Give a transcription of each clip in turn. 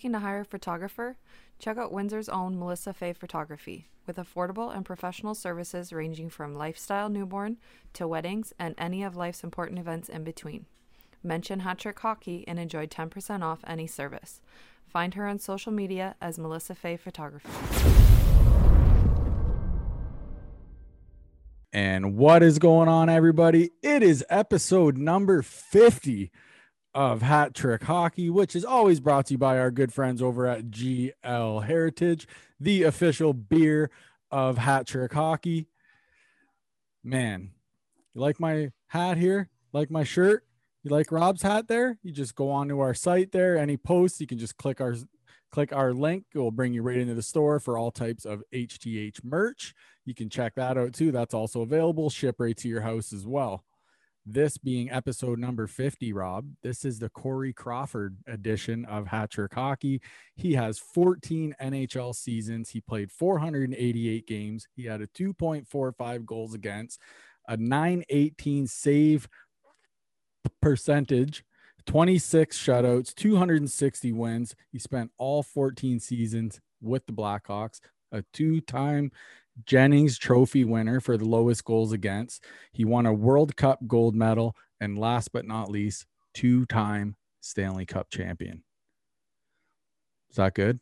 Looking to hire a photographer? Check out Windsor's own Melissa Fay Photography, with affordable and professional services ranging from lifestyle newborn to weddings and any of life's important events in between. Mention Hat Trick Hockey and enjoy 10% off any service. Find her on social media as Melissa Fay Photography. And what is going on, everybody? It is episode number 50 of Hat Trick Hockey, which is always brought to you by our good friends over at GL Heritage, the official beer of Hat Trick Hockey. Man, you like my hat here? Like my shirt? You like Rob's hat there? You just go onto our site there. Any posts, you can just click our click our link. It will bring you right into the store for all types of HTH merch. You can check that out too. That's also available. Ship right to your house as well. This being episode number 50, Rob. This is the Corey Crawford edition of Hat Trick Hockey. He has 14 NHL seasons. He played 488 games. He had a 2.45 goals against, a 918 save percentage, 26 shutouts, 260 wins. He spent all 14 seasons with the Blackhawks, a two time Jennings Trophy winner for the lowest goals against. He won a World Cup gold medal, and last but not least, two time Stanley Cup champion. Is that good?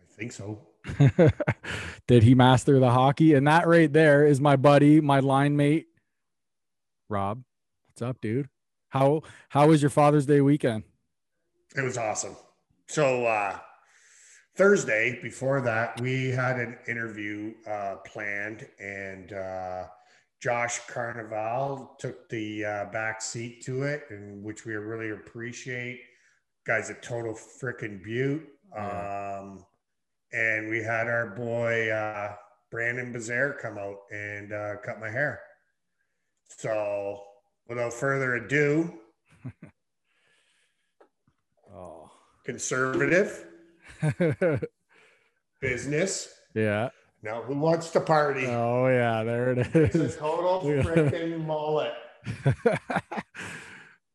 I think so. Did he master the hockey? And that right there is my buddy, my line mate, Rob. What's up, dude? How how was your Father's Day weekend? It was awesome. So uh Thursday before that, we had an interview uh, planned, and uh, Josh Carnival took the uh, back seat to it, and which we really appreciate. Guy's a total freaking beaut. Um, and we had our boy uh, Brandon Bazaire come out and uh, cut my hair. So, without further ado, oh, conservative business. Yeah. Now, who wants to party? Oh yeah, there it It's a total freaking mullet.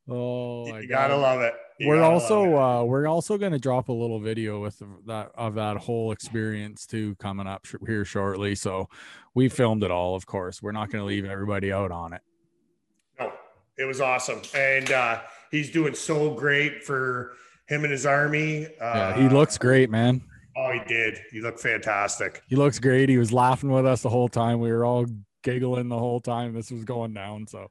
oh, You gotta God. love it. You we're also uh we're also going to drop a little video with that of that whole experience too coming up sh- here shortly so we filmed it all of course we're not going to leave everybody out on it it. No, it was awesome, and uh, he's doing so great for him and his army. Uh, yeah he looks great man Oh, he did. He looked fantastic. he looks great he was laughing with us the whole time we were all giggling the whole time this was going down so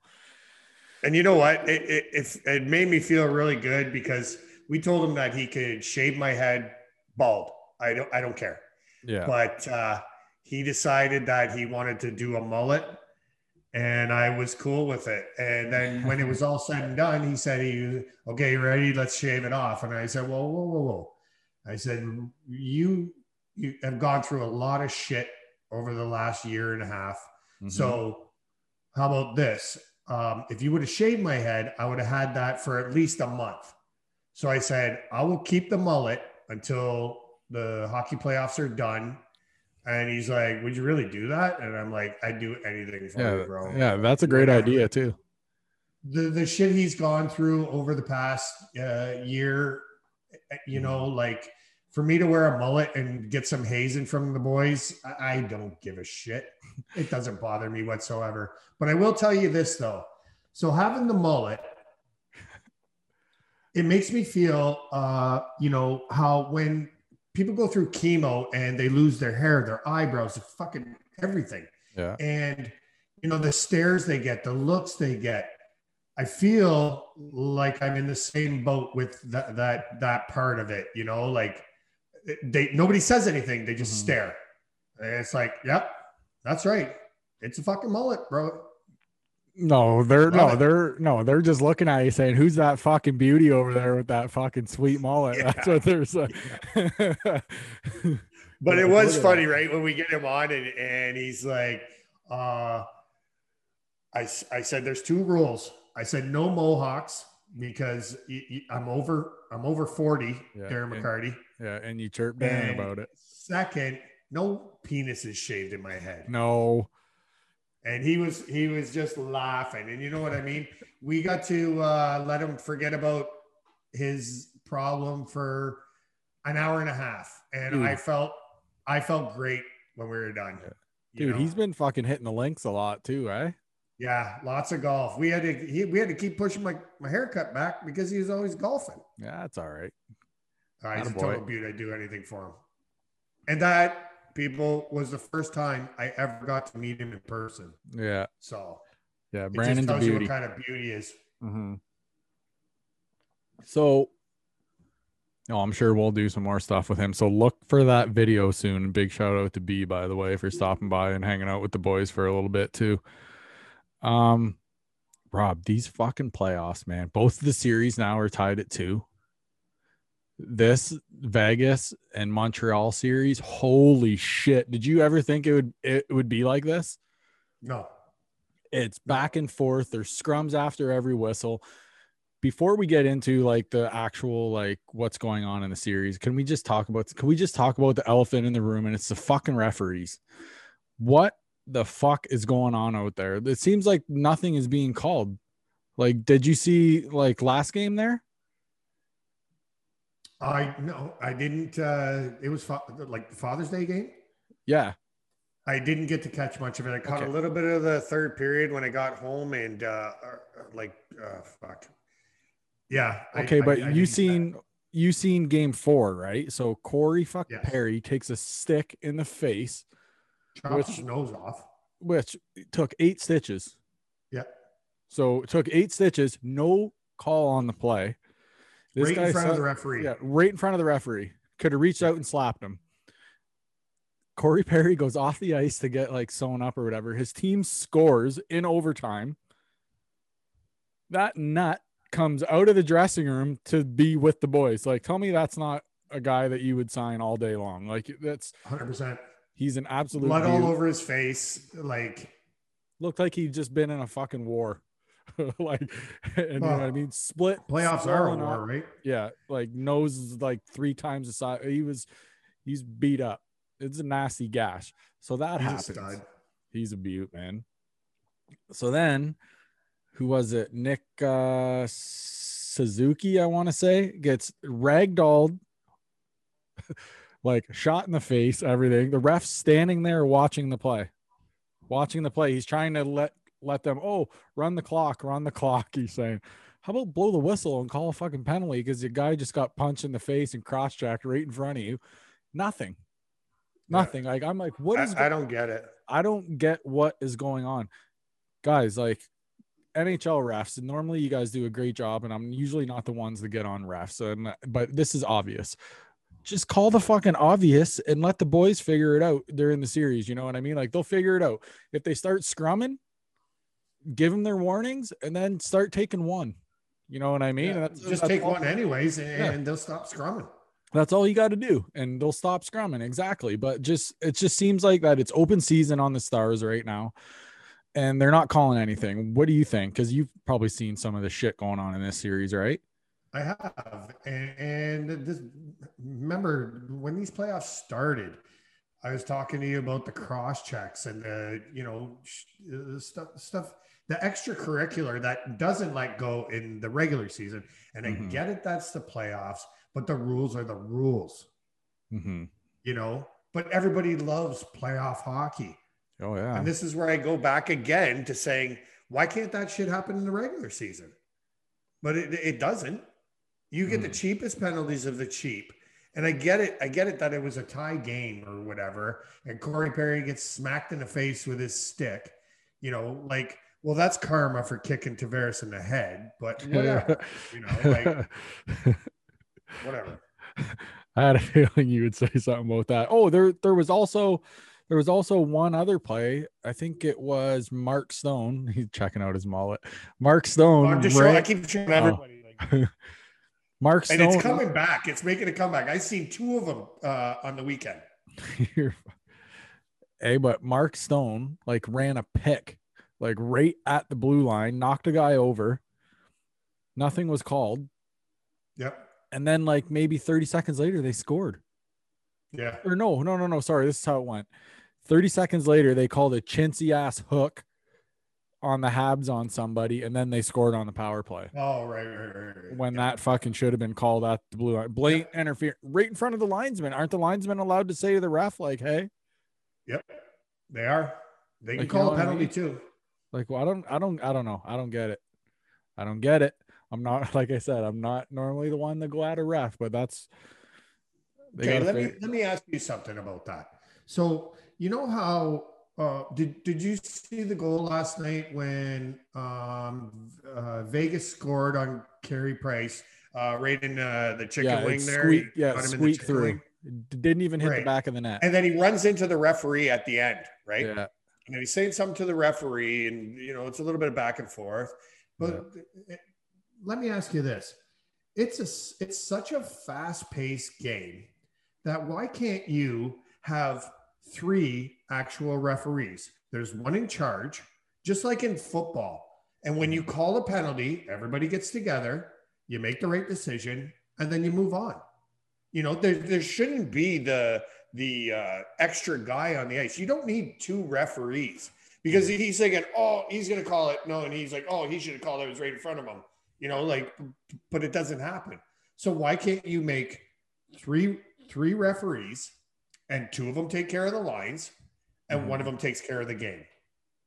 And you know what? It, it, it, it made me feel really good because we told him that he could shave my head bald. I don't, I don't care. yeah But uh, he decided that he wanted to do a mullet, and I was cool with it. And then when it was all said and done, he said, "He okay, you ready? Let's shave it off." And I said, "Whoa, whoa, whoa, whoa!" I said, "You you have gone through a lot of shit over the last year and a half. Mhm. So, how about this? Um, if you would have shaved my head, I would have had that for at least a month. So I said, I will keep the mullet until the hockey playoffs are done. And he's like, Would you really do that? And I'm like, I'd do anything for you, bro. yeah that's a great Whatever. idea too The the shit he's gone through over the past uh, year, you know, like for me to wear a mullet and get some hazing from the boys, I, I don't give a shit. It doesn't bother me whatsoever. But I will tell you this though. So having the mullet, it makes me feel, uh, you know, how when people go through chemo and they lose their hair, their eyebrows, their fucking everything. Yeah. And you know the stares they get the looks they get i feel like i'm in the same boat with that that that part of it you know like they nobody says anything they just Mhm. stare. And it's like yep that's right. It's a fucking mullet bro No, they're no, it. they're no, they're just looking at you saying, "Who's that fucking beauty over there with that fucking sweet mullet?" That's what they're saying. but it was funny right when we get him on and, and he's like uh I, I said there's two rules i said no mohawks because I'm over i'm over 40 Yeah, darren and- mccarty yeah, and you chirp Dan about it. Second, no penis is shaved in my head. No, And he was he was just laughing. And you know what I mean? We got to uh, let him forget about his problem for an hour and a half, and Dude. I felt I felt great when we were done. Dude, know? he's been fucking hitting the links a lot too, eh? yeah, lots of golf. We had to he, we had to keep pushing my my haircut back because he was always golfing. Yeah, that's all right. Uh, he's a total beauty. I'd do anything for him. And that people was the first time I ever got to meet him in person. Yeah, So yeah. Brandon Brandon's just a tells you what kind of beauty is. Mm-hmm. So, no, I'm sure we'll do some more stuff with him. So look for that video soon. Big shout out to B, by the way, for stopping by and hanging out with the boys for a little bit too. Um, Rob, these fucking playoffs, man. Both of the series now are tied at two. This Vegas and Montreal series, holy shit! Did you ever think it would it would be like this? No. it's back and forth. There's scrums after every whistle. Before we get into like the actual like what's going on in the series can we just talk about can we just talk about the elephant in the room and it's the fucking referees? What the fuck is going on out there? It seems like nothing is being called. Like did you see like last game there I no, I didn't. Uh, it was fa- like the Father's Day game. yeah I didn't get to catch much of it. I caught Okay. a little bit of the third period when I got home, and uh, uh, like, uh, fuck. Yeah. Okay I- but I you didn't- seen you seen game four right so corey fucking Yes. perry takes a stick in the face chopped which- nose off. which took eight stitches Yeah. So it took eight stitches, no call on the play. Right in front saw- of the referee. yeah, right in front of the referee. Could have reached out and slapped him. Corey Perry goes off the ice to get like sewn up or whatever. His team scores in overtime. That nut comes out of the dressing room to be with the boys. Like, tell me that's not a guy that you would sign all day long. Like, that's 100%. he's an absolute Blood all over his face. Like, looked like he'd just been in a fucking war. like, and you know what I mean? Split playoffs are a war, right? Yeah, like nose is like three times the size. He was, he's beat up. It's a nasty gash. So that He's a happens. stud. He's a beaut, man. So then, who was it? Nick uh, Suzuki, I want to say, gets ragdolled, like shot in the face, everything. The ref's standing there watching the play, watching the play. He's trying to let let them. Oh, run the clock, run the clock. He's saying, "How about blow the whistle and call a fucking penalty?" Because the guy just got punched in the face and cross checked right in front of you. Nothing. Yeah. Nothing. Like I'm like, what is I, I don't get it. I don't get what is going on. Guys, like NHL refs, and normally you guys do a great job, and I'm usually not the ones that get on refs. And but this is obvious. Just call the fucking obvious and let the boys figure it out during the series. You know what I mean? Like they'll figure it out. If they start scrumming, give them their warnings and then start taking one. You know what I mean? Yeah, that's- just take all- one anyways, and, Yeah. they'll stop scrumming. that's all you got to do, and they'll stop scrumming. Exactly. But just it just seems like that it's open season on the Stars right now, and they're not calling anything. What do you think? Because you've probably seen some of the shit going on in this series, right? I have, and, and this. Remember when these playoffs started? I was talking to you about the cross checks and the you know sh- uh, stuff stuff the extracurricular that doesn't like go in the regular season. And I Mhm. get it, that's the playoffs, but the rules are the rules, Mm-hmm. you know. But everybody loves playoff hockey. Oh yeah. And this is where I go back again to saying, why can't that shit happen in the regular season? But it, it doesn't. You get the Mhm. cheapest penalties of the cheap. And I get it. I get it that it was a tie game or whatever. And Corey Perry gets smacked in the face with his stick. You know, like, well, that's karma for kicking Tavares in the head. But whatever. you know, like, whatever. I had a feeling you would say something about that. Oh, there there was also there was also one other play. I think it was Mark Stone. He's checking out his mullet. Mark Stone. I'm just showing, I keep showing everybody. Like, Mark Stone. and it's coming back. It's making a comeback. I've seen two of them uh, on the weekend. Hey, but Mark Stone like ran a pick, like right at the blue line, knocked a guy over. Nothing was called, Yep. and then like maybe 30 seconds later they scored. Yeah. Or no, no, no, no. Sorry, this is how it went. 30 seconds later they called a chintzy ass hook on the Habs on somebody, and then they scored on the power play Oh, right, right, right, right. when that fucking should have been called at the blue line. Blatant interference right in front of the linesman. Aren't the linesmen allowed to say to the ref, like, hey, Yep, they are. They can Like, you call know a what I penalty mean? too. Like, well, I don't, I don't, I don't know. I don't get it. I don't get it. I'm not, like I said, I'm not normally the one to go at a ref, but that's, Okay, let me let me ask you something about that. So you know how uh, did did you see the goal last night when um, uh, Vegas scored on Carey Price uh, right in uh, the chicken yeah, wing there? squeak, yeah, in the through. wing. Didn't even hit the back of the net. and then he runs into the referee at the end, right? Yeah. And he's saying something to the referee, and you know it's a little bit of back and forth. But it- eh, let me ask you this: it's a it's such a fast paced game that why can't you have three actual referees? There's one in charge, just like in football. And when you call a penalty, everybody gets together, you make the right decision, and then you move on. You know, there, there shouldn't be the the uh, extra guy on the ice. You don't need two referees because he's thinking, oh, he's going to call it. No, and he's like, oh, he should have called it. It was right in front of him. You know, like, but it doesn't happen. So why can't you make three three referees and two of them take care of the lines and one of them takes care of the game?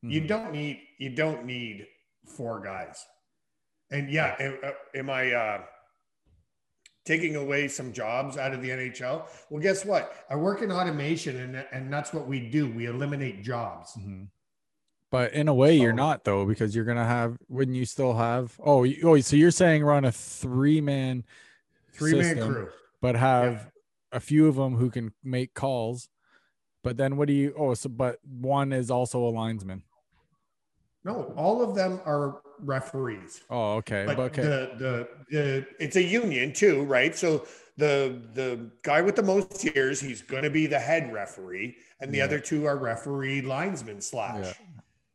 You Mhm. don't need you don't need four guys. And yeah, am, uh, am I uh, taking away some jobs out of the NHL? Well, guess what? I work in automation, and and that's what we do. We eliminate jobs. Mhm. But in a way, you're not though, because you're gonna have. Wouldn't you still have? Oh, you, oh, so you're saying run a three man, Three man crew. but have a few of them who can make calls. But then what do you? Oh, so but one is also a linesman. No, all of them are referees. Oh, okay. But okay. the, the the it's a union too, right? So the the guy with the most years, he's going to be the head referee, and the Yeah. other two are referee linesmen slash. Yeah.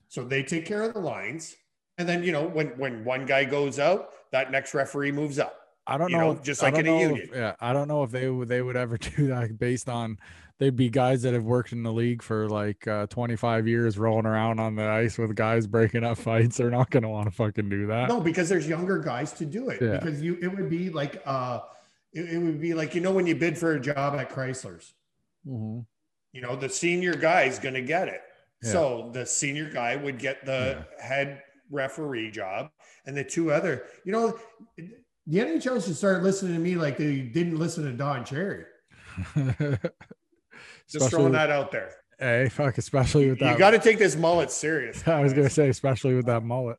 So they take care of the lines, and then you know when when one guy goes out, that next referee moves up. I don't you know, know, just like in a know if- union. yeah, I don't know if they would they would ever do that based on they'd be guys that have worked in the league for like uh, 25 years rolling around on the ice with guys breaking up fights. They're not gonna want to fucking do that. No, because there's younger guys to do it. Yeah. Because you, it would be like, uh, it, it would be like you know when you bid for a job at Chrysler's, Mhm. you know the senior guy is going to get it. Yeah. So the senior guy would get the head referee job, and the two other, you know, the NHL should start listening to me like they didn't listen to Don Cherry. Just throwing that out there. hey, fuck, especially with that. You got to take this mullet serious. I was gonna say, especially with that mullet.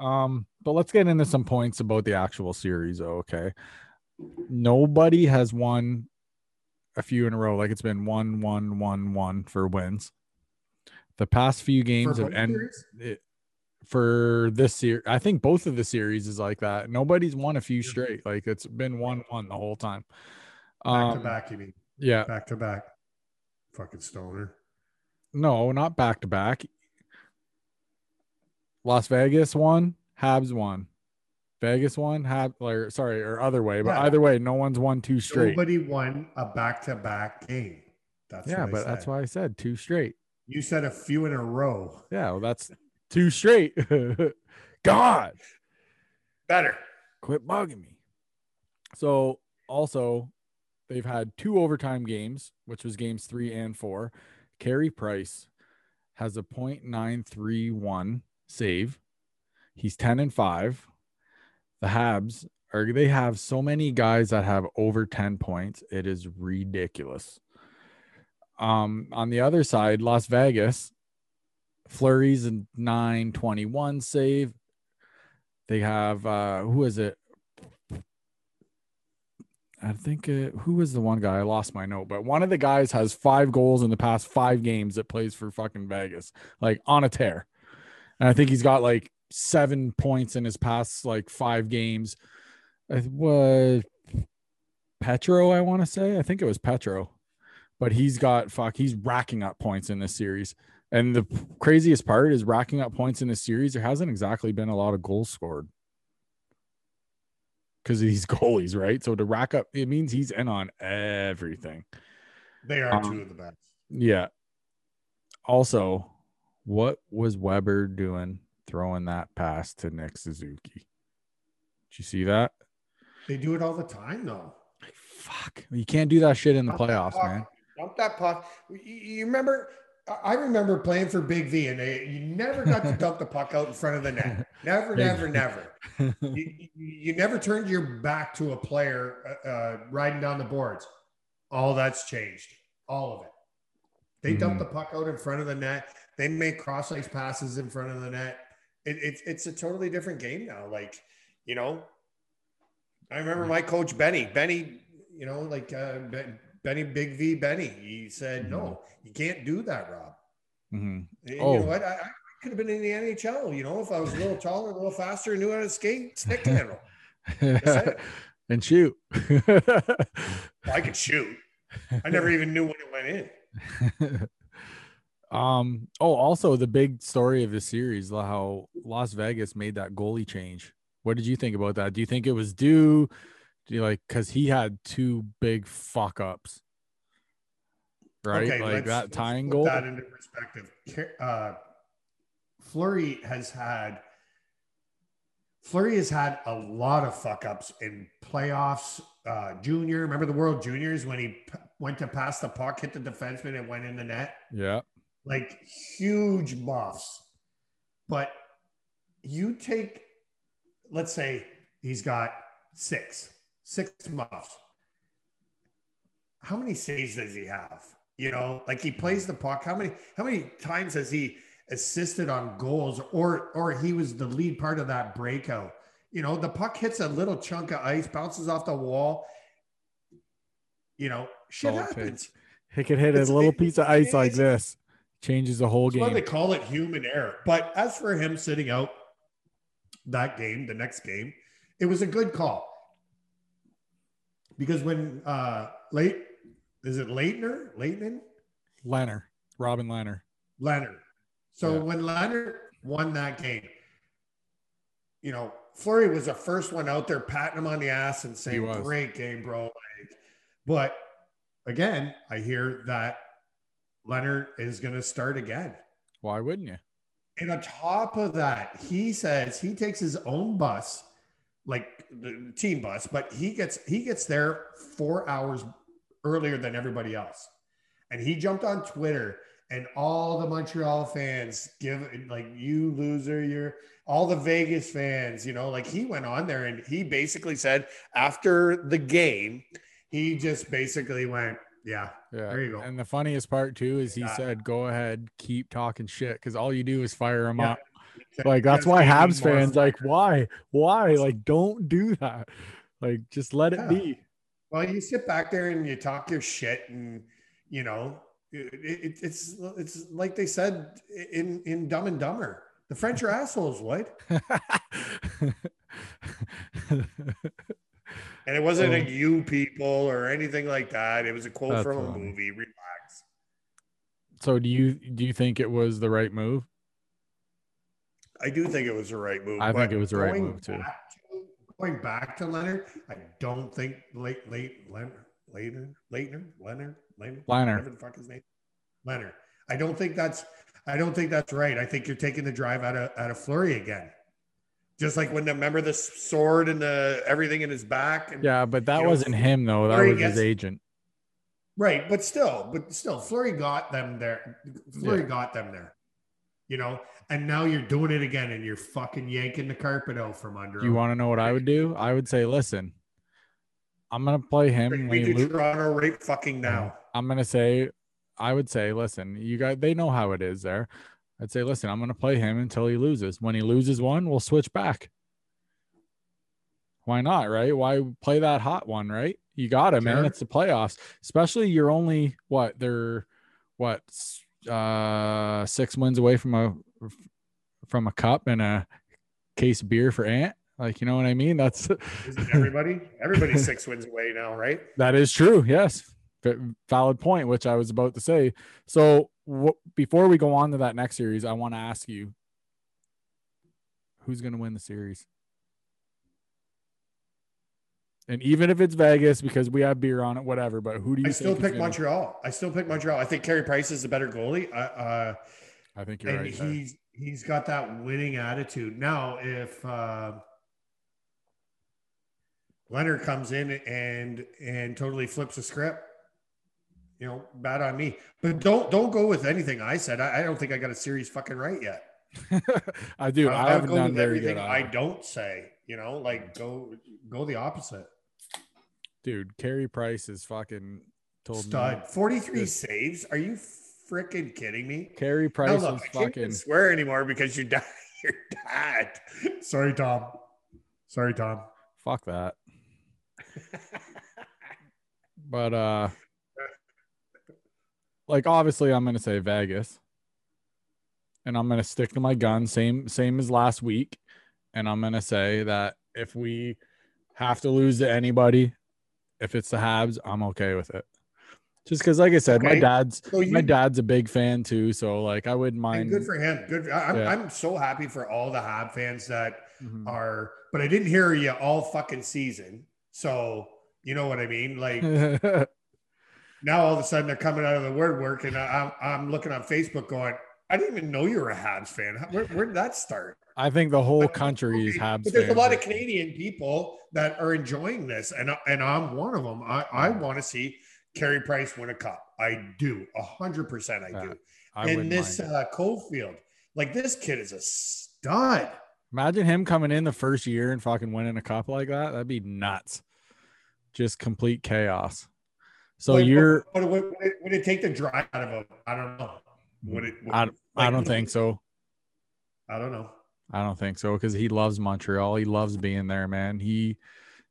Um, but let's get into some points about the actual series. Okay, nobody has won a few in a row. Like it's been one, one, one, one for wins. The past few games For have ended it, for this series. I think both of the series is like that. Nobody's won a few straight. Like it's been one, one the whole time. back Um, to back. You mean yeah, back to back? Fucking stoner. No, not back to back. Las Vegas won, Habs won. Vegas won, Hab or sorry, or other way, but Yeah. either way, no one's won two straight. Nobody won a back to back game. That's yeah, but that's why I said two straight. you said a few in a row. Yeah, well, that's two straight. God, Better. quit bugging me. So also, they've had two overtime games, which was games three and four. Carey Price has a .931 save. He's 10 and 5. The Habs are they have so many guys that have over 10 points. It is ridiculous. Um, on the other side, Las Vegas, Fleury's and 921 save. They have uh who is it? I think uh, who was the one guy? I lost my note, but one of the guys has five goals in the past five games that plays for fucking Vegas, like on a tear. And I think he's got like seven points in his past like five games. It was Petro, I want to say. I think it was Petro, but he's got fuck. He's racking up points in this series. And the craziest part is racking up points in this series. There hasn't exactly been a lot of goals scored because of these goalies, right? So to rack up, it means he's in on everything. They are Um, two of the best. Yeah. Also, What was Weber doing throwing that pass to Nick Suzuki? Did you see that? They do it all the time, though. Fuck. You can't do that shit in the Dump playoffs, man. Dump that puck. You remember? I- remember playing for Big V, and they, you never got to dump the puck out in front of the net. Never, never, never. You, you, never turned your back to a player uh, uh, riding down the boards. All that's changed. All of it. They dump Mhm. the puck out in front of the net. They make cross ice passes in front of the net. It, it's it's a totally different game now. Like, you know, I remember my coach Benny. Benny, you know, like uh, Benny Big V Benny. He said, "No, you can't do that, Rob." Mhm. And Oh. You know what? I, I could have been in the NHL. You know, if I was a little taller, a little faster, knew how to skate, stick handle. and shoot. I could shoot. I never even knew when it went in. um. Oh, also the big story of the series, how Las Vegas made that goalie change. What did you think about that? Do you think it was due? You like because he had two big fuck ups, right? like let's- that tying put goal. That into perspective. Uh, Fleury has had Fleury has had a lot of fuck ups in playoffs. Uh, junior, remember the World Juniors when he p- went to pass the puck, hit the defenseman, and went in the net. yeah. Like huge muffs. But you take, let's say he's got six, six months. How many saves does he have? You know, like he plays the puck. How many, how many times has he assisted on goals or or he was the lead part of that breakout? You know, the puck hits a little chunk of ice, bounces off the wall. You know, shit all it happens. He could hit a little it- piece of ice like this, changes the whole game. Why they call it human error. But as for him sitting out that game, the next game, it was a good call. Because when uh late is it Leitner? Leitner? Leonard, Robin Leonard. Leonard. So Yeah. when Leonard won that game, you know, Fleury was the first one out there patting him on the ass and saying. Great game, bro. Like, but again, I hear that Leonard is gonna start again. Why wouldn't you? And on top of that, he says he takes his own bus, like the team bus, but he gets he gets there four hours earlier than everybody else. And he jumped on Twitter and all the Montreal fans give like you loser, you're all the Vegas fans, you know, like he went on there and he basically said after the game, he just basically went, Yeah, Yeah. There you go. And the funniest part too is he Yeah. said, "Go ahead, keep talking shit," because all you do is fire him Yeah. up. Like that's why Habs gave me more fans like, why, why, like, don't do that. Like, just let it Yeah. be. Well, you sit back there and you talk your shit, and you know, it, it, it's it's like they said in in Dumb and Dumber. The French are assholes, what? And it wasn't a Oh. you people or anything like that. It was a quote That's from a movie. Relax. so do you do you think it was the right move? I do think it was the right move. I think it was the right move, too. to- going back to Leonard, I don't think late late Leonard Leonard Leonard Leonard Leonard Leonard. whatever the fuck his name Leonard. I don't think that's I don't think that's right. I think you're taking the drive out of out of Fleury again. Just like when the remember the sword and the everything in his back and Yeah, but that wasn't him though. That Fleury was his agent. Right, but still, but still, Fleury got them there. Fleury Yeah. got them there. You know, and now you're doing it again, and you're fucking yanking the carpet out from under. You want to know what I would do? I would say, listen, I'm gonna play him. Bring when me he to lo- Toronto right fucking now. I'm gonna say, I would say, listen, you guys, they know how it is there. I'd say, listen, I'm gonna play him until he loses. When he loses one, we'll switch back. Why not? Right? Why play that hot one? Right? You got it, man. It's the playoffs. Especially you're only what they're what uh six wins away from a from a cup and a case of beer for Ant. Like you know what I mean? That's everybody? Everybody's six wins away now, right? That is true. Yes. Valid point, which I was about to say. So, wh- before we go on to that next series, I want to ask you who's going to win the series? And even if it's Vegas because we have beer on it, whatever, but who do you I still pick Montreal. I still pick Montreal. I think Carey Price is a better goalie. I, uh, I think you're and right. there. he's he's got that winning attitude. Now, if uh, Leonard comes in and and totally flips the script, you know, bad on me. But don't don't go with anything I said. I, I don't think I got a series fucking right yet. I do. I I'll haven't done very good. I don't say. You know, like go go the opposite. Dude, Carey Price is fucking told Stud, forty three saves. Are you freaking kidding me? Carey Price look, is I can't even fucking. swear anymore because your dad. Your dad. Sorry, Tom. Sorry, Tom. Fuck that. But uh, like obviously, I'm gonna say Vegas, and I'm gonna stick to my gun. Same same as last week, and I'm gonna say that if we have to lose to anybody, if it's the Habs, I'm okay with it. Just because, like I said, my dad's So you, my dad's a big fan too, so like I wouldn't mind. good for him. Good. I'm, Yeah. I'm so happy for all the Hab fans that Mhm. are, but I didn't hear you all fucking season. So you know what I mean? Like now all of a sudden they're coming out of the woodwork and I'm, I'm looking on Facebook going, I didn't even know you were a Habs fan. Where, where did that start? I think the whole country is Habs. But there's a lot of Canadian people that are enjoying this, and and I'm one of them. I, I want to see Carey Price win a cup. I do, a hundred percent. I do. I and this mind uh, Caufield, like this kid is a stud. Imagine him coming in the first year and fucking winning a cup like that. That'd be nuts. Just complete chaos. So Like, you're would, would, it, would it take the drive out of him? I don't know. Would it? would- I, I don't think so. I don't know. I don't think so because he loves Montreal. He loves being there, man. He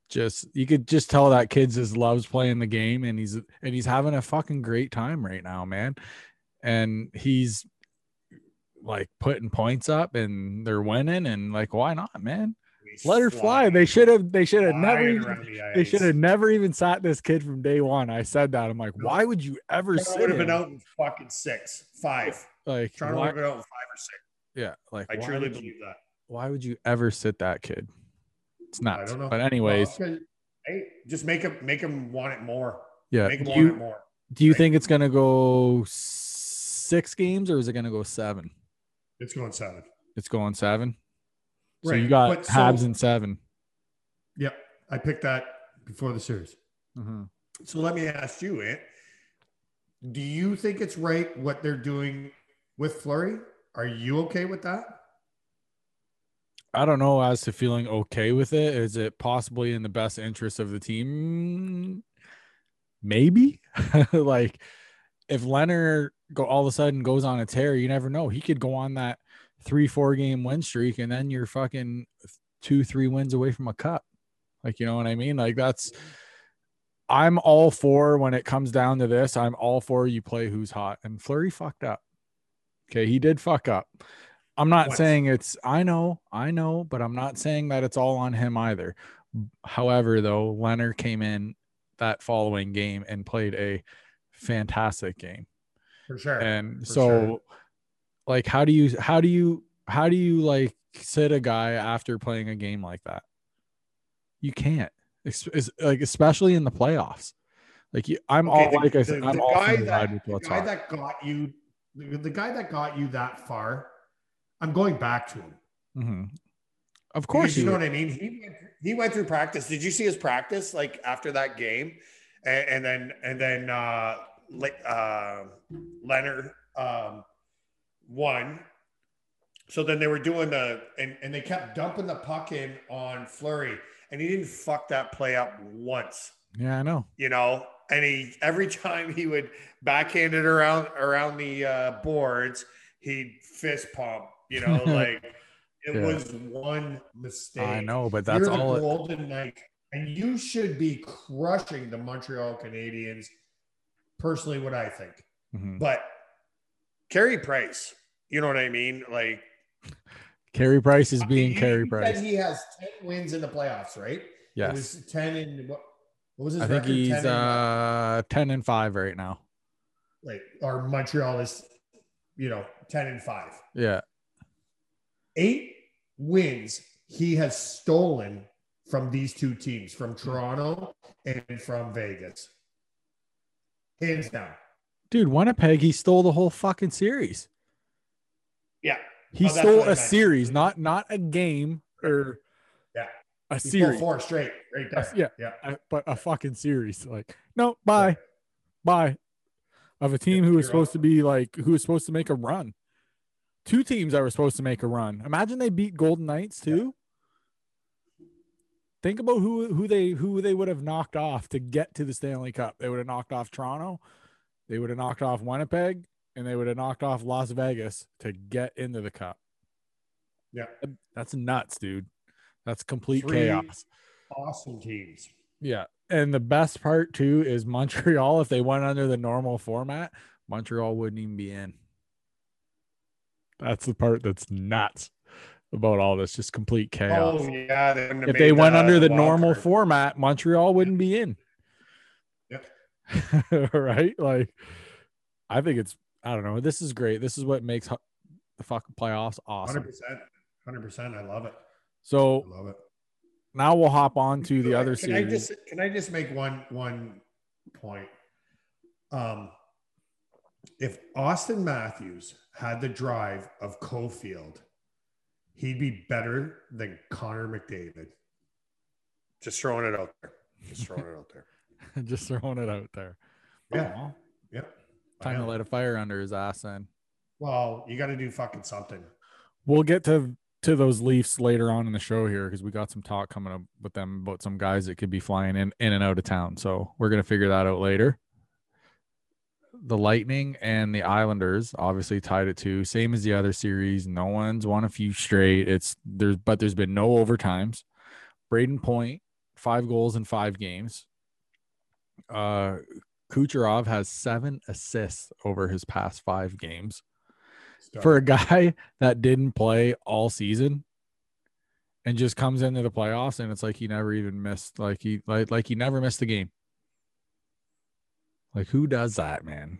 just you could just tell that kid's just loves playing the game and he's and he's having a fucking great time right now, man. And he's like putting points up and they're winning and like why not, man? Let her fly. They should have they should have never even the They should have never even sat this kid from day one. I said that. I'm like, No. why would you ever sit would have been out in fucking six, five. Like, would why, have been out in five or six. Yeah, like I truly would you- believe that. why would you ever sit that kid? It's not. I don't know. But anyways, Well, hey, just make him make him want it more. yeah. Make him Do want it you more. do you right? think it's gonna go six games or is it gonna go seven? It's going seven. It's going seven. Right. So you got but so- Habs in seven. Yep, I picked that before the series. Mhm. So let me ask you, Ant. Do you think it's right what they're doing with Fleury? Are you okay with that? I don't know as to feeling okay with it. Is it possibly in the best interest of the team? Maybe. like if Leonard go all of a sudden goes on a tear, you never know. He could go on that three, four game win streak, and then you're fucking two, three wins away from a cup. Like, you know what I mean? Like that's I'm all for when it comes down to this. I'm all for you play who's hot. And Fleury fucked up. Okay, he did fuck up. I'm not Once. saying it's I know, I know, but I'm not saying that it's all on him either. However, though, Leonard came in that following game and played a fantastic game. For sure. And for so sure. like how do you how do you how do you like sit a guy after playing a game like that? You can't. It's, it's like especially in the playoffs. Like you, I'm Okay, all the- like I said, the I'm all guy that- the guy that got you, the, the guy that got you that far, I'm going back to him. Mhm. Of course, you you know would. what I mean. He went, he went through practice. Did you see his practice like after that game? And, and then and then uh, uh, Leonard um, won. So then they were doing the and, and they kept dumping the puck in on Fleury, and he didn't fuck that play up once. Yeah, I know. You know, and he every time he would backhand it around around the uh, boards, he'd fist pump. You know, like it Yeah. was one mistake. I know, but that's You're the all. It, golden knight, and you should be crushing the Montreal Canadiens. Personally, what I think, Mhm. but Carey Price, you know what I mean? Like Carey Price is I being mean, you Carey Price. He has ten wins in the playoffs, right? It Yes, was ten in what? What was his I think record? he's 10 in, uh ten and five right now. like our Montreal is, you know, ten and five. Yeah, Eight wins he has stolen from these two teams, from Toronto and from Vegas. Hands down. dude, Winnipeg, he stole the whole fucking series. Yeah. He Oh, stole a series, not not a game or. A He series. four straight right there. yeah, Yeah. a- but a fucking series. Like, no, bye, bye. Of a team who was supposed to be like who was supposed to make a run. Two teams that were supposed to make a run. Imagine they beat Golden Knights Yeah. too. Think about who who they who they would have knocked off to get to the Stanley Cup. They would have knocked off Toronto, they would have knocked off Winnipeg, and they would have knocked off Las Vegas to get into the cup. Yeah. That's nuts, dude. That's complete Three- chaos. Awesome teams. Yeah. And the best part too is Montreal, if they went under the normal format, Montreal wouldn't even be in. That's the part that's nuts about all this, just complete oh, chaos. Oh yeah. They if they went under the normal card. format, Montreal wouldn't be in. Yep. right? Like, I think it's, I don't know. This is great. This is what makes the fucking playoffs awesome. Hundred percent. Hundred percent. I love it. So I love it. now we'll hop on to the other can I series. just can I just make one one point? Um, if Auston Matthews had the drive of Caufield, he'd be better than Connor McDavid. Just throwing it out there. Just throwing it out there. just throwing it out there. Yeah. Aw, Yep. time to light a fire under his ass then. Well, you got to do fucking something. we'll get to to those Leafs later on in the show here because we got some talk coming up with them about some guys that could be flying in in and out of town. So we're gonna figure that out later. The Lightning and the Islanders obviously tied it two, same as the other series. No one's won a few straight. It's there's but there's been no overtimes. Brayden Point, five goals in five games. Uh Kucherov has seven assists over his past five games Start. for a guy that didn't play all season and just comes into the playoffs and it's like he never even missed like he like like he never missed the game. Like who does that, man?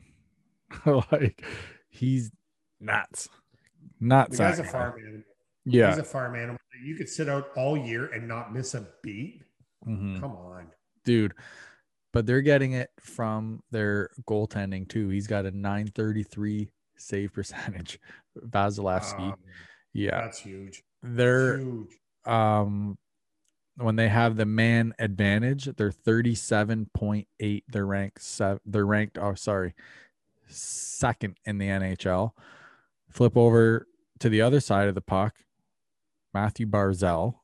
like he's nuts. Nuts. the guy's a farm animal. Yeah. He's a farm animal. You could sit out all year and not miss a beat. Mhm. Come on. Dude. But they're getting it from their goaltending too. He's got a 933 save percentage. Vasilevskiy. Um, yeah. That's huge. They're huge. um when they have the man advantage they're 37.8 they're ranked seven they're ranked oh sorry second in the nhl flip over to the other side of the puck mathew barzal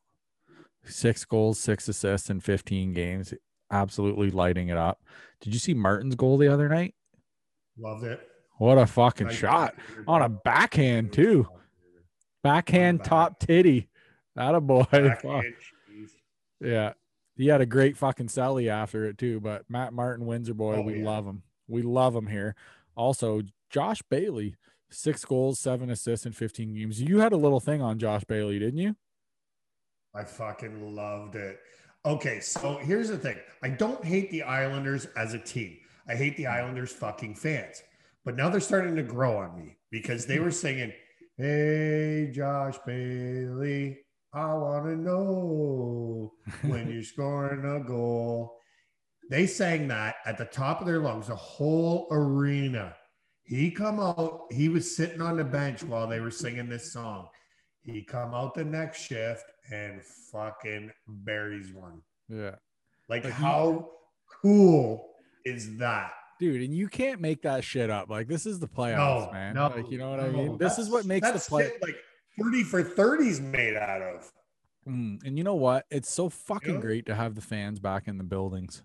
six goals six assists in 15 games absolutely lighting it up did you see martin's goal the other night Loved it. What a fucking shot on a backhand too backhand back. top titty that a boy Yeah. He had a great fucking celly after it too. But Matt Martin, Windsor boy, Oh, we yeah. love him. We love him here. Also, Josh Bailey, six goals, seven assists in 15 games. You had a little thing on Josh Bailey, didn't you? I fucking loved it. Okay, so here's the thing. I don't hate the Islanders as a team. I hate the Islanders fucking fans. But now they're starting to grow on me because they were mm-hmm. singing, Hey, Josh Bailey, I want to know when you're scoring a goal. They sang that at the top of their lungs, the whole arena. He come out, he was sitting on the bench while they were singing this song. He come out the next shift and fucking buries one. Yeah. Like, Like, he- how cool is that? Dude, and you can't make that shit up. Like, this is the playoffs, No, man. no, like, you know what I mean? This is what makes the play. like 30 for 30s made out of. Mm, and you know what? It's so fucking great to have the fans back in the buildings.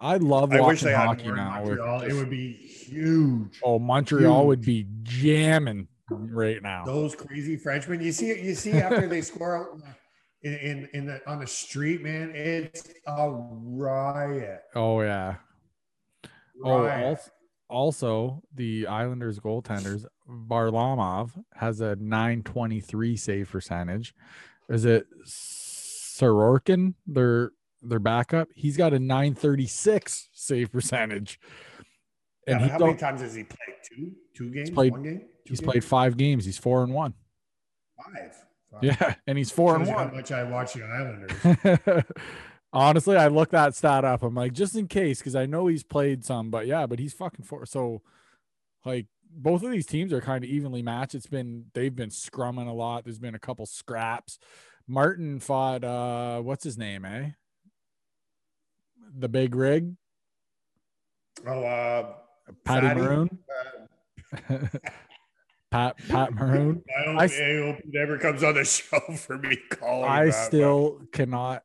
I love I watching hockey now. Montreal. It would be huge. Oh, Montreal would be jamming right now. Those crazy Frenchmen. You see. You see after they score out in in, in the on the street, man. It's a riot. Oh yeah. Oh, also, also the Islanders goaltenders Varlamov has a 923 save percentage. Is it Sorokin, their their backup? He's got a 936 save percentage. And he how many times has he played? Two, two games, played- one game. He's games? played five games. He's four and one. five. Yeah, and he's four and you how much I watch the Islanders. Honestly, I looked that stat up. I'm like, just in case, because I know he's played some, but yeah, but he's fucking four. So, like, both of these teams are kind of evenly matched. It's been they've been scrumming a lot. There's been a couple scraps. Martin fought uh what's his name, eh? The big rig. Oh, uh, Patty? Maroon. uh, Pat Pat Maroon. I hope, I I, hope he never comes on the show for me calling. I still cannot.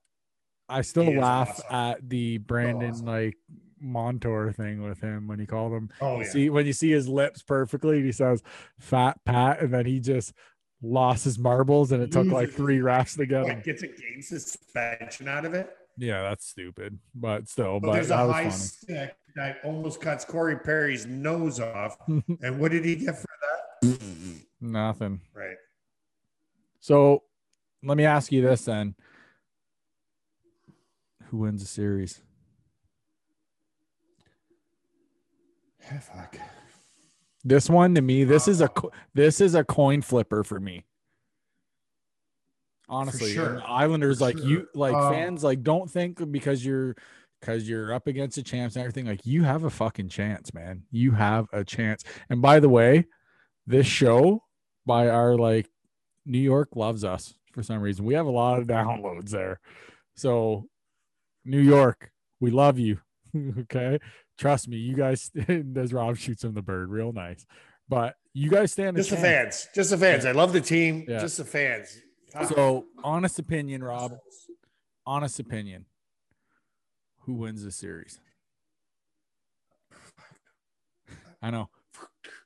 I still He laugh awesome. at the Brandon awesome. like Montour thing with him when he called him. Oh yeah. See when you see his lips perfectly, he says "fat Pat," and then he just lost his marbles, and it took like three refs to get him. Like gets a game suspension out of it. Yeah, that's stupid, but still, But, but, there's a high funny. stick that almost cuts Corey Perry's nose off. and what did he get for that? Nothing. right. So let me ask you this then: Who wins the series? Yeah, fuck. This one to me, this is a this is a coin flipper for me. Honestly, and sure. Islanders For like you like Um, fans like don't think because you're because you're up against the champs and everything like you have a fucking chance, man. You have a chance. And by the way, this show by our like New York loves us for some reason. We have a lot of downloads there. So New York, we love you. okay. Trust me, you guys as Rob shoots him the bird, real nice. But you guys stand Just the chance. fans. Just the fans. I love the team. Yeah. Just the fans. So, honest opinion, Rob. Honest opinion. Who wins the series? I know.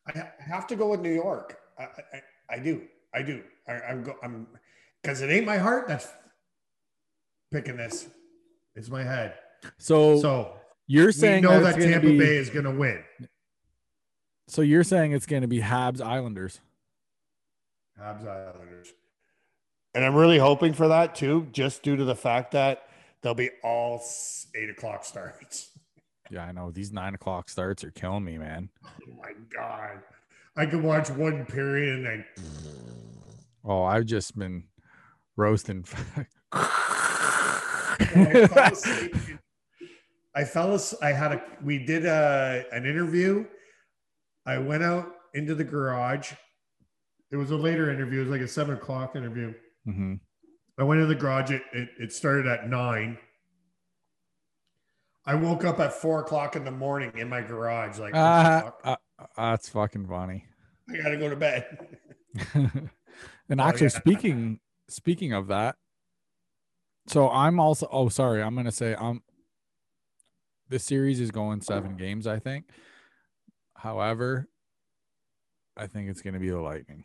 I have to go with New York. I, I, I do. I do. I, I'm go. I'm because it ain't my heart that's picking this. It's my head. So, So you're saying know that, that Tampa be, Bay is going to win. So you're saying it's going to be Habs Islanders. Habs Islanders. And I'm really hoping for that too, just due to the fact that they'll be all eight o'clock starts. Yeah, I know these nine o'clock starts are killing me, man. Oh my god. I could watch one period and then Oh, I've just been roasting. I fell asleep. I fell as- I had a we did a an interview. I went out into the garage. It was a later interview, it was like a seven o'clock interview. hmm I went in the garage. It, it, it started at nine. I woke up at four o'clock in the morning in my garage. Like, Uh, fuck, uh, that's fucking funny. I gotta go to bed. and actually, speaking speaking of that, so I'm also. Oh, sorry. I'm gonna say um. The series is going seven games, I think. However, I think it's gonna be the Lightning.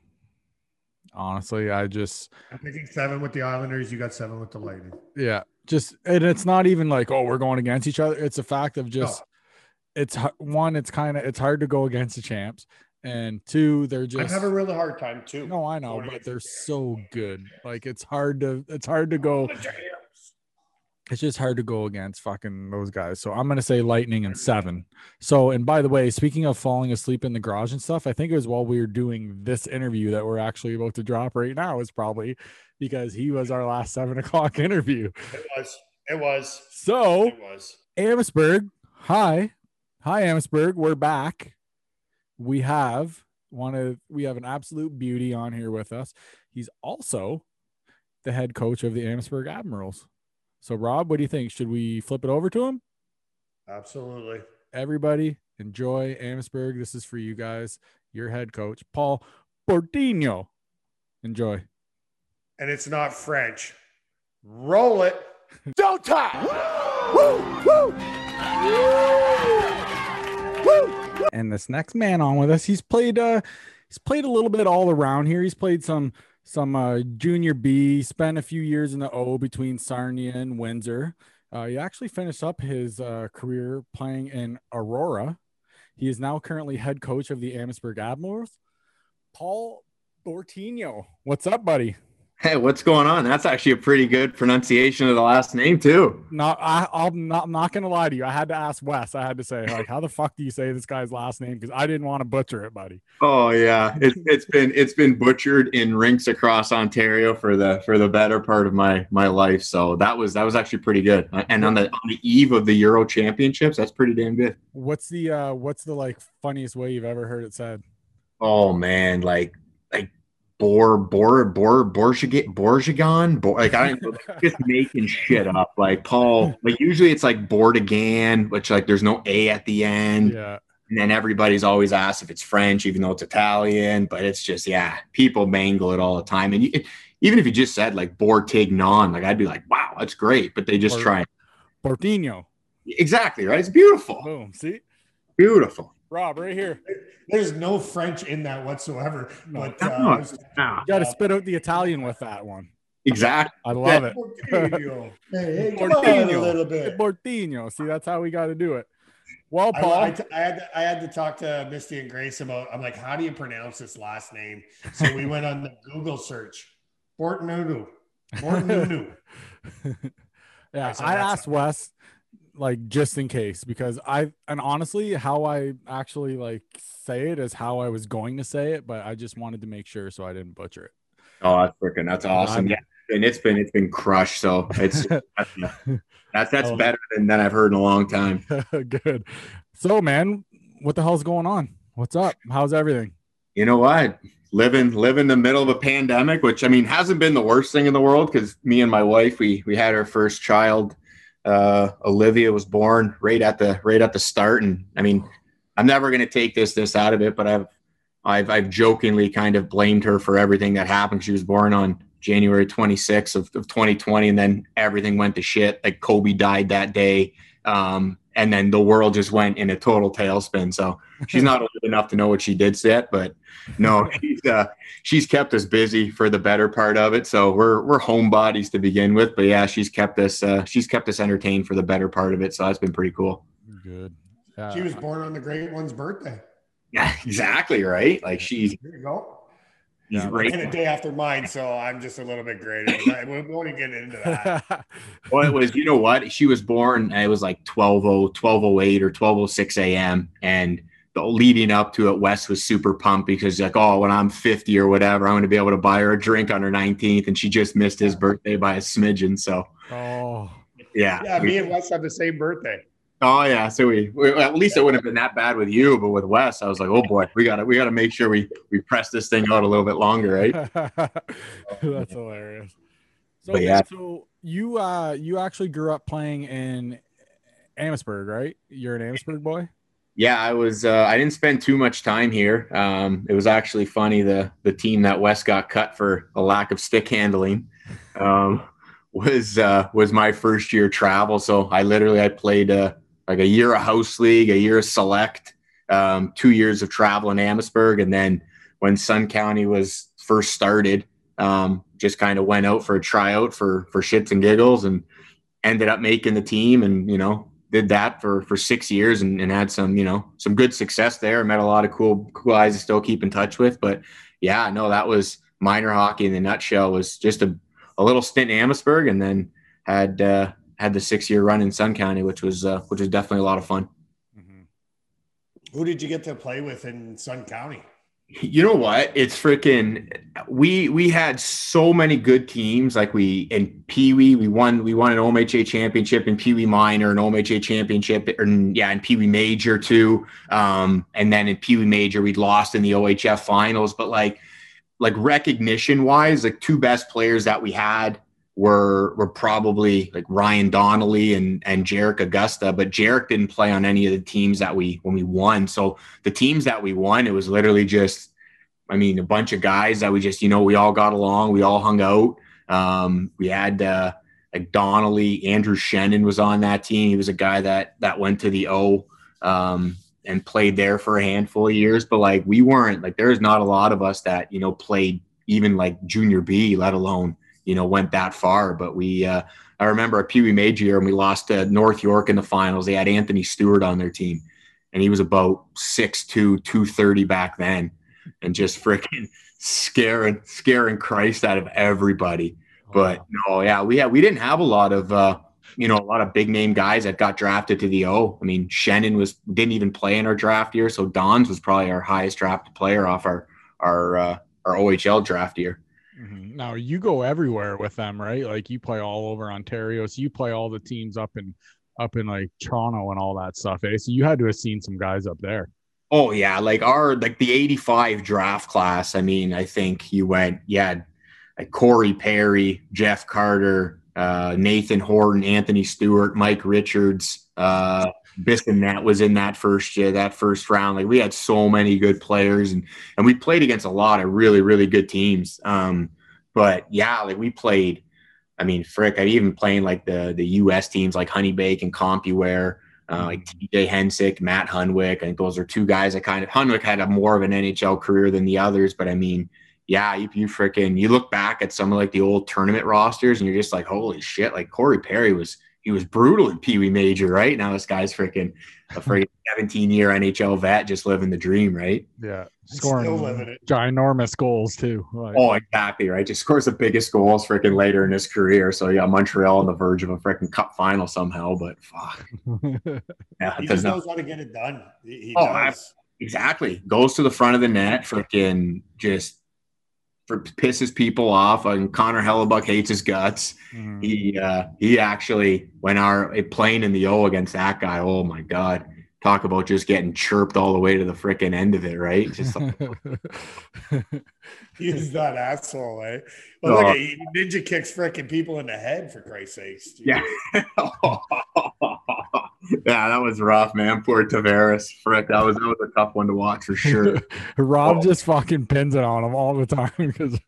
Honestly, I just I'm picking seven with the Islanders. You got seven with the Lightning. yeah, just and it's not even like oh we're going against each other. It's a fact of just it's one. It's kind of it's hard to go against the champs, and two they're just I have a really hard time too. No, I know, but they're the so good. Like it's hard to it's hard to go. It's just hard to go against fucking those guys. So I'm gonna say lightning and seven. So and by the way, speaking of falling asleep in the garage and stuff, I think it was while we were doing this interview that we're actually about to drop right now is probably because he was our last seven o'clock interview. It was. It was. So It was. Amherstburg, hi, hi Amherstburg, we're back. We have one of we have an absolute beauty on here with us. He's also the head coach of the Amherstburg Admirals. So Rob, what do you think? Should we flip it over to him? Absolutely. Everybody, enjoy Amherstburg. This is for you guys. Your head coach, Paul Portino. Enjoy. And it's not French. Roll it. Don't talk. Woo, woo. and this next man on with us he's played uh he's played a little bit all around here. He's played some some uh junior b. Spent a few years in the o between sarnia and windsor. Uh he actually finished up his uh career playing in aurora. He is now currently head coach of the amherstburg admirals. Paul bortino what's up buddy Hey, what's going on? That's actually a pretty good pronunciation of the last name too. not I, i'm not I'm not gonna lie to you i had to ask wes i had to say like how the fuck do you say this guy's last name because i didn't want to butcher it buddy Oh yeah, it's it's been it's been butchered in rinks across Ontario for the for the better part of my my life. So that was that was actually pretty good. And on the on the eve of the Euro Championships, that's pretty damn good. What's the uh what's the like funniest way you've ever heard it said? Oh man, like like Bor Bor Bor Borjagan Borjagan Bor, like I don't just making shit up. Like Paul, like usually it's like Bordigan, which like there's no A at the end. Yeah. And then everybody's always asked if it's French, even though it's Italian. But it's just, yeah, people mangle it all the time. And you, even if you just said like Bortignon, like I'd be like, wow, that's great. But they just Or- try. Portino. Exactly, right? It's beautiful. Boom. See? Beautiful. Rob, right here. There's no French in that whatsoever. No. But uh, No. Was- Yeah, You got to spit out the Italian with that one. exactly. I love it. Portinho. hey, hey, come on a little bit. Portino. See, that's how we got to do it. Well, Paul. I, t- I had to, I had to talk to Misty and Grace about. I'm like, how do you pronounce this last name? So we went on the Google search. Bortnunu. Bortnunu. yeah, I said I asked Wes like just in case because I and honestly how I actually like say it is how I was going to say it, but I just wanted to make sure so I didn't butcher it. Oh, that's freaking that's awesome. I'm- Yeah. And it's been it's been crushed. So it's that's that's, Oh. better than, that I've heard in a long time. Good. So, man, what the hell's going on? What's up? How's everything? You know what? Living living in the middle of a pandemic, which I mean hasn't been the worst thing in the world because me and my wife we we had our first child. Uh, Olivia was born right at the right at the start, and I mean, I'm never going to take this this out of it, but I've I've I've jokingly kind of blamed her for everything that happened. She was born on January 26th of, of 2020, and then everything went to shit. Like Kobe died that day, um, and then the world just went in a total tailspin. So she's not old enough to know what she did yet, but no, she's uh, she's kept us busy for the better part of it. So we're we're homebodies to begin with, but yeah, she's kept us uh, she's kept us entertained for the better part of it. So that's been pretty cool. Good. Uh, She was born on the great one's birthday. Yeah, exactly right. Like she's There you go. She's Yeah, right. And a day after mine, so I'm just a little bit greater. but We won't even get into that. Well, it was, you know what? She was born, it was like 12, 1208 or 1206 a.m. And the leading up to it, Wes was super pumped because, like, oh, when I'm 50 or whatever, I'm going to be able to buy her a drink on her 19th. And she just missed his birthday by a smidgen. So, oh, yeah. Yeah, me and Wes have the same birthday. Oh yeah, so we, we at least it wouldn't have been that bad with you, but with Wes, I was like, oh boy, we gotta we gotta make sure we we press this thing out a little bit longer, right? that's hilarious. So, But yeah. so you uh you actually grew up playing in Amherstburg, right? You're an Amherstburg boy. Yeah, I was. Uh, I didn't spend too much time here. Um, it was actually funny. The the team that Wes got cut for a lack of stick handling um, was uh, was my first year travel. So I literally I played uh, like a year of house league, a year of select, um, two years of travel in Amherstburg, and then when Sun County was first started, um, just kind of went out for a tryout for for shits and giggles, and ended up making the team, and you know did that for for six years and, and had some you know some good success there. Met a lot of cool cool guys to still keep in touch with. But yeah, no, that was minor hockey in the nutshell. Was just a, a little stint in Amherstburg, and then had uh, had the six year run in Sun County, which was uh, which was definitely a lot of fun. Who did you get to play with in Sun County? You know what? It's freaking. We we had so many good teams. Like we in Pee Wee, we won we won an OMHA championship in Pee Wee minor, an OMHA championship, or yeah, in Pee Wee major too. Um, and then in Pee Wee major, we'd lost in the OHF finals. But like like recognition wise, like two best players that we had were were probably like Ryan Donnelly and and Jarek Augusta. But Jarek didn't play on any of the teams that we when we won. So the teams that we won, it was literally just, I mean, a bunch of guys that we just, you know, we all got along, we all hung out. Um, we had uh, like Donnelly, Andrew Shannon was on that team. He was a guy that that went to the O um, and played there for a handful of years. But like, we weren't like, there's not a lot of us that you know played even like junior B, let alone you know went that far. But we, uh, I remember a Pee Wee major year and we lost to North York in the finals. They had Anthony Stewart on their team and he was about 6'2", 230 back then, and just freaking scaring scaring Christ out of everybody. But no, yeah, we had we didn't have a lot of uh, you know a lot of big name guys that got drafted to the O. I mean, Shannon was didn't even play in our draft year, so Don's was probably our highest drafted player off our our uh, our OHL draft year. Mhm. Now you go everywhere with them, right? Like you play all over Ontario, so you play all the teams up in up in like Toronto and all that stuff. Eh? So you had to have seen some guys up there. Oh yeah, like our like the '85 draft class. I mean, I think you went yeah, like Corey Perry, Jeff Carter, uh, Nathan Horton, Anthony Stewart, Mike Richards, uh, Bissonnette was in that first year, that first round. Like we had so many good players, and and we played against a lot of really really good teams. Um, but yeah, like we played. I mean, frick, I even playing like the the U.S. teams like Honeybake and CompuWare, uh, like TJ Hensick, Matt Hunwick. I think those are two guys that kind of Hunwick had a more of an NHL career than the others, but I mean, yeah, you, you freaking you look back at some of like the old tournament rosters and you're just like, holy shit, like Corey Perry was he was brutal in Pee Wee Major, right? Now this guy's freaking a freaking 17 year NHL vet, just living the dream, right? Yeah, Still living scoring it. ginormous goals too. Like, Oh, exactly, right. Just scores the biggest goals freaking later in his career. So yeah, Montreal on the verge of a freaking cup final somehow, but fuck. Yeah, He just knows how to get it done. He, he Oh, does. exactly. Goes to the front of the net, freaking just for, pisses people off. And Connor Hellebuyck hates his guts. Mhm. He uh, he actually when our a playing in the O against that guy. Oh my god! Talk about just getting chirped all the way to the freaking end of it, right? Just like, He is that asshole, eh? Well, No. look he ninja kicks freaking people in the head for Christ's sakes. dude. yeah, yeah, that was rough, man. Poor Tavares, frick, that was that was a tough one to watch for sure. Rob Oh. just fucking pins it on him all the time because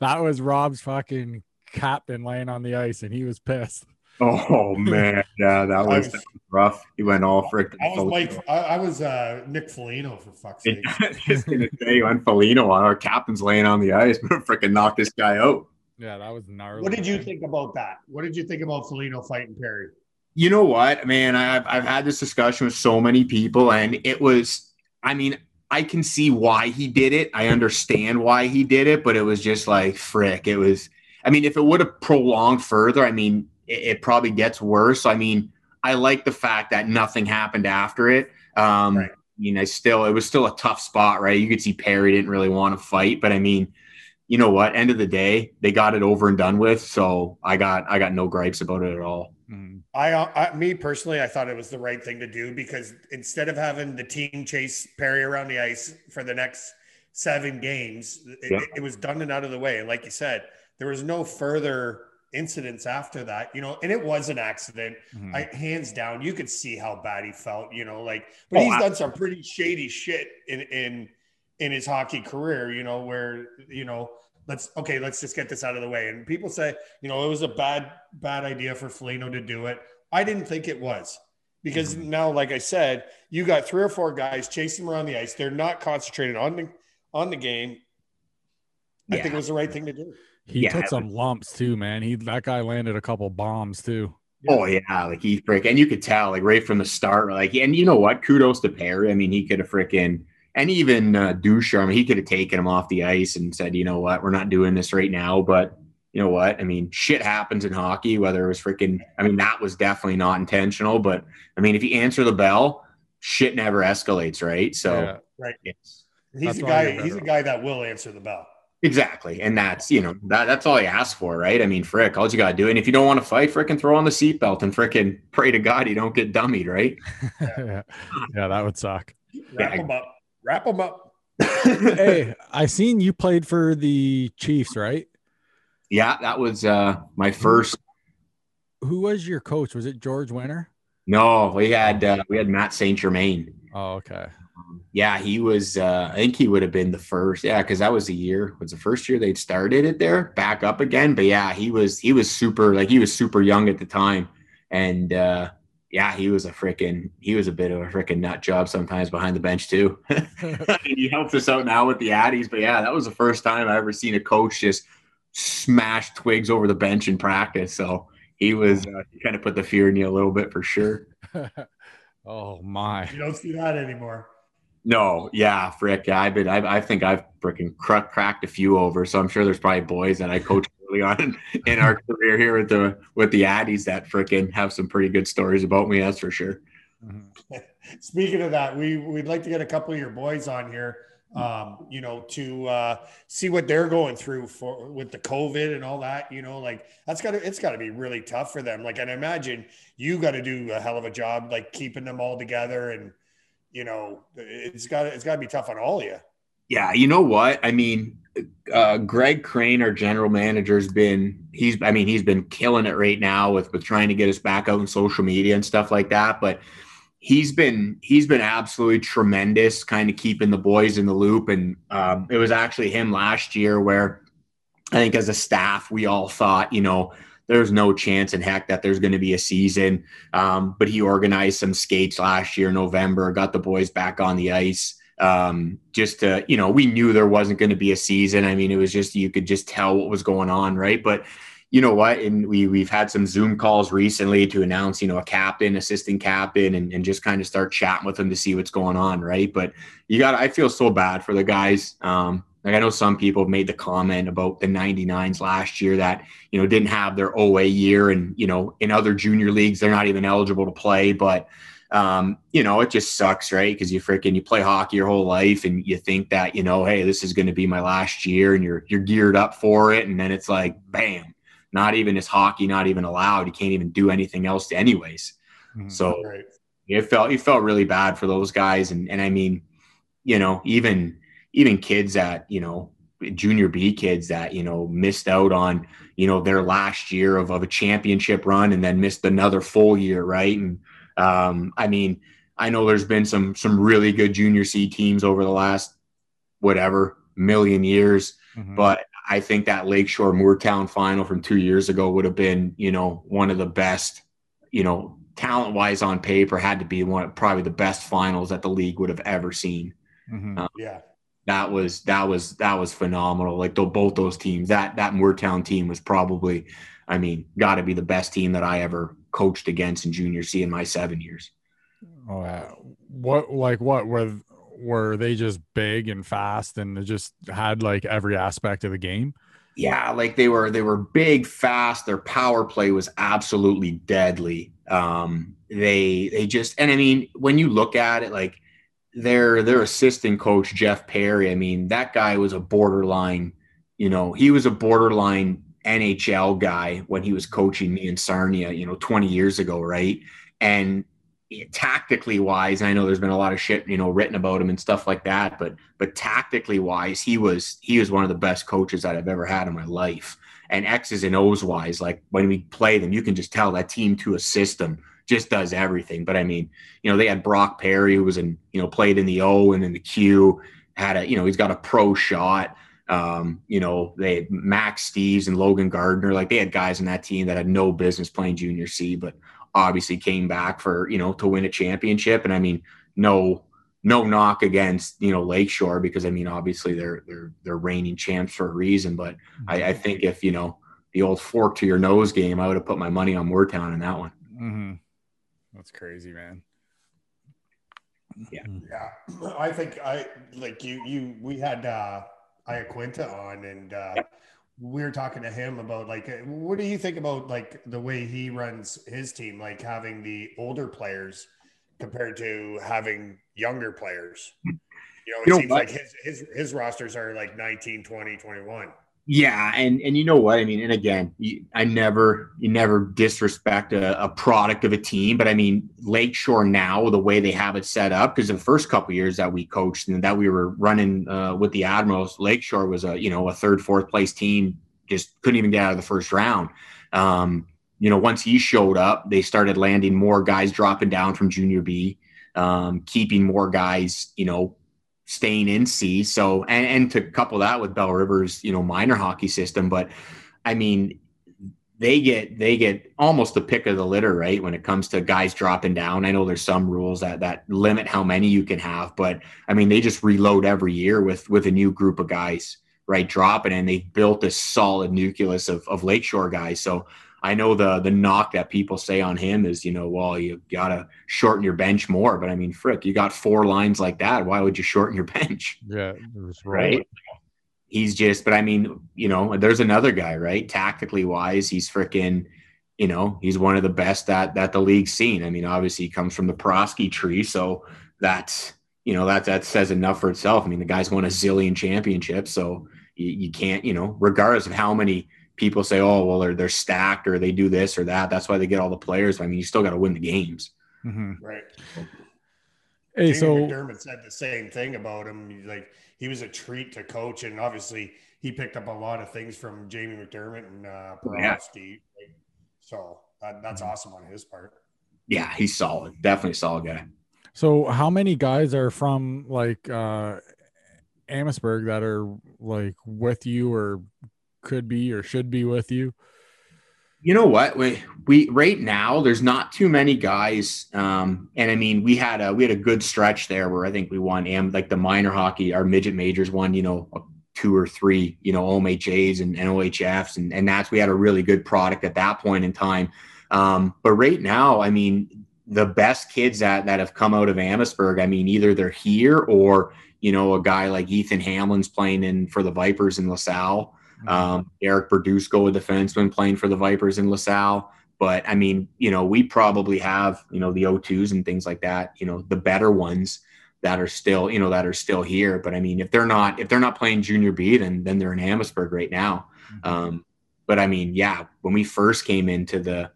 that was Rob's fucking captain laying on the ice and he was pissed. Oh man, yeah, that was, was- that was rough. He went all freaking. I was Mike. I, I was uh, Nick Foligno for fuck's sake. just gonna say when Foligno on our captain's laying on the ice, but freaking knocked this guy out. Yeah, that was gnarly. What did you think about that? What did you think about Foligno fighting Perry? You know what, man? I've I've had this discussion with so many people, and it was. I mean, I can see why he did it. I understand why he did it, but it was just like frick. It was. I mean, if it would have prolonged further, I mean, it, it probably gets worse. I mean, I like the fact that nothing happened after it. Um, Right. I mean, I still it was still a tough spot, right? You could see Perry didn't really want to fight, but I mean, you know what? End of the day, they got it over and done with. So I got I got no gripes about it at all. Mhm. I, I, me personally, I thought it was the right thing to do because instead of having the team chase Perry around the ice for the next seven games, it, Yeah. it was done and out of the way. And like you said, there was no further incidents after that, you know, and it was an accident. Mhm. I, hands down, you could see how bad he felt, you know, like, but Oh, he's I- done some pretty shady shit in, in, in his hockey career, you know, where, you know, let's, okay, let's just get this out of the way. And people say, you know, it was a bad, bad idea for Foligno to do it. I didn't think it was because now, like I said, you got three or four guys chasing him around the ice. They're not concentrated on the, on the game. I think it was the right thing to do. He Yeah, took it some lumps too, man. He that guy landed a couple bombs too. Oh yeah, like he frick, and you could tell like right from the start, like, and you know what? Kudos to Perry. I mean, he could have freaking and even uh, Ducharme, I mean, he could have taken him off the ice and said, you know what, we're not doing this right now. But you know what? I mean, shit happens in hockey. Whether it was freaking, I mean, that was definitely not intentional. But I mean, if you answer the bell, shit never escalates, right? So Yeah. it's He's That's a guy. He's a guy that will answer the bell. Exactly. And that's, you know, that, that's all you ask for, right? I mean, frick, all you got to do. And if you don't want to fight, frickin' throw on the seatbelt and frickin' pray to God you don't get dummied, right? yeah. yeah, that would suck. Wrap Yeah. up. Wrap them up. Hey, I seen you played for the Chiefs, right? yeah, that was uh my first. Who was your coach? Was it George Winter? No, we had uh, we had Matt Saint Germain. Oh, okay. Yeah, he was. uh I think he would have been the first. Yeah, because that was the year. Was the first year they'd started it there, back up again. But yeah, he was he was super like he was super young at the time, and uh yeah, he was a freaking he was a bit of a freaking nut job sometimes behind the bench too. he helps us out now with the Addies, but yeah, that was the first time I ever seen a coach just smash twigs over the bench in practice. So he was uh, he kind of put the fear in you a little bit for sure. oh my. You don't see that anymore. No, yeah, frick. Yeah, I've been. I've, I think I've freaking cr- cracked a few over. So I'm sure there's probably boys that I coached early on in, our career here with the with the Addies that freaking have some pretty good stories about me. That's for sure. Mhm. Speaking of that, we we'd like to get a couple of your boys on here. Um, you know, to uh, see what they're going through for with the COVID and all that. You know, like that's got to it's got to be really tough for them. Like, and I imagine you got to do a hell of a job, like keeping them all together and you know, it's got it's got to be tough on all of you. Yeah, you know what? I mean, uh, Greg Crane, our general manager, has been he's I mean he's been killing it right now with with trying to get us back out on social media and stuff like that. But he's been he's been absolutely tremendous, kind of keeping the boys in the loop. And um, it was actually him last year where I think as a staff we all thought, you know, there's no chance in heck that there's going to be a season. Um, but he organized some skates last year, November, got the boys back on the ice um, just to, you know, we knew there wasn't going to be a season. I mean, it was just, you could just tell what was going on. Right. But you know what? And we, we've had some zoom calls recently to announce, you know, a captain, assistant captain, and, and just kind of start chatting with them to see what's going on. Right. But you got, I feel so bad for the guys. Um, like I know some people have made the comment about the 99s last year that, you know, didn't have their OA year and, you know, in other junior leagues, they're not even eligible to play. But, um, you know, it just sucks, right? Because you freaking you play hockey your whole life, and you think that you know, hey, this is going to be my last year, and you're you're geared up for it, and then it's like, bam, not even is hockey not even allowed. You can't even do anything else, anyways. Mm-hmm. So right. it felt it felt really bad for those guys, and and I mean, you know, even even kids that you know junior B kids that you know missed out on you know their last year of, of a championship run and then missed another full year right and um, I mean, I know there's been some some really good junior C teams over the last whatever million years, mm-hmm. but I think that Lakeshore Mooretown final from two years ago would have been, you know, one of the best, you know, talent wise on paper had to be one of probably the best finals that the league would have ever seen. Mm-hmm. Um, yeah. That was that was that was phenomenal. Like the, both those teams, that that Mooretown team was probably, I mean, got to be the best team that I ever coached against in junior C in my seven years. Oh, yeah. what like what were were they just big and fast and they just had like every aspect of the game? Yeah, like they were they were big, fast. Their power play was absolutely deadly. Um, they they just and I mean when you look at it, like their their assistant coach Jeff Perry, I mean that guy was a borderline. You know, he was a borderline NHL guy when he was coaching me in Sarnia, you know, 20 years ago, right? And tactically wise, I know there's been a lot of shit, you know, written about him and stuff like that, but but tactically wise, he was he was one of the best coaches that I've ever had in my life. And X's and O's wise, like when we play them, you can just tell that team to a system just does everything. But I mean, you know, they had Brock Perry who was in, you know, played in the O and in the Q, had a, you know, he's got a pro shot. Um, you know, they had Max Steves and Logan Gardner. Like they had guys in that team that had no business playing junior C, but obviously came back for, you know, to win a championship. And I mean, no, no knock against, you know, Lakeshore because I mean, obviously they're they're they're reigning champs for a reason. But I, I think if, you know, the old fork to your nose game, I would have put my money on Mooretown in that one. Mm-hmm. That's crazy, man. Yeah. Yeah. I think I like you you we had uh Iaquinta on, and uh, we were talking to him about like, uh, what do you think about like the way he runs his team, like having the older players compared to having younger players? You know, it you seems know, like his, his his rosters are like 19, 20, 21. Yeah, and and you know what I mean. And again, you, I never you never disrespect a, a, product of a team, but I mean Lakeshore now the way they have it set up because the first couple years that we coached and that we were running uh, with the Admirals, Lakeshore was a you know a third fourth place team, just couldn't even get out of the first round. Um, you know, once he showed up, they started landing more guys dropping down from junior B, um, keeping more guys, you know, staying in C. So and, and to couple that with Belle River's, you know, minor hockey system, but I mean, they get they get almost the pick of the litter, right? When it comes to guys dropping down. I know there's some rules that that limit how many you can have, but I mean they just reload every year with with a new group of guys, right? Dropping and they've built this solid nucleus of, of Lakeshore guys. So I know the the knock that people say on him is, you know, well, you gotta shorten your bench more. But I mean, frick, you got four lines like that. Why would you shorten your bench? Yeah, right. He's just, but I mean, you know, there's another guy, right? Tactically wise, he's freaking, you know, he's one of the best that that the league's seen. I mean, obviously, he comes from the Prosky tree, so that's you know that that says enough for itself. I mean, the guy's won a zillion championships, so you, you can't, you know, regardless of how many people say, oh, well, they're, they're stacked or they do this or that. That's why they get all the players. I mean, you still got to win the games. Mm-hmm. Right. Hey, Jamie so McDermott said the same thing about him. He's like he was a treat to coach, and obviously he picked up a lot of things from Jamie McDermott and uh, Yeah. Borowski. So that, that's Mm-hmm. awesome on his part. Yeah, he's solid. Definitely a solid guy. so how many guys are from like uh Amherstburg that are like with you or could be or should be with you? You know what? We, we right now there's not too many guys. Um, and I mean, we had a we had a good stretch there where I think we won am like the minor hockey, our midget majors won, you know, two or three, you know, OMHAs and, and OHFs, and and that's we had a really good product at that point in time. Um, but right now, I mean, the best kids that that have come out of Amherstburg, I mean, either they're here or you know, a guy like Ethan Hamlin's playing in for the Vipers in LaSalle. Um, Eric Berdusco, a defenseman playing for the Vipers in LaSalle. But I mean, you know, we probably have, you know, the O2s and things like that, you know, the better ones that are still, you know, that are still here. But I mean, if they're not, if they're not playing junior B, then then they're in Amherstburg right now. Um, but I mean, yeah, when we first came into the,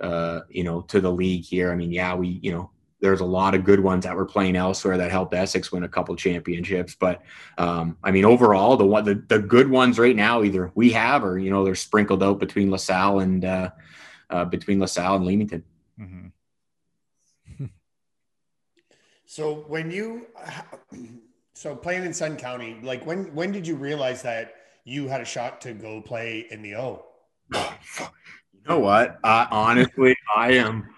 uh, you know, to the league here, I mean, yeah, we, you know, there's a lot of good ones that were playing elsewhere that helped Essex win a couple championships. But um, I mean, overall, the one the, the good ones right now, either we have or you know they're sprinkled out between LaSalle and uh, uh, between LaSalle and Leamington. Mhm. So when you, so playing in Sun County, like when when did you realize that you had a shot to go play in the O? You know what? Uh, honestly, I am.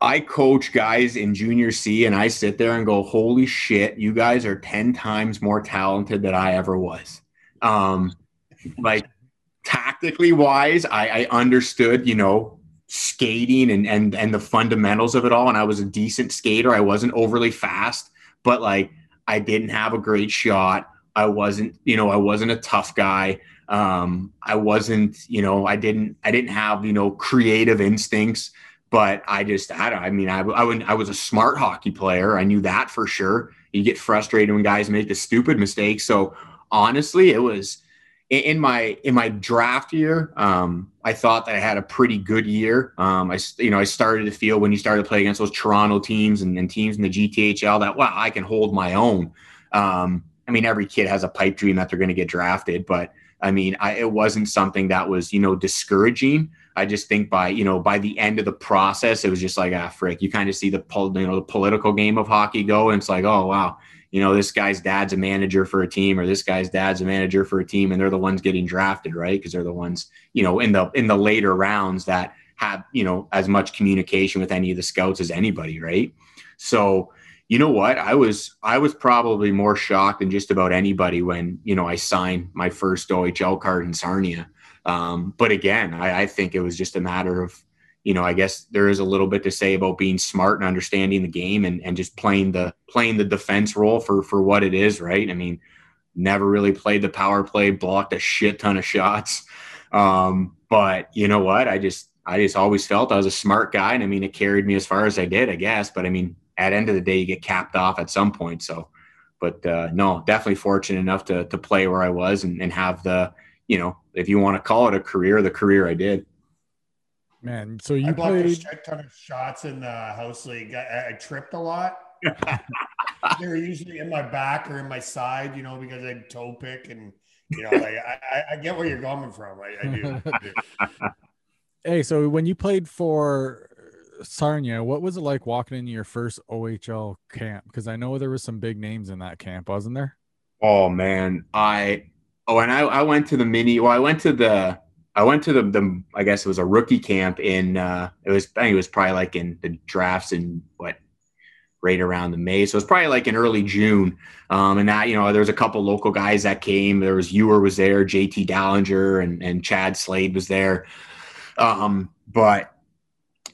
I, coach guys in junior C, and I sit there and go, "Holy shit! You guys are ten times more talented than I ever was." Um, like tactically wise, I, I understood, you know, skating and and and the fundamentals of it all. And I was a decent skater. I wasn't overly fast, but like I didn't have a great shot. I wasn't, you know, I wasn't a tough guy. Um, I wasn't, you know, I didn't, I didn't have, you know, creative instincts. But I just, I don't. I mean, I, I, I was a smart hockey player. I knew that for sure. You get frustrated when guys make the stupid mistakes. So honestly, it was in, my in my draft year. Um, I thought that I had a pretty good year. Um, I, you know, I started to feel when you started to play against those Toronto teams and, and teams in the GTHL that wow, I can hold my own. Um, I mean, every kid has a pipe dream that they're going to get drafted, but I mean, I, it wasn't something that was, you know, discouraging. I just think by, you know, by the end of the process, it was just like, ah, frick, you kind of see the, pol- you know, the political game of hockey go. And it's like, oh, wow, you know, this guy's dad's a manager for a team or this guy's dad's a manager for a team. And they're the ones getting drafted, right? Because they're the ones, you know, in the, in the later rounds that have, you know, as much communication with any of the scouts as anybody, right? So, you know what i was i was probably more shocked than just about anybody when you know i signed my first ohl card in sarnia um, but again I, I think it was just a matter of you know i guess there is a little bit to say about being smart and understanding the game and, and just playing the playing the defense role for for what it is right? I mean never really played the power play blocked a shit ton of shots. Um, but you know what? I just i just always felt i was a smart guy and i mean it carried me as far as i did i guess. But i mean at end of the day you get capped off at some point. So but uh, no definitely fortunate enough to, to play where i was and, and have the you know if you want to call it a career the career i did Man, so I you blocked a played shit ton of shots in the house league. I, I tripped a lot. they were usually in my back or in my side, you know, because I'd toe pick and you know, like I, I, I get where you're coming from. I, I do. I do. Hey, so when you played for Sarnia, what was it like walking into your first OHL camp? Because I know there was some big names in that camp, wasn't there? Oh man, I oh, and I I went to the mini. Well, I went to the I went to the the I guess it was a rookie camp in uh it was I think it was probably like in the drafts in what right around the May. So it was probably like in early June. Um, and that, you know, there was a couple local guys that came. There was Ewer was there, JT Dallinger and, and Chad Slade was there. Um, but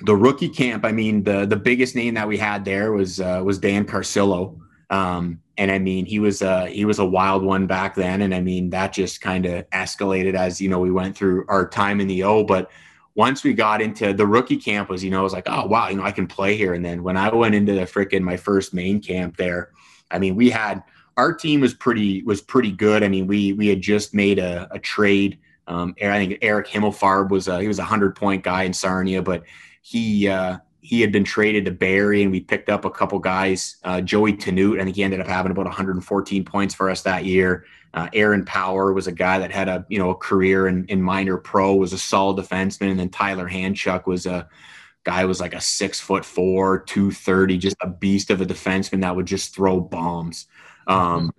the rookie camp, I mean, the the biggest name that we had there was uh, was Dan Carcillo. Um, and I mean, he was uh he was a wild one back then, and I mean that just kind of escalated as you know we went through our time in the O. But once we got into the rookie camp, was you know I was like, oh wow, you know I can play here. And then when I went into the freaking my first main camp there, I mean we had our team was pretty was pretty good. I mean we we had just made a, a trade. Um, I think Eric Himmelfarb was a, he was a hundred point guy in Sarnia, but he uh, he had been traded to Barrie, and we picked up a couple guys. Uh, Joey Tenute, I think he ended up having about 114 points for us that year. Uh, Aaron Power was a guy that had a you know a career in, in minor pro, was a solid defenseman, and then Tyler Handchuck was a guy was like a six foot four, 230, just a beast of a defenseman that would just throw bombs. Um,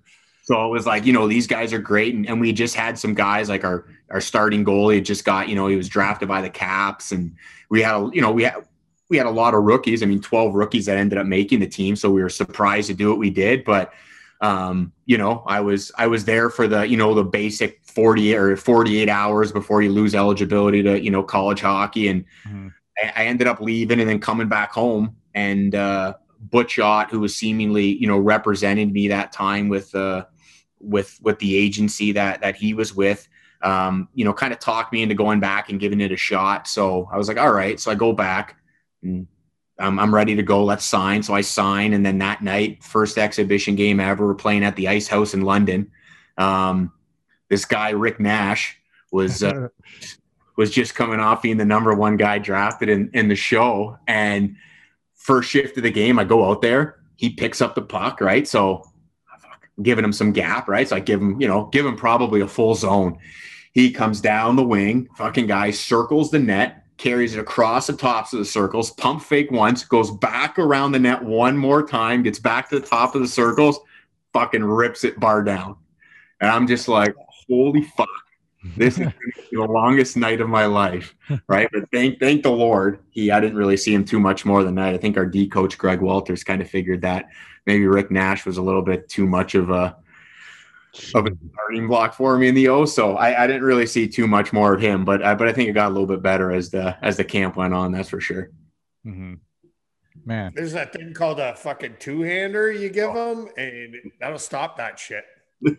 so it was like, you know, these guys are great. And, and we just had some guys like our, our starting goalie just got, you know, he was drafted by the caps and we had, a, you know, we had, we had a lot of rookies. I mean, 12 rookies that ended up making the team. So we were surprised to do what we did, but um, you know, I was, I was there for the, you know, the basic 40 or 48 hours before you lose eligibility to, you know, college hockey. And mm-hmm. I, I ended up leaving and then coming back home and, uh, Butch Ott, who was seemingly, you know, represented me that time with, uh, with with the agency that that he was with um, you know kind of talked me into going back and giving it a shot so i was like all right so i go back and I'm, I'm ready to go. Let's sign. So i sign and then that night first exhibition game ever we're playing at the ice house in london. Um, this guy rick nash was uh, was just coming off being the number one guy drafted in, in the show. And first shift of the game i go out there. He picks up the puck right? So giving him some gap, right? So I give him, you know, give him probably a full zone. He comes down the wing, fucking guy circles the net, carries it across the tops of the circles, pump fake once, goes back around the net one more time, gets back to the top of the circles, fucking rips it bar down. And I'm just like, holy fuck. This is the longest night of my life, right? But thank thank the Lord, he I didn't really see him too much more than that. I think our D coach Greg Walters kind of figured that maybe Rick Nash was a little bit too much of a of a starting block for me in the O. So I, I didn't really see too much more of him, but I, but I think it got a little bit better as the as the camp went on. That's for sure. Mm-hmm. Man, there's that thing called a fucking two hander you give them, and that'll stop that shit. you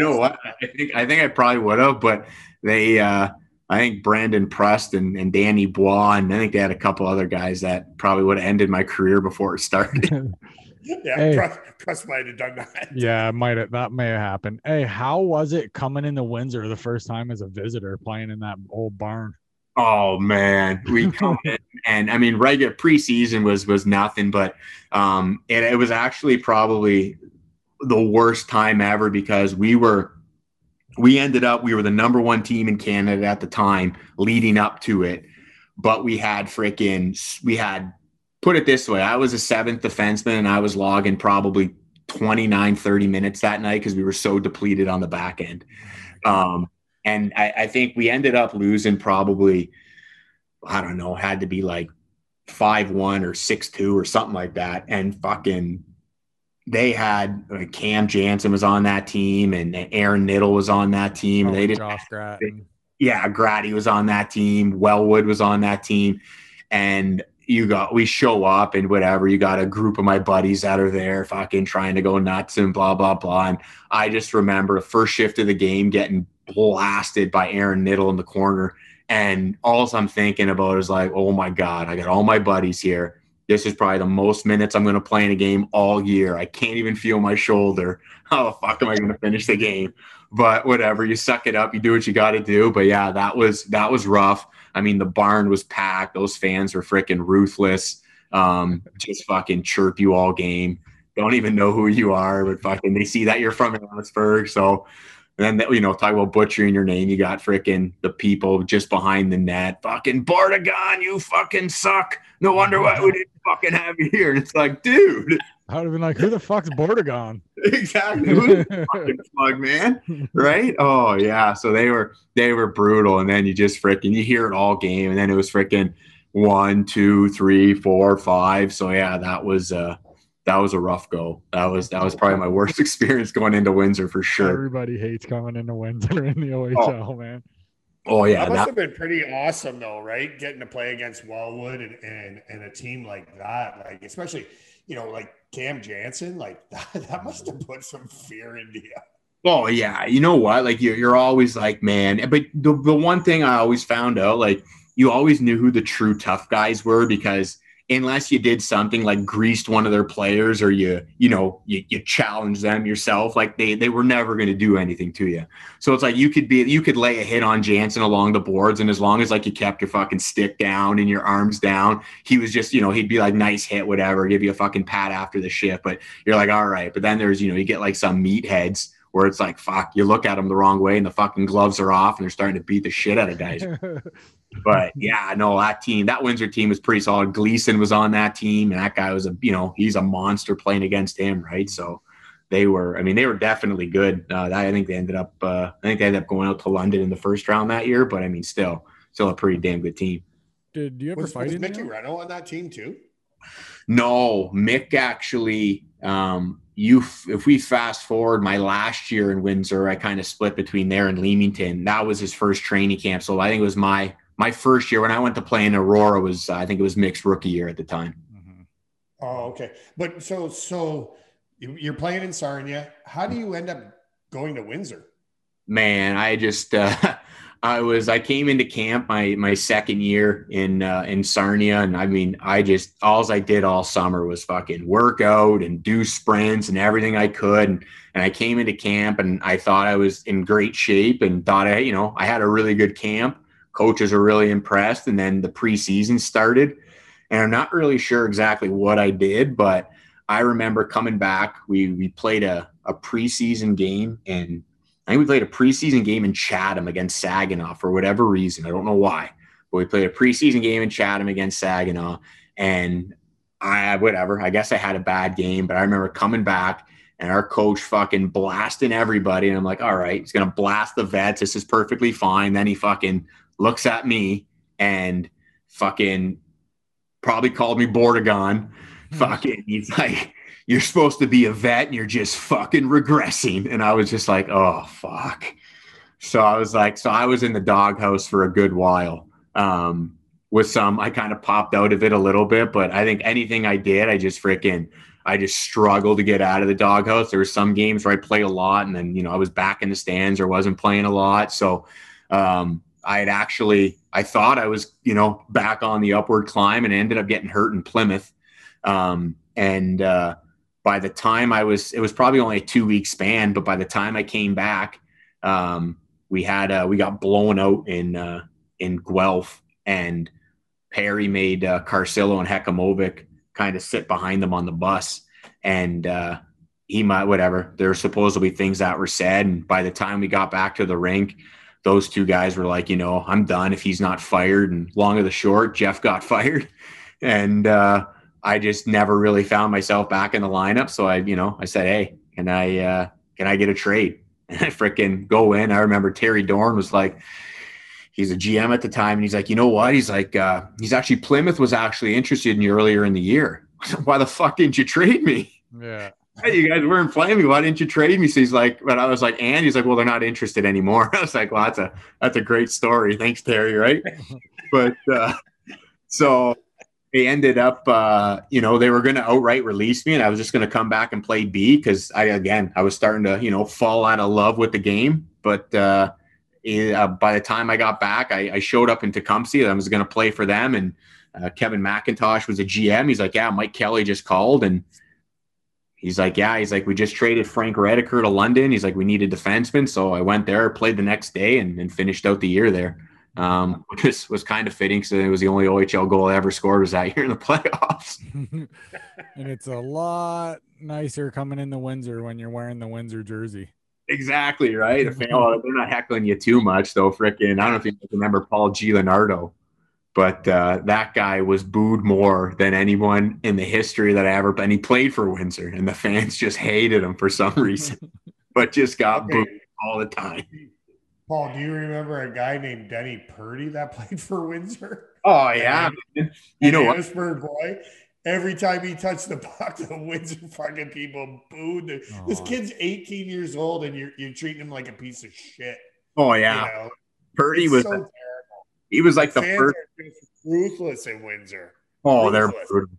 know what? I think I think I probably would have, but they. uh I think Brandon Prust and Danny Bois, and I think they had a couple other guys that probably would have ended my career before it started. yeah, hey. Press, Press might have done that. Yeah, might have that may have happened. Hey, how was it coming into Windsor the first time as a visitor playing in that old barn? Oh man, we come in and I mean regular preseason was was nothing, but um it, it was actually probably the worst time ever because we were we ended up we were the number one team in Canada at the time leading up to it, but we had freaking we had put it this way I was a seventh defenseman and I was logging probably 29, 30 minutes that night because we were so depleted on the back end. Um, and I, I think we ended up losing probably, I don't know, had to be like five one or six two or something like that. And fucking, they had like Cam Janssen was on that team and Aaron Niddle was on that team. Oh, they did Josh Gratton. Yeah, Grady was on that team. Wellwood was on that team. And you got we show up and whatever you got a group of my buddies that are there fucking trying to go nuts and blah blah blah. And i just remember the first shift of the game getting blasted by aaron niddle in the corner. And all i'm thinking about is like oh my god i got all my buddies here. This is probably the most minutes i'm going to play in a game all year. I can't even feel my shoulder. How the fuck am i going to finish the game? But whatever you suck it up you do what you got to do. But yeah that was that was rough I mean, the barn was packed. Those fans were freaking ruthless. Um, just fucking chirp you all game. Don't even know who you are, but fucking they see that you're from Amherstburg. So then you know, talk about butchering your name. You got freaking the people just behind the net. Fucking Bordegon, you fucking suck. No wonder why we didn't fucking have you here. And it's like, dude. I would have been like, who the fuck's Bordegon? exactly. Who's fucking plug, man? Right? Oh yeah. So they were they were brutal. And then you just freaking you hear it all game. And then it was freaking one, two, three, four, five. So yeah, that was uh that was a rough go. That was that was probably my worst experience going into Windsor for sure. Everybody hates coming into Windsor in the OHL, oh. man. Oh yeah, that must that, have been pretty awesome though, right? Getting to play against Wellwood and, and and a team like that, like especially you know like Cam Janssen, like that, that must have put some fear into you. Oh yeah, you know what? Like you're you're always like, man. But the the one thing I always found out, like you always knew who the true tough guys were because unless you did something like greased one of their players or you you know you, you challenge them yourself like they they were never going to do anything to you. So it's like you could be you could lay a hit on Janssen along the boards and as long as like you kept your fucking stick down and your arms down he was just you know he'd be like nice hit whatever give you a fucking pat after the shift but you're like all right. But then there's you know you get like some meatheads where it's like fuck you look at them the wrong way and the fucking gloves are off and they're starting to beat the shit out of guys but yeah, no, that team, that Windsor team was pretty solid. Gleason was on that team, and that guy was a, you know, he's a monster playing against him, right? So they were, I mean, they were definitely good. Uh, I think they ended up, uh, I think they ended up going out to London in the first round that year, but I mean, still, still a pretty damn good team. Did you ever Was, fight was Mickey there? Reno on that team too? No, Mick actually, um, you if we fast forward my last year in Windsor, I kind of split between there and Leamington. That was his first training camp, so I think it was my my first year when I went to play in Aurora was uh, I think it was mixed rookie year at the time. Mhm. Oh, okay. But so so you- you're playing in Sarnia. How do you end up going to Windsor? man i just uh i was i came into camp my my second year in uh in sarnia and i mean i just alls i did all summer was fucking work out and do sprints and everything i could and, and i came into camp and i thought i was in great shape and thought i you know i had a really good camp coaches were really impressed and then the preseason started and i'm not really sure exactly what i did but i remember coming back we we played a, a preseason game and I think we played a preseason game in Chatham against Saginaw for whatever reason. I don't know why, but we played a preseason game in Chatham against Saginaw, and I whatever. I guess I had a bad game, but I remember coming back and our coach fucking blasting everybody, and I'm like, all right, he's gonna blast the vets. This is perfectly fine. Then he fucking looks at me and fucking probably called me Bordegon. Fucking, he's like, you're supposed to be a vet and you're just fucking regressing. And I was just like, oh, fuck. So I was like, so I was in the doghouse for a good while. Um, with some, I kind of popped out of it a little bit, but I think anything I did, I just freaking, I just struggled to get out of the doghouse. There were some games where I played a lot and then, you know, I was back in the stands or wasn't playing a lot. So, um, I had actually, I thought I was, you know, back on the upward climb and ended up getting hurt in Plymouth. Um, and, uh, by the time I was, it was probably only a two week span, but by the time I came back, um, we had, uh, we got blown out in, uh, in Guelph and Perry made, uh, Carcillo and Hekamovic kind of sit behind them on the bus. And, uh, he might, whatever, there were supposedly things that were said. And by the time we got back to the rink, those two guys were like, you know, I'm done if he's not fired. And long of the short, Jeff got fired. And, uh, I just never really found myself back in the lineup. So I, you know, I said, Hey, can I, uh, can I get a trade? And I freaking go in. I remember Terry Dorn was like, he's a GM at the time. And he's like, you know what? He's like, uh, he's actually Plymouth was actually interested in you earlier in the year. Why the fuck didn't you trade me? Yeah. Hey, you guys weren't playing me. Why didn't you trade me? So he's like, but I was like, and he's like, well, they're not interested anymore. I was like, well, that's a that's a great story. Thanks, Terry. Right? but uh, so they ended up, uh, you know, they were going to outright release me, and I was just going to come back and play B because I again I was starting to you know fall out of love with the game. But uh, eh, uh, by the time I got back, I, I showed up in Tecumseh. I was going to play for them, and uh, Kevin McIntosh was a GM. He's like, yeah, Mike Kelly just called and. He's like, yeah. He's like, we just traded Frank Rediker to London. He's like, we need a defenseman, so I went there, played the next day, and, and finished out the year there. Um, which was, was kind of fitting because it was the only OHL goal I ever scored was that year in the playoffs. and it's a lot nicer coming in the Windsor when you're wearing the Windsor jersey. Exactly right. If, oh, they're not heckling you too much, though. Frickin', I don't know if you remember Paul G. Leonardo, but uh, that guy was booed more than anyone in the history that I ever. And he played for Windsor, and the fans just hated him for some reason, but just got Okay. booed all the time. Paul, do you remember a guy named Denny Purdy that played for Windsor? Oh yeah, man. you know what? Amherstburg boy. Every time he touched the puck, the Windsor fucking people booed. This kid's 18 years old, and you're you're treating him like a piece of shit. Oh you yeah, know? Purdy It's was so terrible. He was like the Fans first. ruthless in Windsor. Oh, they're brutal.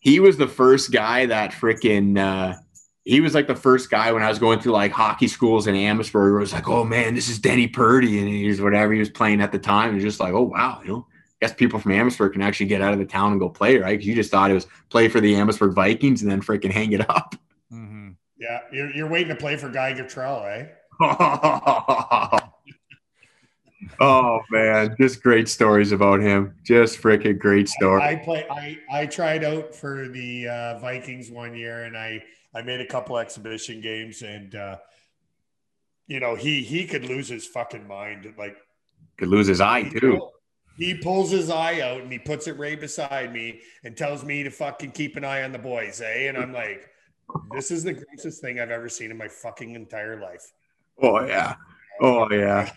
He was the first guy that freaking. Uh, he was like the first guy when I was going through like hockey schools in Amherstburg. Where it was like, oh man, this is Denny Purdy, and he's whatever he was playing at the time. It was just like, oh wow, you know, guess people from Amherstburg can actually get out of the town and go play, right? Because you just thought it was play for the Amherstburg Vikings and then freaking hang it up. Mm-hmm. Yeah, you're, you're waiting to play for Guy Gatrell, eh? oh man, just great stories about him. Just freaking great story. I, I play. I I tried out for the uh, Vikings one year, and I I made a couple exhibition games, and uh, you know he he could lose his fucking mind. Like Could lose his eye too. pull- he pulls his eye out and he puts it right beside me and tells me to fucking keep an eye on the boys, eh? And I'm like, this is the grossest thing I've ever seen in my fucking entire life. Oh yeah. Oh yeah.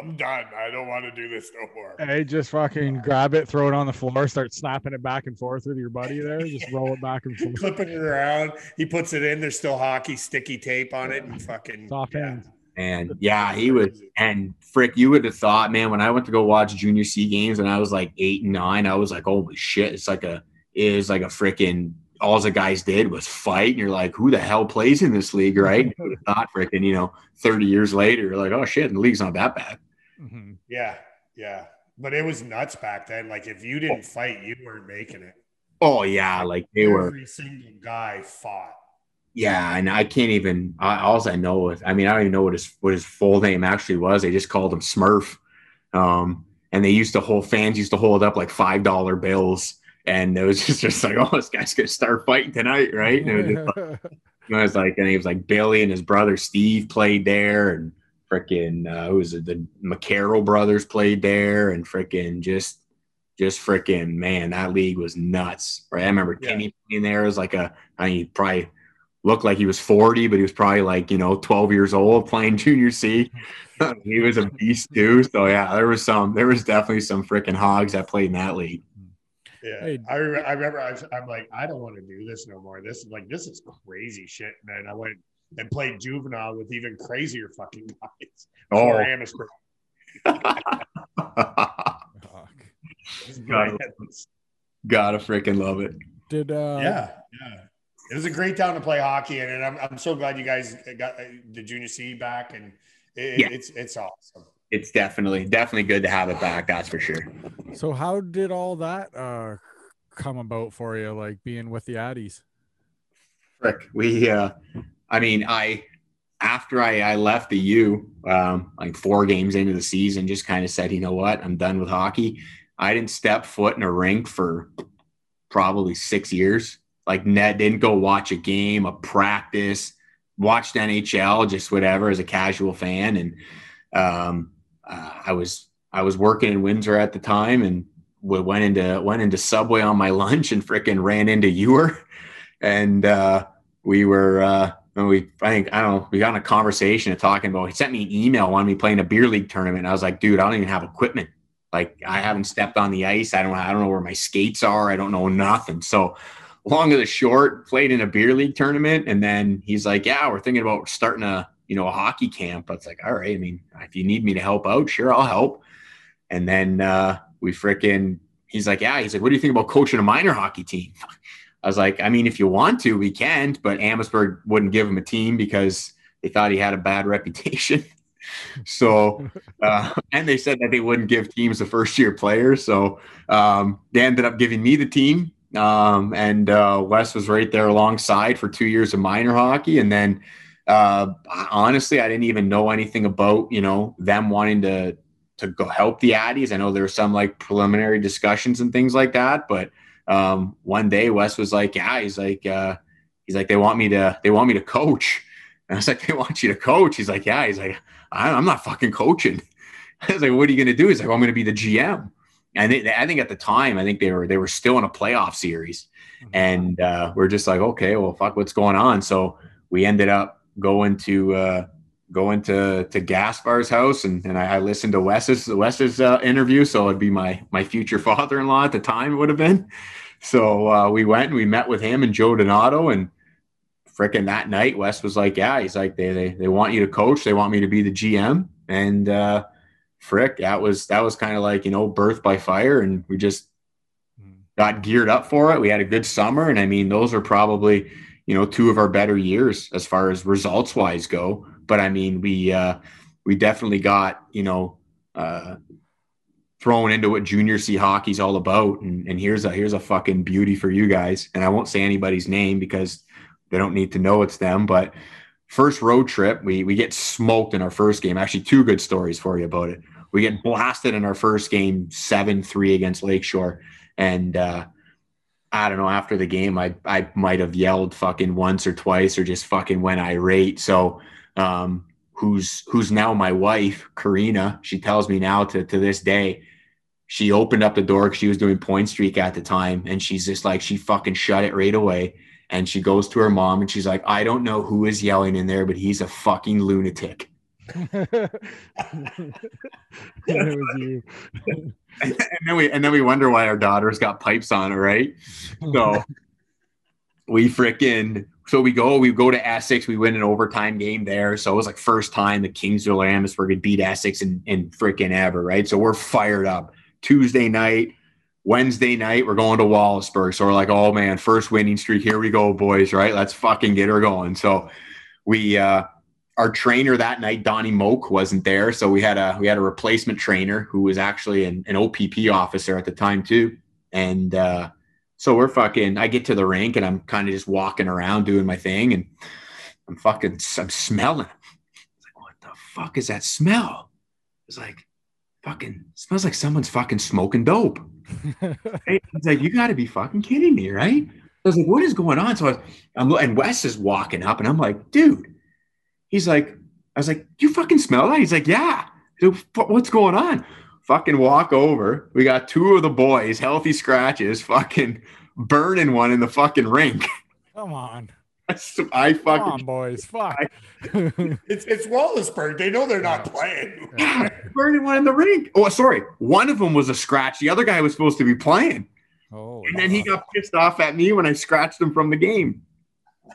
I'm done. I don't want to do this no more. Hey, just fucking grab it, throw it on the floor, start snapping it back and forth with your buddy there. Just roll it back and forth. Flipping it around. He puts it in. There's still hockey sticky tape on it and fucking Soft yeah. hands. And yeah, he was and frick, you would have thought, man, when I went to go watch junior C games when I was like eight and nine, I was like, holy shit, it's like a it is like a freaking all the guys did was fight, and you're like, who the hell plays in this league, right? You would have thought freaking, you know, 30 years later, you're like, oh shit, the league's not that bad. Mhm. Yeah, yeah. But it was nuts back then. Like if you didn't fight, you weren't making it. Oh yeah, like they were Every single guy fought. Yeah, and I can't even. I, all I know is, I mean, I don't even know what his what his full name actually was. They just called him Smurf, um, and they used to hold fans used to hold up like five dollar bills, and it was just, just like, oh, this guy's gonna start fighting tonight, right? And it was, just, it was like, and he was like Billy and his brother Steve played there, and freaking uh, who was it? The McCarroll brothers played there, and freaking just. Just freaking man, that league was nuts. Right, I remember Yeah. Kenny playing there was like a, I mean, he probably looked like he was 40, but he was probably like, you know, 12 years old playing junior C. he was a beast too. So yeah, there was some, there was definitely some freaking hogs that played in that league. Yeah, Hey. I, re- I remember. I was, I'm like, I don't want to do this no more. This is like, this is crazy shit. And then I went and played juvenile with even crazier fucking guys. Oh, Or Amherstburg. Fuck. Got gotta freaking love it. Did uh yeah, yeah. It was a great town to play hockey in, and I'm, I'm so glad you guys got uh, the junior C back, and it, Yeah. it's it's awesome. It's definitely, definitely good to have it back. That's for sure. so how did all that uh come about for you, like being with the Addies? Frick, we, uh, I mean, I, after I, I left the U, um, like four games into the season, just kind of said, you know what, I'm done with hockey. I didn't step foot in a rink for probably six years. Like Ned didn't go watch a game, a practice, watched NHL, just whatever as a casual fan. And um, uh, I was I was working in Windsor at the time, and we went into went into Subway on my lunch and frickin' ran into Ewer, and uh, we were. Uh, and we, I think, I don't know, we got in a conversation of talking about, he sent me an email, wanted me playing a beer league tournament. I was like, dude, I don't even have equipment. Like I haven't stepped on the ice. I don't, I don't know where my skates are. I don't know nothing. So long of the short, played in a beer league tournament. And then he's like, yeah, we're thinking about starting a, you know, a hockey camp. I was like, all right. I mean, if you need me to help out, sure, I'll help. And then uh, we fricking, he's like, yeah, he's like, what do you think about coaching a minor hockey team? I was like, I mean, if you want to, we can, but Amherstburg wouldn't give him a team because they thought he had a bad reputation. so, uh, and they said that they wouldn't give teams the first year players. So um, they ended up giving me the team. Um, and uh, Wes was right there alongside for two years of minor hockey. And then uh, honestly, I didn't even know anything about, you know, them wanting to, to go help the Addies. I know there were some like preliminary discussions and things like that, but um, one day Wes was like, yeah, he's like, uh, he's like, they want me to, they want me to coach. And I was like, they want you to coach. He's like, yeah. He's like, I'm not fucking coaching. I was like, what are you going to do? He's like, well, I'm going to be the GM. And they, I think at the time, I think they were, they were still in a playoff series and, uh, we're just like, okay, well, fuck what's going on. So we ended up going to, uh, going to, to Gaspar's house and, and I, I listened to Wes's, Wes's, uh, interview. So it'd be my, my future father-in-law at the time it would have been. So uh, we went and we met with him and Joe Donato and fricking that night, Wes was like, yeah, he's like, they, they, they want you to coach. They want me to be the GM. And uh, frick, that was, that was kind of like, you know, birth by fire. And we just got geared up for it. We had a good summer. And I mean, those are probably, you know, two of our better years as far as results wise go. But I mean, we, uh, we definitely got, you know, uh, thrown into what junior C hockey's all about. And, and here's a here's a fucking beauty for you guys. And I won't say anybody's name because they don't need to know it's them. But first road trip, we we get smoked in our first game. Actually, two good stories for you about it. We get blasted in our first game, seven three against Lakeshore, and uh, I don't know. After the game, I I might have yelled fucking once or twice, or just fucking went irate. So, um, who's who's now my wife, Karina? She tells me now to to this day, she opened up the door because she was doing point streak at the time, and she's just like she fucking shut it right away. And she goes to her mom and she's like, I don't know who is yelling in there, but he's a fucking lunatic. and then we and then we wonder why our daughter's got pipes on her, right? So we freaking so we go we go to Essex, we win an overtime game there. So it was like first time the Kings Kingsville Amherstburg had beat Essex in, in freaking ever, right? So we're fired up. Tuesday night, Wednesday night, we're going to Wallaceburg. So we're like, oh man, first winning streak. Here we go, boys, right? Let's fucking get her going. So we uh our trainer that night, Donnie Moak, wasn't there, so we had a we had a replacement trainer who was actually an, an OPP officer at the time too, and uh, so we're fucking. I get to the rink and I'm kind of just walking around doing my thing, and I'm fucking I'm smelling. It's like, what the fuck is that smell? It's like fucking smells like someone's fucking smoking dope. It's like you got to be fucking kidding me, right? I was like, what is going on? So I was, I'm and Wes is walking up, and I'm like, dude He's like, I was like, you fucking smell that? He's like, yeah. So, what's going on? Fucking walk over. We got two of the boys, healthy scratches, fucking burning one in the fucking rink. Come on. I fucking Come on, boys. Fuck. It's it's Wallaceburg. They know they're not playing. yeah, burning one in the rink. Oh, sorry. One of them was a scratch. The other guy was supposed to be playing. oh, And then he got pissed off at me when I scratched him from the game.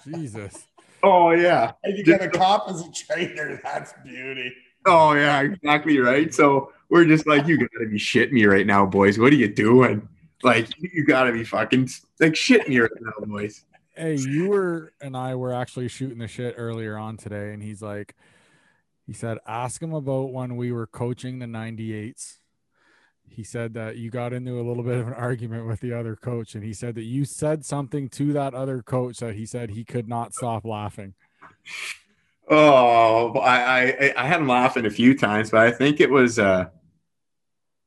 Jesus. Oh, yeah. And you got a cop as a trainer. That's beauty. Oh yeah, exactly right. So we're just like, you gotta be shitting me right now, boys. What are you doing? Like, you gotta be fucking like shitting me right now, boys. Hey, you were and I were actually shooting the shit earlier on today, and he's like, he said, ask him about when we were coaching the 98s. He said that you got into a little bit of an argument with the other coach, and he said that you said something to that other coach that he said he could not stop laughing. Oh, I I, I had him laughing a few times, but I think it was uh,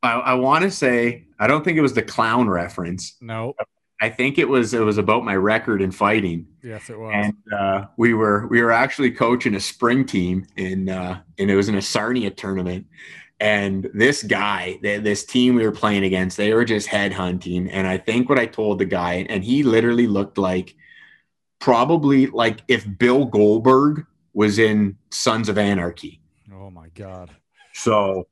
I, I want to say I don't think it was the clown reference. No, I think it was it was about my record in fighting. yes, it was. and uh, we were we were actually coaching a spring team in uh, and it was in a Sarnia tournament. And this guy, this team we were playing against, they were just headhunting. And I think what I told the guy, and he literally looked like probably like if Bill Goldberg was in Sons of Anarchy. oh my god. So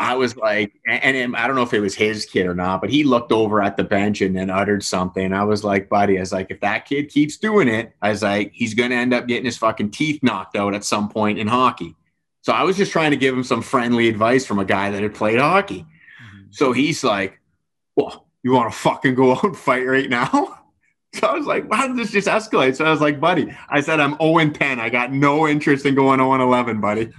I was like, and, and I don't know if it was his kid or not, but he looked over at the bench and then uttered something. I was like, buddy, I was like, if that kid keeps doing it, I was like, he's going to end up getting his fucking teeth knocked out at some point in hockey. So I was just trying to give him some friendly advice from a guy that had played hockey. Mhm. So he's like, well, you want to fucking go out and fight right now? So I was like, why did this just escalate? So I was like, buddy, I said, I'm 0 and 10. I got no interest in going 0 and 11, buddy.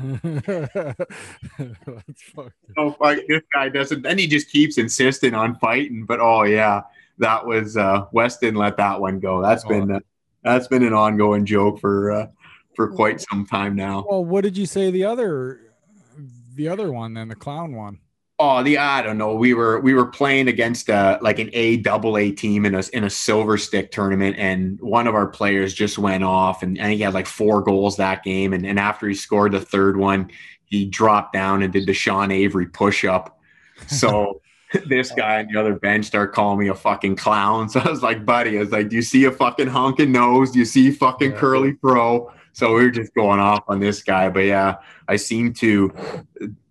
That's fucked. oh fuck, this guy doesn't then he just keeps insisting on fighting but oh yeah that was uh Wes didn't let that one go That's been uh, that's been an ongoing joke for uh for quite some time now Well, what did you say the other the other one then, the clown one? oh the i don't know we were we were playing against uh like an a double a team in a in a silver stick tournament and one of our players just went off and, and he had like four goals that game and, and after he scored the third one he dropped down and did the sean avery push-up so this guy on the other bench started calling me a fucking clown. So I was like, buddy, I was like, do you see a fucking honking nose? Do you see fucking Yeah. curly pro? So we were just going off on this guy. But yeah, I seem to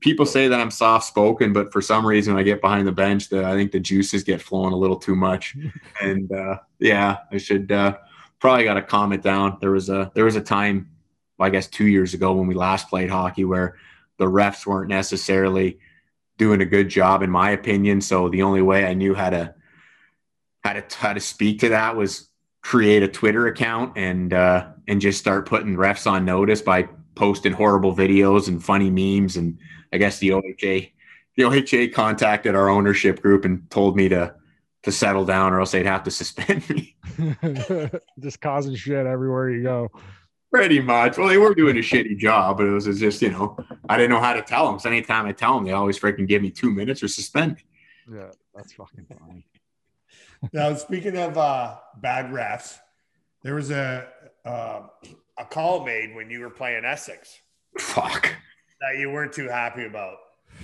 people say that I'm soft spoken, but for some reason when I get behind the bench, the I think the juices get flowing a little too much. and uh yeah, I should uh probably gotta calm it down. There was a there was a time, I guess two years ago when we last played hockey where the refs weren't necessarily doing a good job in my opinion so the only way i knew how to how to how to speak to that was create a twitter account and uh and just start putting refs on notice by posting horrible videos and funny memes and i guess the oha the OHA contacted our ownership group and told me to to settle down, or else they'd have to suspend me. just causing shit everywhere you go. Pretty much. Well, they were doing a shitty job, but it was just, you know, I didn't know how to tell them. So anytime I tell them, they always freaking give me two minutes or suspend me. Yeah, that's fucking funny. Now, speaking of uh, bad refs, there was a uh, a call made when you were playing Essex Fuck. that you weren't too happy about.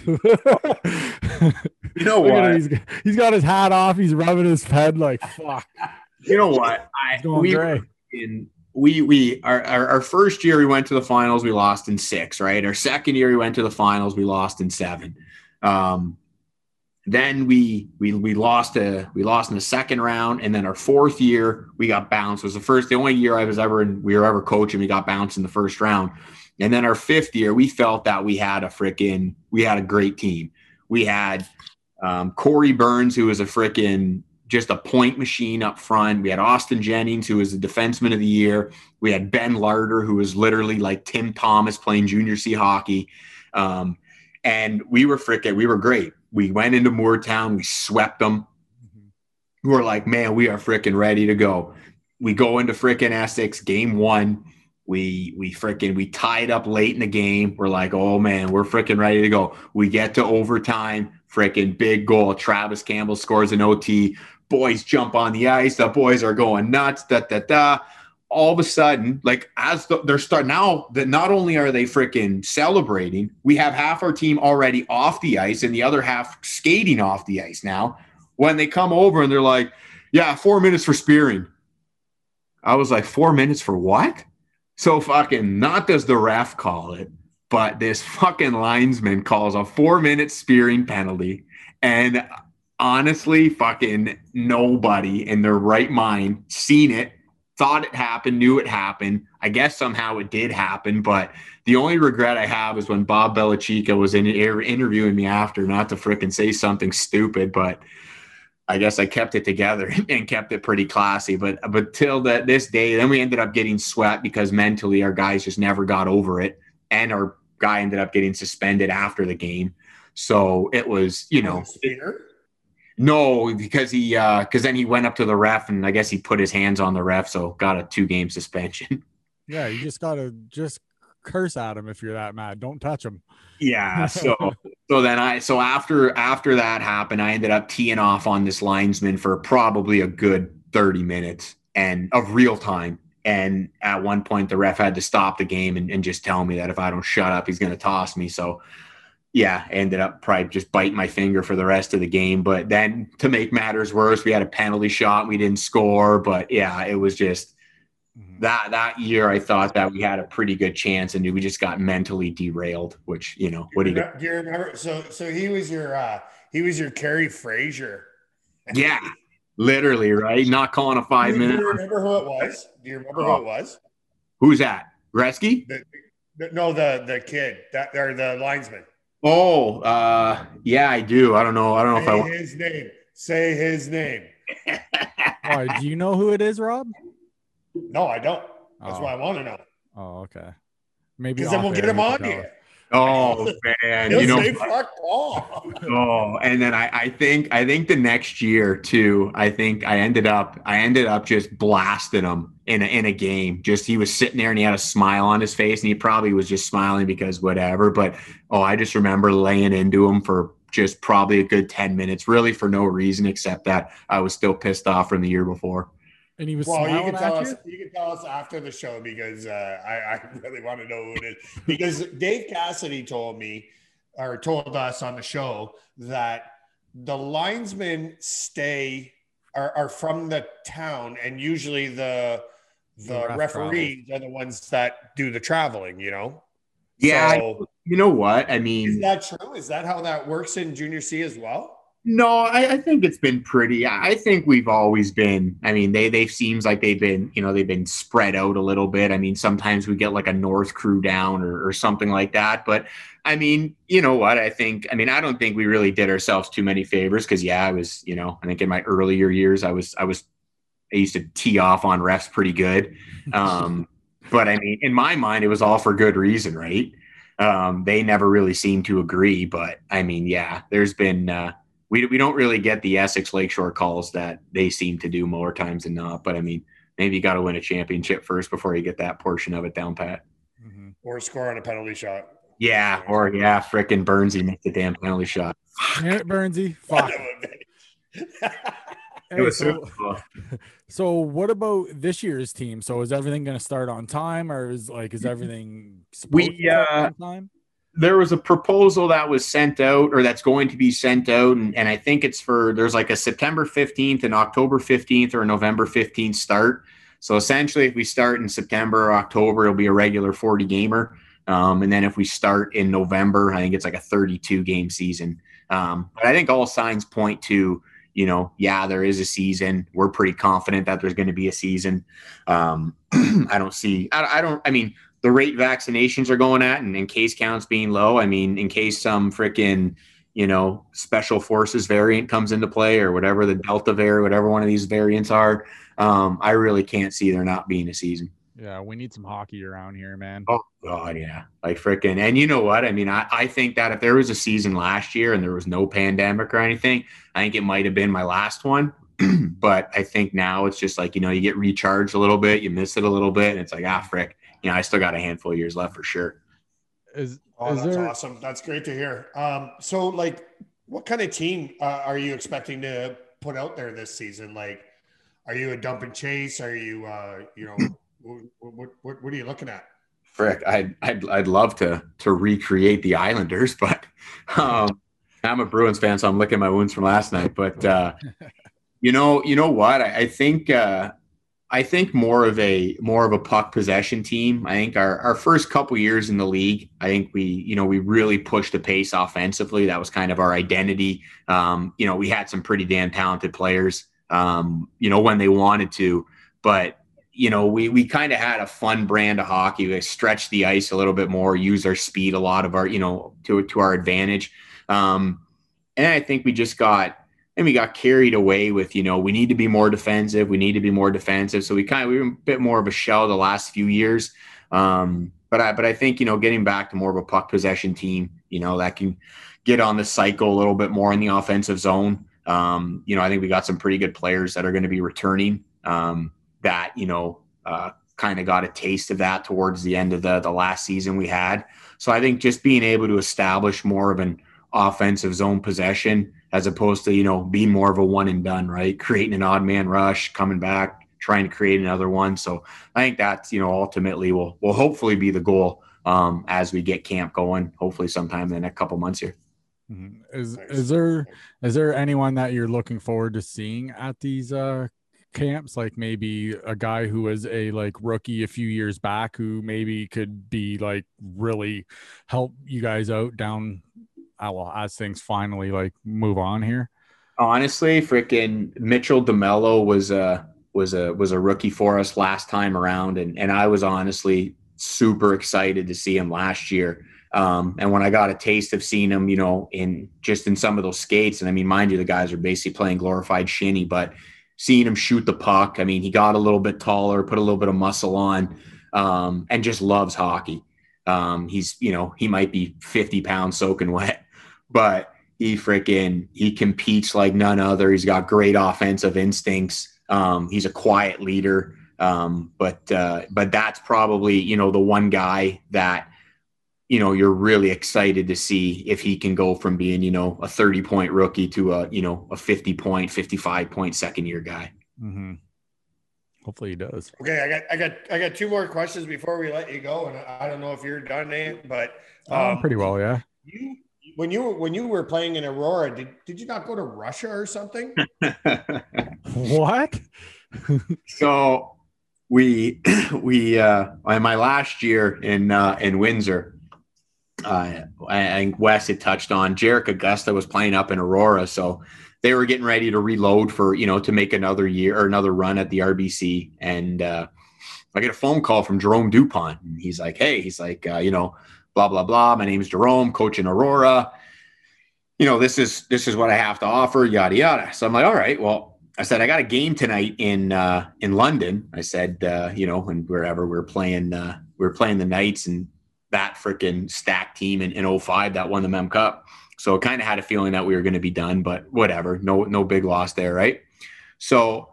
You know Look what? He's, he's got his hat off. He's rubbing his head like fuck. You know what? I we gray. in we we our, our our first year we went to the finals we lost in six right our second year we went to the finals we lost in seven um then we we we lost a we lost in the second round and then our fourth year we got bounced it was the first the only year i was ever in we were ever coaching we got bounced in the first round and then our fifth year we felt that we had a freaking we had a great team we had um, corey burns who was a freaking just a point machine up front. We had Austin Jennings, who was the defenseman of the year. We had Ben Larder, who was literally like Tim Thomas playing junior C hockey. Um, and we were freaking, we were great. We went into Mooretown, we swept them. We were like, man, we are freaking ready to go. We go into freaking Essex game one. We we freaking we tied up late in the game. We're like, oh man, we're freaking ready to go. We get to overtime, freaking big goal. Travis Campbell scores an OT boys jump on the ice. The boys are going nuts. Da da da. All of a sudden, like as the, they're start now that not only are they freaking celebrating, we have half our team already off the ice and the other half skating off the ice now. When they come over and they're like, "Yeah, four minutes for spearing," I was like, four minutes for what?" So fucking not does the ref call it, but this fucking linesman calls a four minute spearing penalty. And honestly, fucking nobody in their right mind seen it, thought it happened, knew it happened. I guess somehow it did happen, but the only regret I have is when Bob Belichica was in er- interviewing me after, not to frickin' say something stupid, but I guess I kept it together and kept it pretty classy. But but till that this day, then we ended up getting swept because mentally our guys just never got over it, and our guy ended up getting suspended after the game. So it was, you know, Spear? No, because he uh because then he went up to the ref and I guess he put his hands on the ref, so got a two game suspension. Yeah, you just gotta just curse at him if you're that mad. Don't touch him. Yeah. So so then I so after after that happened, I ended up teeing off on this linesman for probably a good 30 minutes and of real time. And at one point the ref had to stop the game and, and just tell me that if I don't shut up, he's gonna toss me. So yeah, ended up probably just biting my finger for the rest of the game. But then to make matters worse, we had a penalty shot, we didn't score. But yeah, it was just that that year I thought that we had a pretty good chance and we just got mentally derailed, which you know, what do you Do you remember? So, so he was your uh, he was your Kerry Fraser. Yeah, literally, right? Not calling a five Do minute. Do you remember who it was? Do you remember who it was? Who's that? Gretzky? The, the, no, the the kid that or the linesman. Oh, uh, yeah, I do. I don't know. I don't know if I Say want. his name. Say his name. All right, do you know who it is, Rob? No, I don't. That's Oh. why I want to know. Oh, okay. Maybe Because then we'll off get him you can on tell here. Oh man, you know. fuck. Oh, and then I, I think I think the next year too. I think I ended up I ended up just blasting him in a, in a game. Just he was sitting there and he had a smile on his face, and he probably was just smiling because whatever. But oh, I just remember laying into him for just probably a good ten minutes, really for no reason except that I was still pissed off from the year before. And he was Well, you can tell at us. you. You can tell us after the show because uh, I, I really want to know who it is. Because Dave Cassidy told me, or told us on the show that the linesmen stay are, are from the town, and usually the the, The ref referees are the ones that do the traveling. You know. Yeah, I- So, You know what? I mean? is that true? Is that how that works in junior C as well? No, I, I think it's been pretty. I think we've always been. I mean, they they seems like they've been, you know, they've been spread out a little bit. I mean, sometimes we get like a north crew down or, or something like that. But I mean, you know what? I think. I mean, I don't think we really did ourselves too many favors because yeah, I was, you know, I think in my earlier years, I was, I was, I used to tee off on refs pretty good. Um, but I mean, in my mind, it was all for good reason, right? Um, they never really seem to agree, but I mean, yeah, there's been uh, we we don't really get the Essex Lakeshore calls that they seem to do more times than not. But I mean, maybe you got to win a championship first before you get that portion of it down pat. Mhm. or score on a penalty shot. Yeah, or yeah, frickin' Burnsy makes the damn penalty shot. Damn it, Burnsy. Fuck. It Hey, was so, super cool. so what about this year's team? So is everything going to start on time, or is like is everything We, supposed to start uh, on time? There was a proposal that was sent out or that's going to be sent out and, and i think it's for there's like a september 15th and october 15th or november 15th start. So essentially if we start in september or october it'll be a regular 40 gamer. Um, and then if we start in november i think it's like a 32 game season. Um, but i think all signs point to you know yeah there is a season. We're pretty confident that there's going to be a season. Um, i don't see I, I don't i mean the rate vaccinations are going at and in case counts being low. I mean, in case some freaking, you know, special forces variant comes into play or whatever the Delta variant, whatever one of these variants are, um, I really can't see there not being a season. Yeah, we need some hockey around here, man. Oh God, yeah. Like freaking and you know what? I mean, I, I think that if there was a season last year and there was no pandemic or anything, I think it might have been my last one. but I think now it's just like, you know, you get recharged a little bit, you miss it a little bit, and it's like, ah frick, you know, I still got a handful of years left for sure. Is Oh, is that's there awesome. That's great to hear. Um, so, like, what kind of team uh, are you expecting to put out there this season? Like, are you a dump and chase? Are you, uh, you know, what, what, what, what are you looking at? Frick, I'd, I'd I'd love to to recreate the Islanders, but um, I'm a Bruins fan, so I'm licking my wounds from last night. But uh, you know, you know what? I, I think uh, I think more of a more of a puck possession team. I think our our first couple years in the league, I think we you know we really pushed the pace offensively. That was kind of our identity. Um, you know, we had some pretty damn talented players. Um, you know, when they wanted to, but you know, we we kind of had a fun brand of hockey. We stretched the ice a little bit more, use our speed a lot of our, you know, to to our advantage. Um, and I think we just got and we got carried away with, you know, we need to be more defensive. We need to be more defensive. So we kind of we were a bit more of a shell the last few years. Um, but I but I think, you know, getting back to more of a puck possession team, you know, that can get on the cycle a little bit more in the offensive zone. Um, you know, I think we got some pretty good players that are going to be returning. Um, that you know uh, kind of got a taste of that towards the end of the the last season we had. So I think just being able to establish more of an offensive zone possession as opposed to you know being more of a one and done, right? Creating an odd man rush, coming back, trying to create another one. So I think that's you know ultimately will will hopefully be the goal um, as we get camp going. Hopefully sometime in the next couple months here. Mhm. is Nice. is there is there anyone that you're looking forward to seeing at these uh camps like maybe a guy who was a like rookie a few years back who maybe could be like really help you guys out down well as things finally like move on here honestly, freaking Mitchell DeMello was a was a was a rookie for us last time around, and and I was honestly super excited to see him last year. Um, and when I got a taste of seeing him, you know, in just in some of those skates, and I mean, mind you, the guys are basically playing glorified shinny, but seeing him shoot the puck, I mean, he got a little bit taller, put a little bit of muscle on, um, and just loves hockey. Um, he's, you know, he might be 50 pounds soaking wet, but he freaking he competes like none other. He's got great offensive instincts. Um, he's a quiet leader. Um, but uh, but that's probably you know the one guy that you know you're really excited to see if he can go from being you know a 30 point rookie to a you know a 50 point 55 point second year guy mm-hmm. hopefully he does Okay, I got, I got, I got two more questions before we let you go, and I don't know if you're done, Nate, but um, um, pretty well yeah You, when you were when you were playing in Aurora, did, did you not go to Russia or something? what so we we uh in my last year in uh in windsor uh, I I think Wes had touched on. Jarek Augusta was playing up in Aurora, so they were getting ready to reload for you know to make another year or another run at the RBC. And uh, I get a phone call from Jerome Dupont. And he's like, "Hey, he's like, uh, you know, blah blah blah. My name's Jerome, coach in Aurora. You know, this is this is what I have to offer. Yada yada." So I'm like, "All right, well." I said I got a game tonight in uh, in London. I said, uh, you know, and wherever we're playing, uh, we we're playing the Knights, and that freaking stack team in, in 05 that won the Mem Cup. So I kind of had a feeling that we were going to be done, but whatever. No, no big loss there, right? So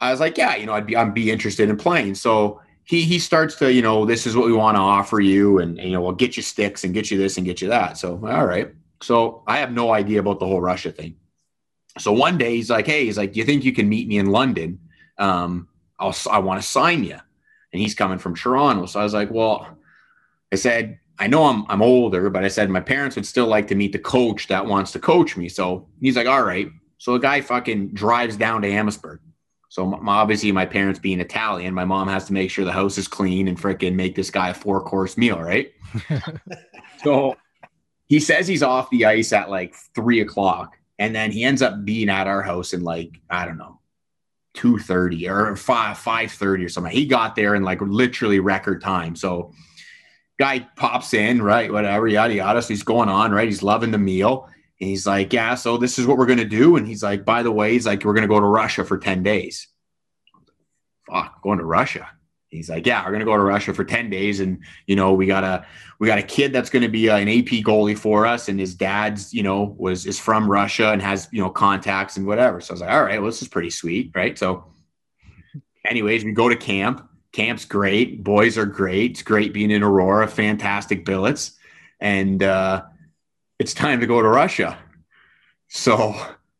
I was like, yeah, you know, I'd be, I'd be interested in playing. So he he starts to, you know, this is what we want to offer you, and, and you know, we'll get you sticks and get you this and get you that. So all right. So I have no idea about the whole Russia thing. So one day he's like, hey, he's like, you think you can meet me in London? Um, I'll I want to sign you. And he's coming from Toronto. So I was like, well, I said, I know I'm I'm older, but I said my parents would still like to meet the coach that wants to coach me. So he's like, all right. So the guy fucking drives down to Amherstburg. So my, obviously, my parents being Italian, my mom has to make sure the house is clean and freaking make this guy a four course meal, right? so he says he's off the ice at like three o'clock, and then he ends up being at our house in like I don't know, two thirty or five five thirty or something. He got there in like literally record time. So guy pops in, right? Whatever, yada yada. So he's going on, right? He's loving the meal. And he's like, Yeah, so this is what we're gonna do. And he's like, by the way, he's like, We're gonna go to Russia for 10 days. Fuck, going to Russia. He's like, Yeah, we're gonna go to Russia for 10 days. And you know, we got a we got a kid that's gonna be an AP goalie for us, and his dad's, you know, was is from Russia and has you know contacts and whatever. So I was like, All right, well, this is pretty sweet, right? So, anyways, we go to camp. Camp's great. Boys are great. It's great being in Aurora, fantastic billets. And uh it's time to go to Russia. So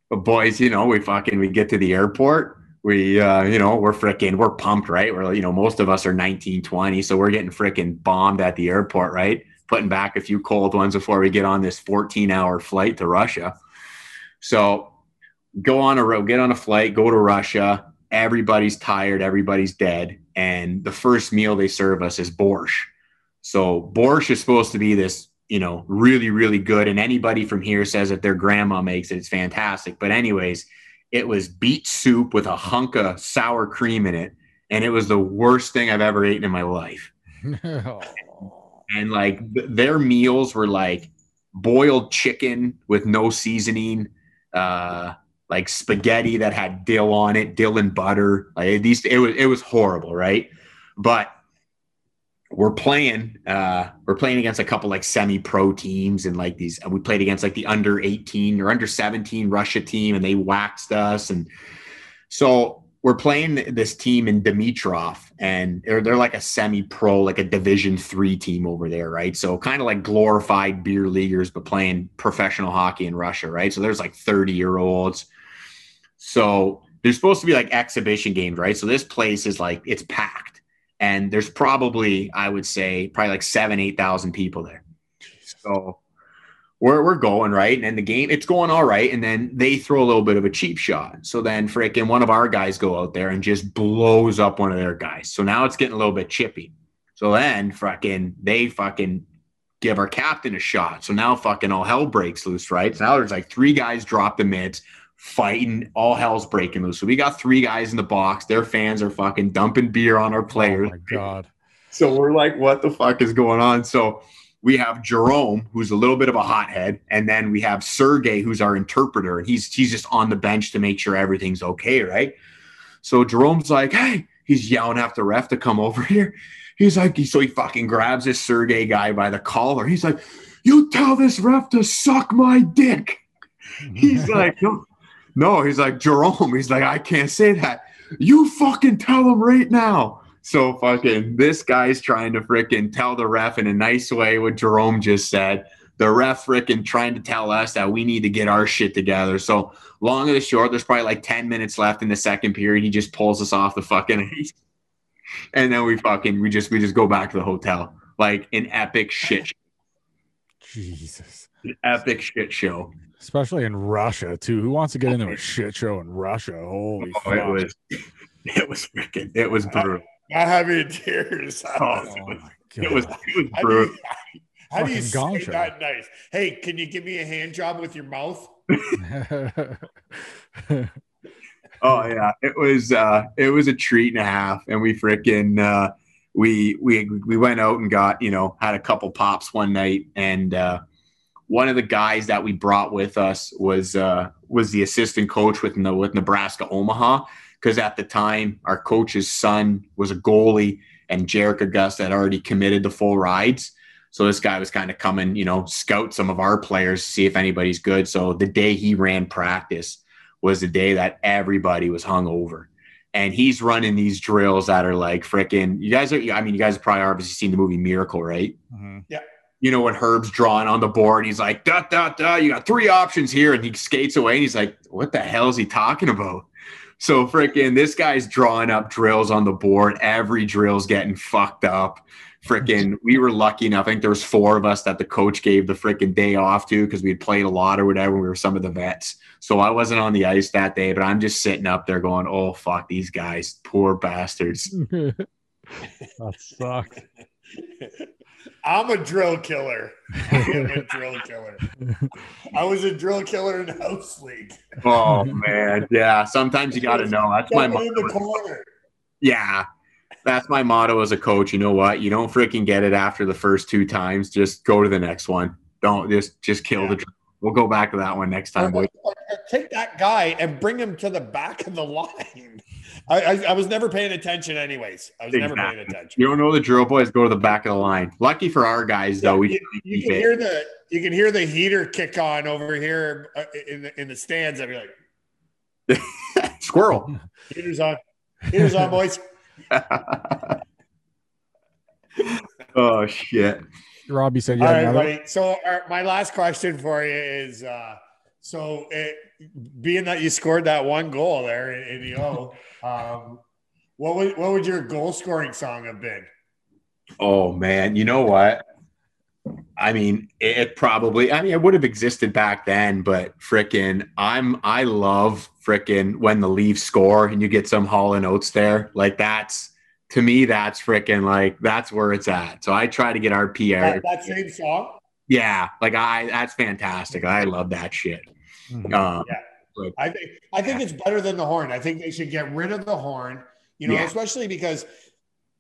boys, you know, we fucking we get to the airport. We uh, you know, we're freaking we're pumped, right? We're you know, most of us are 19, 20, so we're getting freaking bombed at the airport, right? Putting back a few cold ones before we get on this 14 hour flight to Russia. So go on a road, get on a flight, go to Russia. Everybody's tired, everybody's dead. And the first meal they serve us is borscht. So borscht is supposed to be this you know, really, really good. And anybody from here says that their grandma makes it, it's fantastic. But, anyways, it was beet soup with a hunk of sour cream in it. And it was the worst thing I've ever eaten in my life. and like th- their meals were like boiled chicken with no seasoning, uh, like spaghetti that had dill on it, dill and butter. Like these, it was it was horrible, right? But we're playing uh we're playing against a couple like semi-pro teams and like these we played against like the under 18 or under 17 russia team and they waxed us and so we're playing this team in dimitrov and they're, they're like a semi-pro like a division three team over there right? So kind of like glorified beer leaguers but playing professional hockey in russia right? So there's like 30 year olds so there's supposed to be like exhibition games right? So this place is like it's packed and there's probably I would say probably like seven eight thousand people there. So we're we're going right, and then the game it's going all right, and then they throw a little bit of a cheap shot. So then freaking one of our guys go out there and just blows up one of their guys. So now it's getting a little bit chippy. So then fucking they fucking give our captain a shot. So now fucking all hell breaks loose, right? So now there's like three guys drop the mids fighting. All hell's breaking loose. So we got three guys in the box. Their fans are fucking dumping beer on our oh players. Oh my god. So we're like, what the fuck is going on? So we have Jerome, who's a little bit of a hothead, and then we have Sergey, who's our interpreter, and he's he's just on the bench to make sure everything's okay, right? So Jerome's like, hey, he's yelling at the ref to come over here. He's like, so he fucking grabs this Sergey guy by the collar. He's like, you tell this ref to suck my dick. He's like, no, no, he's like, Jerome, he's like, I can't say that. You fucking tell him right now. So fucking this guy's trying to freaking tell the ref in a nice way what Jerome just said. The ref freaking trying to tell us that we need to get our shit together. So long and the short, there's probably like 10 minutes left in the second period. He just pulls us off the fucking. And then we fucking we just we just go back to the hotel. Like an epic shit. Show. Jesus. An epic shit show especially in Russia too. Who wants to get into a shit show in Russia? Holy oh, fuck. it was it was freaking it was brutal. Not having tears. Oh, oh it, was, it was it was brutal. How do you, how do you say that nice? Hey, can you give me a hand job with your mouth? oh yeah, it was uh it was a treat and a half, and we freaking uh we we we went out and got you know had a couple pops one night and uh one of the guys that we brought with us was uh, was the assistant coach with with Nebraska Omaha because at the time our coach's son was a goalie and Jarek Augusta had already committed the full rides. So this guy was kind of coming, you know, scout some of our players, see if anybody's good. So the day he ran practice was the day that everybody was hung over. And he's running these drills that are like freaking. You guys are, I mean, you guys have probably obviously seen the movie Miracle, right? Mm-hmm. You know, when Herb's drawing on the board, he's like, da, da, da, you got three options here. And he skates away and he's like, what the hell is he talking about? So freaking this guy's drawing up drills on the board. Every drill's getting fucked up. Freaking, we were lucky enough. I think there was four of us that the coach gave the freaking day off to because we had played a lot or whatever. We were some of the vets. So I wasn't on the ice that day, but I'm just sitting up there going, oh, fuck these guys, poor bastards. that sucks. I'm a drill killer. I am a drill killer. I was a drill killer in house league. Oh, man. Yeah. Sometimes you got to know. That's my Jumping in the motto. corner. Yeah. That's my motto as a coach. You know what? You don't freaking get it after the first two times. Just go to the next one. Don't just just kill the. Drill. We'll go back to that one next time. boys. Or- or Take that guy and bring him to the back of the line. I, I, I was never paying attention, anyways. I was never paying attention. You don't know the drill, boys. Go to the back of the line. Lucky for our guys, though. We you, you can hear the you can hear the heater kick on over here uh, in the in the stands. I'd be like, squirrel. heaters on, heaters on, boys. oh shit. Robbie said "Yeah, All right, buddy. So our, my last question for you is: uh, so it, being that you scored that one goal there in, in the O, um, what would what would your goal scoring song have been? Oh man, you know what? I mean, it, it probably. I mean, it would have existed back then, but frickin', I'm. I love frickin' when the Leafs score and you get some Hall and Oates there. Like that's to me, that's frickin' like that's where it's at. So I try to get our PR. That, that same song? Yeah, like I. That's fantastic. I love that shit. Mhm. Um, I think I think it's better than the horn. I think they should get rid of the horn. You know, Yeah. especially because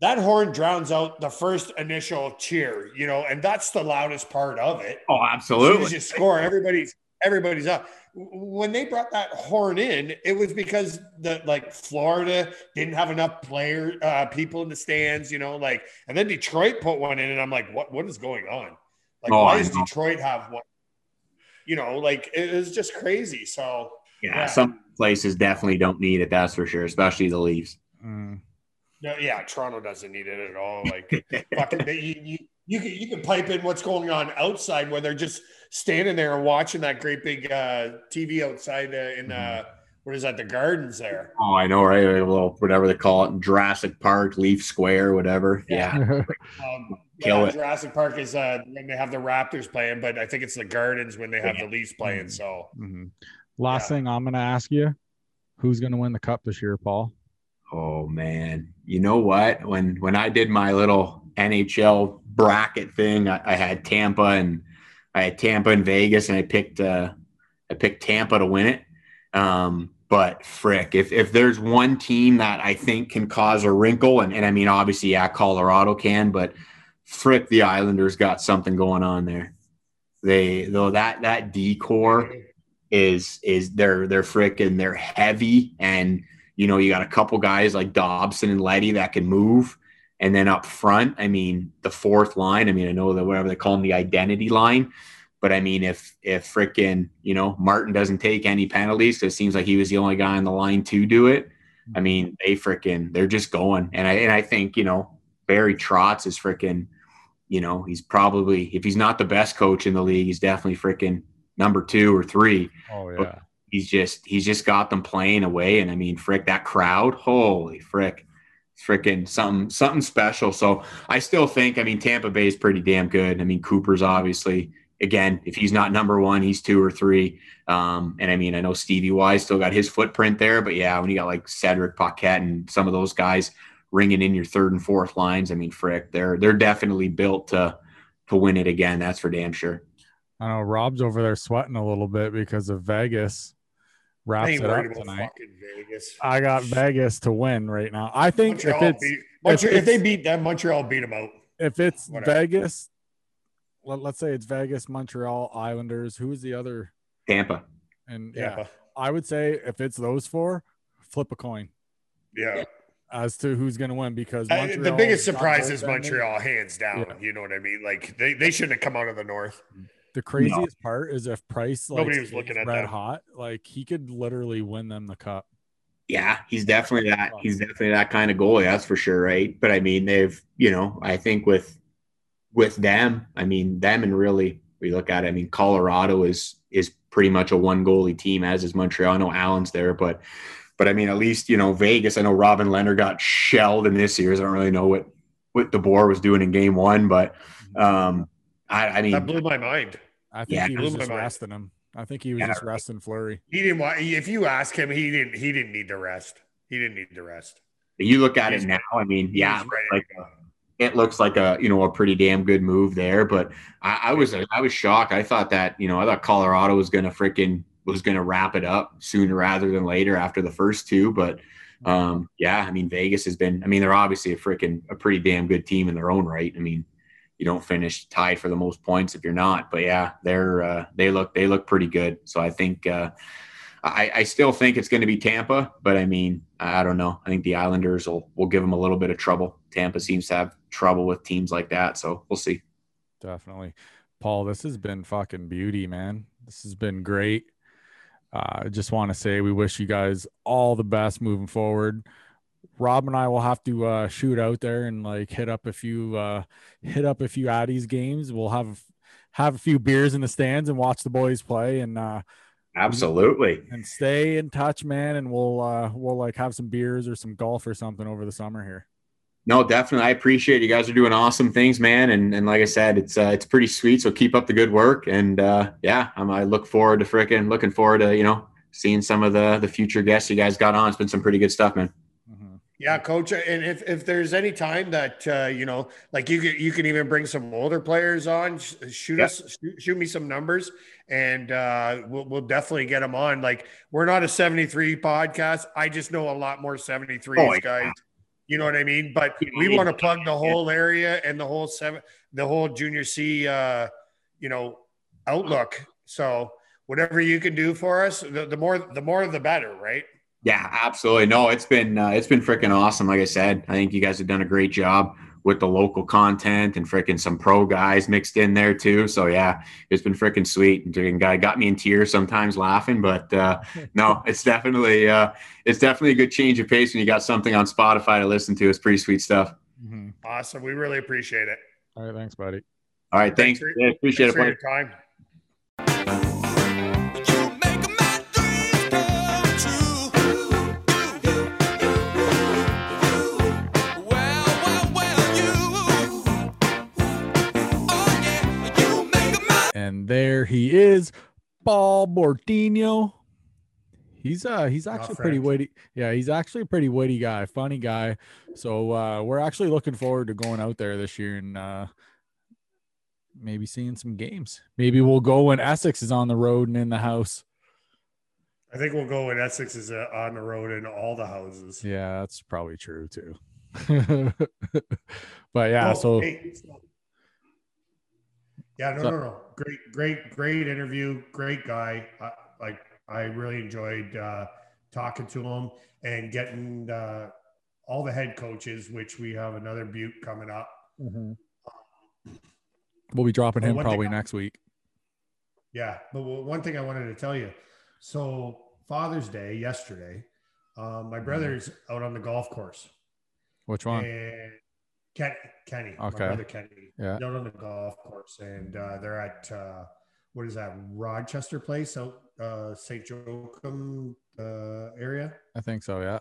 that horn drowns out the first initial cheer. You know, and that's the loudest part of it. oh, As soon as absolutely. you score, everybody's everybody's up. When they brought that horn in, it was because the like Florida didn't have enough player uh, people in the stands, you know, like and then Detroit put one in, and I'm like, what what is going on? Like, Oh, why does. Detroit have one? You know, like it was just crazy. So Yeah, Yeah. some places definitely don't need it. That's for sure, especially the Leafs. Mm. no, yeah, Toronto doesn't need it at all. Like fucking, they, you, you you can you can pipe in what's going on outside when they're just standing there and watching that great big uh, TV outside uh, in uh, what is that the gardens there. Oh, I know, right? A little whatever they call it, Jurassic Park, Leaf Square, whatever. Yeah. Um, Kill yeah, it. Jurassic Park is uh, when they have the Raptors playing, but I think it's the Gardens when they have Yeah. the Leafs playing. So Mhm. Last Yeah. thing I'm going to ask you who's going to win the cup this year, Paul? Oh man, you know what? When when I did my little NHL bracket thing, I, I had Tampa and I had Tampa and Vegas, and I picked uh, I picked Tampa to win it. Um, but frick, if if there's one team that I think can cause a wrinkle, and, and I mean obviously, yeah, Colorado can, but frick, the Islanders got something going on there. They though that that D corps is is they're they're freaking they're heavy. And you know you got a couple guys like Dobson and Letty that can move. And then up front I mean the fourth line I mean I know that whatever they call them the identity line but I mean if if freaking you know Martin doesn't take any penalties, because it seems like he was the only guy on the line to do it I mean they freaking they're just going. And I and I think you know Barry Trotz is freaking you know he's probably if he's not the best coach in the league he's definitely freaking number two or three. Oh, yeah. he's just he's just got them playing away. And i mean frick that crowd holy frick freaking something something special. So i still think i mean tampa bay is pretty damn good. I mean cooper's obviously again if he's not number one he's two or three. Um and i mean i know stevie Y's still got his footprint there but yeah when you got like cedric paquette and some of those guys ringing in your third and fourth lines i mean frick they're they're definitely built to to win it again that's for damn sure I know Rob's over there sweating a little bit because of Vegas wraps it up tonight. Vegas. I got Vegas to win right now. I think Montreal if it's beat, Montreal, if if, they it's- beat them, Montreal beat them out. if it's Whatever. Vegas, let, let's say it's Vegas, Montreal, Islanders. Who is the other? tampa And yeah, Yeah, I would say if it's those four, flip a coin. yeah. As to who's going to win because Uh, the biggest surprise is goaltending. Montreal, hands down. Yeah. You know what I mean? Like they, they shouldn't have come out of the north. The craziest part is if Price like Nobody was looking at red them. hot, like he could literally win them the cup. Yeah, he's definitely that. He's definitely that kind of goalie. That's for sure, right? But I mean, they've you know, I think with with them, I mean, them and really we look at it. I mean, Colorado is is pretty much a one goalie team, as is Montreal. I know Allen's there, but but I mean, at least you know Vegas. I know Robin Lehner got shelled in this year's. I don't really know what what DeBoer was doing in Game One, but um, I, I mean, That blew my mind. I think Yeah, he was just resting him. I think he was Yeah. just resting Fleury. He didn't want. If you ask him, he didn't. He didn't need to rest. He didn't need to rest. you look at He's- it now. I mean, yeah, like to go. it looks like a you know a pretty damn good move there. But I, I was I was shocked. I thought that you know I thought Colorado was gonna freaking was gonna wrap it up sooner rather than later after the first two. But um, yeah, I mean Vegas has been. I mean they're obviously a freaking a pretty damn good team in their own right. I mean you don't finish tied for the most points if you're not. But yeah, they're uh, they look they look pretty good. So I think. Uh, I, I still think it's going to be Tampa, but I mean, I don't know. I think the Islanders will will give them a little bit of trouble. Tampa seems to have trouble with teams like that, so we'll see. Definitely. Paul, this has been fucking beauty, man. This has been great. Uh, I just want to say we wish you guys all the best moving forward. Rob and I will have to uh, shoot out there and like hit up a few uh, hit up a few Addies games. We'll have have a few beers in the stands and watch the boys play and uh, Absolutely. and stay in touch, man. And we'll uh, we'll like have some beers or some golf or something over the summer here. No, definitely. I appreciate it. you guys are doing awesome things, man. And and like I said, it's uh, it's pretty sweet. So keep up the good work. And uh, yeah, um, I look forward to frickin' looking forward to you know seeing some of the the future guests you guys got on. It's been some pretty good stuff, man. Mhm. Yeah, coach. And if, if there's any time that uh, you know, like you can you can even bring some older players on, shoot Yeah. us, shoot, shoot me some numbers, and uh, we'll we'll definitely get them on. Like we're not a 73 podcast. I just know a lot more 73s Oh, yeah. guys. You know what I mean? But we want to plug the whole area and the whole seven, the whole junior C, uh, you know, outlook. So whatever you can do for us, the, the more the more the better, right? Yeah, absolutely. No, it's been uh, it's been freaking awesome. Like I said, I think you guys have done a great job with the local content and freaking some pro guys mixed in there too. So yeah, it's been freaking sweet. And guy got me in tears sometimes laughing, but uh, no, it's definitely uh, it's definitely a good change of pace when you got something on Spotify to listen to. It's pretty sweet stuff. Mhm. Awesome. We really appreciate it. All right, thanks, buddy. All right, thanks. Thanks for- Yeah, appreciate Thanks it. for buddy. your And there he is, Paul Bortino. He's uh he's actually pretty witty. Yeah, he's actually a pretty witty guy, funny guy. So uh we're actually looking forward to going out there this year and uh maybe seeing some games. Maybe we'll go when Essex is on the road and in the house. I think we'll go when Essex is uh, on the road in all the houses. Yeah, that's probably true too. but yeah, Oh, so hey, so- yeah, no, So- no, no. Great, great, great interview. Great guy. I, like, I really enjoyed uh, talking to him and getting uh, all the head coaches, which we have another butte coming up. we'll be dropping him probably next week. Yeah, but one thing I wanted to tell you. So Father's Day yesterday, um, my brother's out on the golf course, Which one? and Ken, Kenny, my Okay. brother Kenny, Yeah. out on the golf course, and uh, they're at uh, what is that Rochester Place out uh, St. Joachim uh, area. I think so, yeah.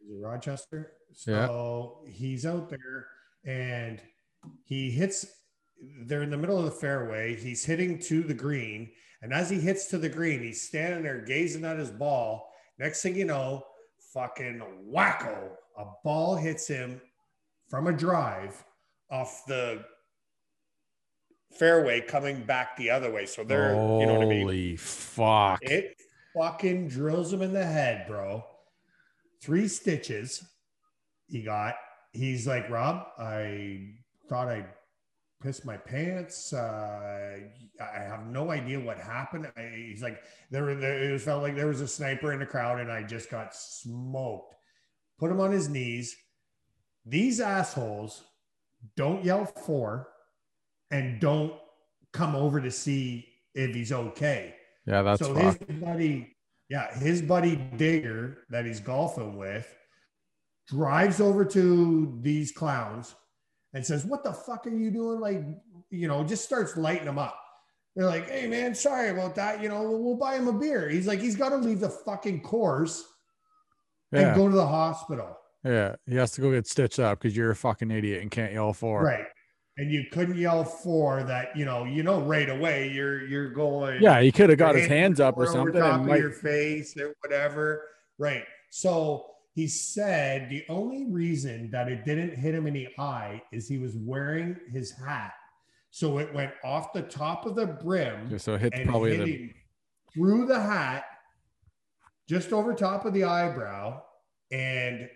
Is it Rochester? Yeah. So he's out there and he hits. They're in the middle of the fairway. He's hitting to the green, and as he hits to the green, he's standing there gazing at his ball. Next thing you know, fucking wacko! A ball hits him from a drive off the fairway, coming back the other way. So they're, you know what I mean. Holy fuck. It fucking drills him in the head, bro. Three stitches he got. He's like, Rob, I thought I pissed my pants. Uh, I have no idea what happened. I, he's like, there, there, it felt like there was a sniper in the crowd and I just got smoked. put him on his knees. These assholes don't yell for and don't come over to see if he's okay. Yeah, that's so fucked. his buddy, yeah, his buddy Digger that he's golfing with drives over to these clowns and says, What the fuck are you doing? Like, you know, just starts lighting them up. They're like, Hey man, sorry about that. You know, we'll, we'll buy him a beer. He's like, he's got to leave the fucking course Yeah, and go to the hospital. Yeah. He has to go get stitched up because you're a fucking idiot and can't yell for. Right. And you couldn't yell for that, you know, you know, right away you're you're going Yeah, he could have got his hands up or something. over top might, your face or whatever. Right. So he said the only reason that it didn't hit him in the eye is he was wearing his hat. So it went off the top of the brim so it hit probably hit the through the hat, just over top of the eyebrow. And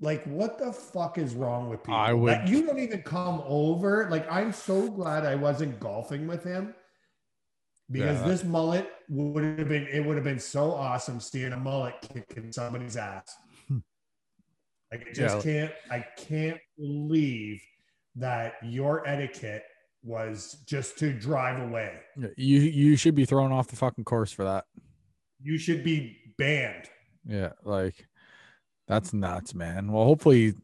like, what the fuck is wrong with people? I would- That you don't even come over. Like, I'm so glad I wasn't golfing with him because Yeah. this mullet would have been it would have been so awesome seeing a mullet kicking somebody's ass. Like I just Yeah. can't I can't believe that your etiquette was just to drive away. you you should be thrown off the fucking course for that. You should be banned. Yeah, like that's nuts, man. Well, hopefully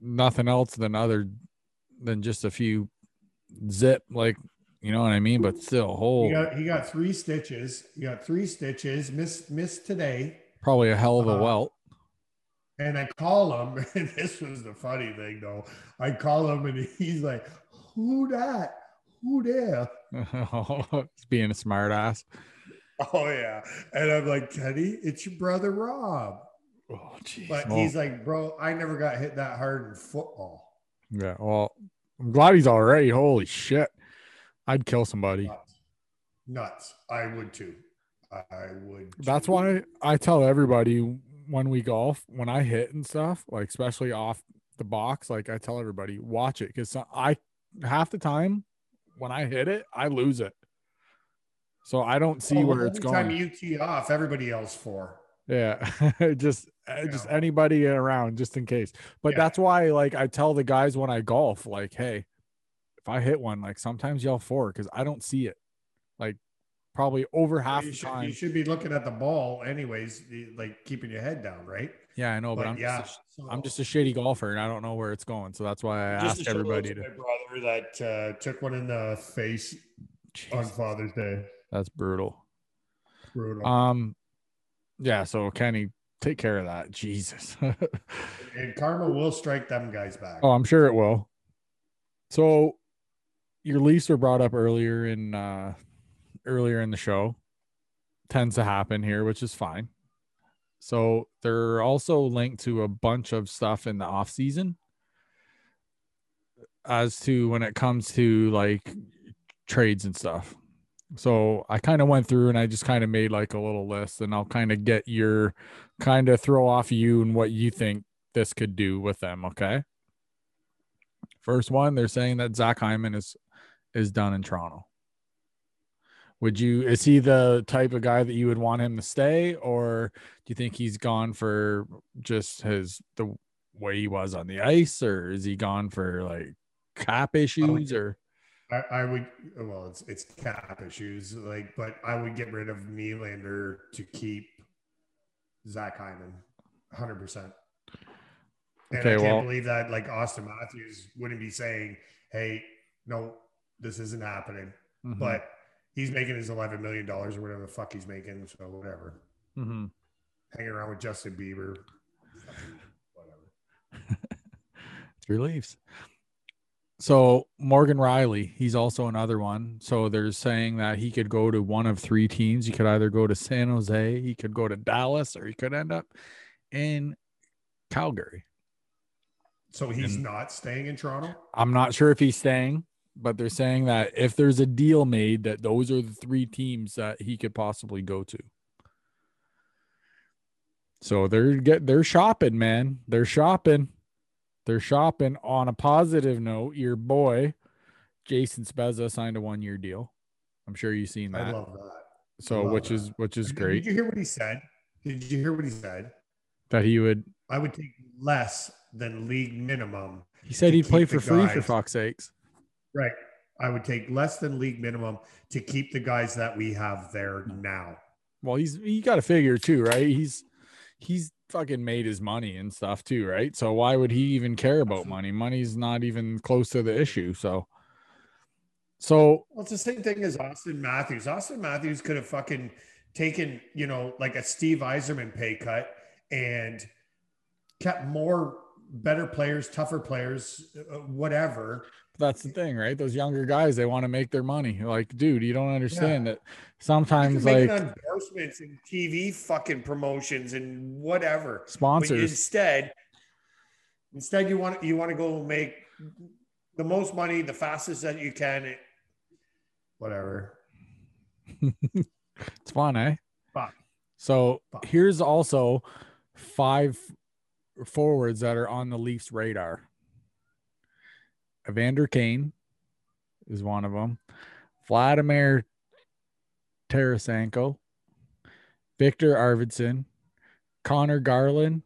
nothing else than other than just a few zip, like you know what I mean. But still, He got he got three stitches. He got three stitches. Missed missed today. probably a hell of a Uh, welt. And I call him, and this was the funny thing though. I call him and he's like, Who that? Who there? He's being a smart ass. Oh yeah. And I'm like, Teddy, it's your brother Rob. Oh, jeez. But Well, he's like, bro, I never got hit that hard in football. yeah. Well, I'm glad he's all right. Holy shit, I'd kill somebody. Nuts. Nuts. I would too. I would. That's why I tell everybody when we golf, when I hit and stuff, like especially off the box, like I tell everybody, watch it because I half the time when I hit it, I lose it. So I don't see Oh, where every it's time you tee off, everybody else for. Yeah, just uh, just anybody around, just in case. But Yeah. that's why, like, I tell the guys when I golf, like, hey, if I hit one, like sometimes yell four because I don't see it. Like, probably over half you, the should, time. you should be looking at the ball, anyways, like keeping your head down, right? Yeah, I know, but, But I'm yeah, just a, I'm just a shitty golfer and I don't know where it's going. So that's why I Just ask a shout out everybody to to. my brother that uh, took one in the face on Father's Day. that's brutal. Brutal. Um, yeah. So Kenny, take care of that. Jesus. and karma will strike them guys back. oh, I'm sure it will. So, your Leafs were brought up earlier in uh earlier in the show. Tends to happen here, which is fine. So they're also linked to a bunch of stuff in the off season as to when it comes to like trades and stuff. So I kind of went through and I just kind of made like a little list and I'll kind of get your kind of throw off you and what you think this could do with them. Okay. First one, they're saying that Zach Hyman is is done in Toronto. Would you is he the type of guy that you would want him to stay, or do you think he's gone for just his the way he was on the ice, or is he gone for like cap issues or I, I would well, it's it's cap issues, like, but I would get rid of Nylander to keep Zach Hyman, hundred percent. And Okay, I can't well- believe that like Auston Matthews wouldn't be saying, "Hey, no, this isn't happening." Mhm, But he's making his eleven million dollars or whatever the fuck he's making, so whatever. mhm. Hanging around with Justin Bieber, whatever. three leaves. So Morgan Rielly, he's also another one. So they're saying that he could go to one of three teams. He could either go to San Jose, he could go to Dallas, or he could end up in Calgary. So he's And- not staying in Toronto. I'm not sure if he's staying, but they're saying that if there's a deal made, that those are the three teams that he could possibly go to. So they're get they're shopping, man. They're shopping. They're shopping. On a positive note, your boy Jason Spezza signed a one year deal. I'm sure you've seen I that. love that. so love which that. is which is great. Did you hear what he said? Did you hear what he said? that he would I would take less than league minimum. He said he'd play for free for fuck's sakes. Right. I would take less than league minimum to keep the guys that we have there now. Well, he's you got to figure too, right? He's he's fucking made his money and stuff too, right? So why would he even care about money? Money's not even close to the issue. So, so Well, it's the same thing as Auston Matthews. Auston Matthews could have fucking taken, you know, like a Steve Yzerman pay cut and kept more better players, tougher players, uh, whatever. That's the thing, right? Those younger guys, they want to make their money. Like, dude, you don't understand that sometimes like endorsements and TV fucking promotions and whatever. But sponsors. instead, instead you want you want to go make the most money the fastest that you can. Whatever. It's fun, eh? Fuck. So Fuck. here's also five forwards that are on the Leafs radar. Evander Kane is one of them. Vladimir Tarasenko, Viktor Arvidsson, Conor Garland,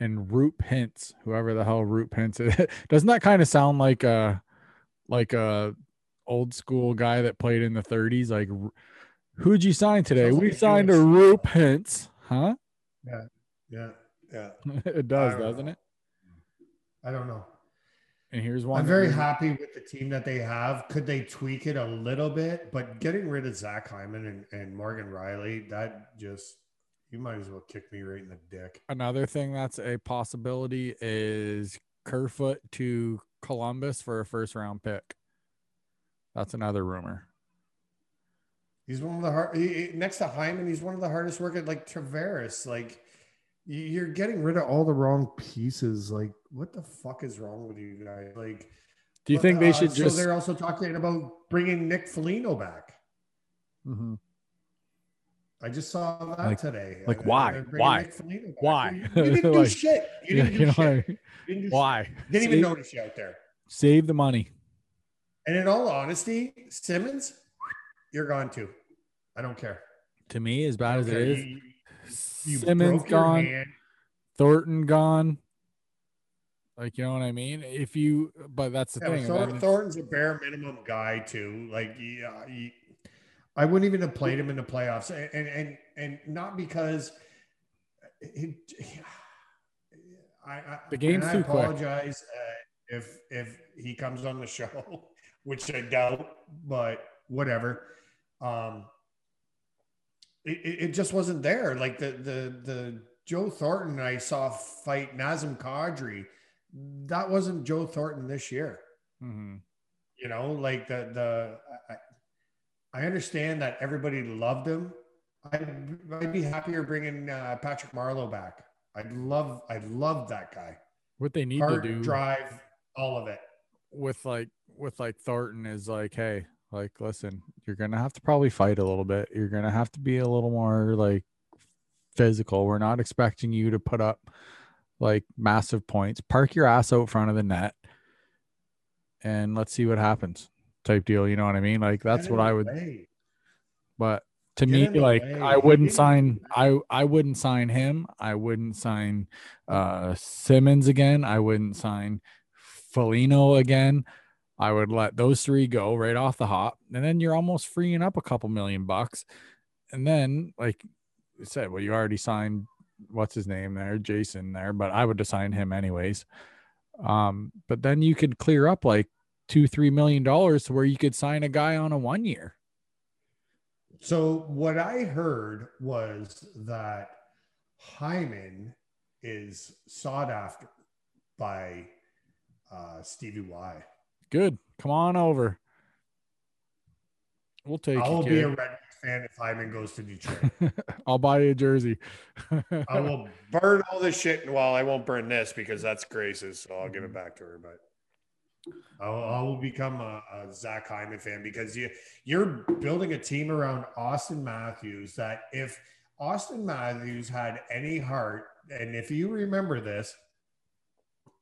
and Root Pintz, whoever the hell Root Pintz is. Doesn't that kind of sound like a like a old school guy that played in the 30s? Like who'd you sign today? Sounds We like signed a Jewish- Root Pintz, huh? Yeah. Yeah. Yeah. it does, doesn't know. it? I don't know. And here's one. I'm very happy with the team that they have. Could they tweak it a little bit? But getting rid of Zach Hyman and, and Morgan Rielly, that just you might as well kick me right in the dick. Another thing that's a possibility is Kerfoot to Columbus for a first round pick. That's another rumor. He's one of the hard he, next to Hyman. He's one of the hardest working. Like Tavares, like you're getting rid of all the wrong pieces. Like what the fuck is wrong with you guys? Like, Do you what think the- they uh, should so just? they're also talking about bringing Nick Foligno back. Mm-hmm. I just saw that Like- today. like why? Why? Back. Why? You, you didn't do Like- shit. You didn't do you know, shit. You didn't do shit. why? Didn't even notice you out there. Save the money. And in all honesty, Simmonds, you're gone too. I don't care. To me, as bad as it Okay, is, you- you Simmonds gone, hand. Thornton gone. Like you know what I mean? If you, but that's the Yeah, thing. Thor- Thornton's a bare minimum guy too. Like, yeah, he, I wouldn't even have played him in the playoffs, and and and, and not because it, I, I The game's I too quick. apologize uh, if if he comes on the show, which I doubt, but whatever. Um, it, it, just wasn't there. Like the the the Joe Thornton I saw fight Nazem Kadri, that wasn't Joe Thornton this year. Mhm. You know, like the the I, I understand that everybody loved him. I'd, I'd be happier bringing uh, Patrick Marleau back. I'd love I'd love that guy. what they need Hard to do drive, all of it. with like with like Thornton is like, hey, like listen, you're gonna have to probably fight a little bit. You're gonna have to be a little more like physical. We're not expecting you to put up like massive points. Park your ass out front of the net and let's see what happens. Type deal. You know what I mean? Like that's what I would way. but to Get me like way. i wouldn't sign i i wouldn't sign him i wouldn't sign uh simmonds again i wouldn't sign Foligno again i would let those three go right off the hop and then you're almost freeing up a couple million bucks. And then like I said well you already signed what's his name there jason there but i would have signed him anyways. Um but then you could clear up like two three million dollars to where you could sign a guy on a one year. So what I heard was that Hyman is sought after by uh, Stevie Y. Good. Come on over. We'll take I'll be a. Red Wings fan if Hyman goes to Detroit. I'll buy you a jersey. I will burn all this shit. Well, I won't burn this because that's Grace's, so I'll give it back to her. But I will, I will become a, a Zach Hyman fan because you you're building a team around Auston Matthews. That if Auston Matthews had any heart, and if you remember this,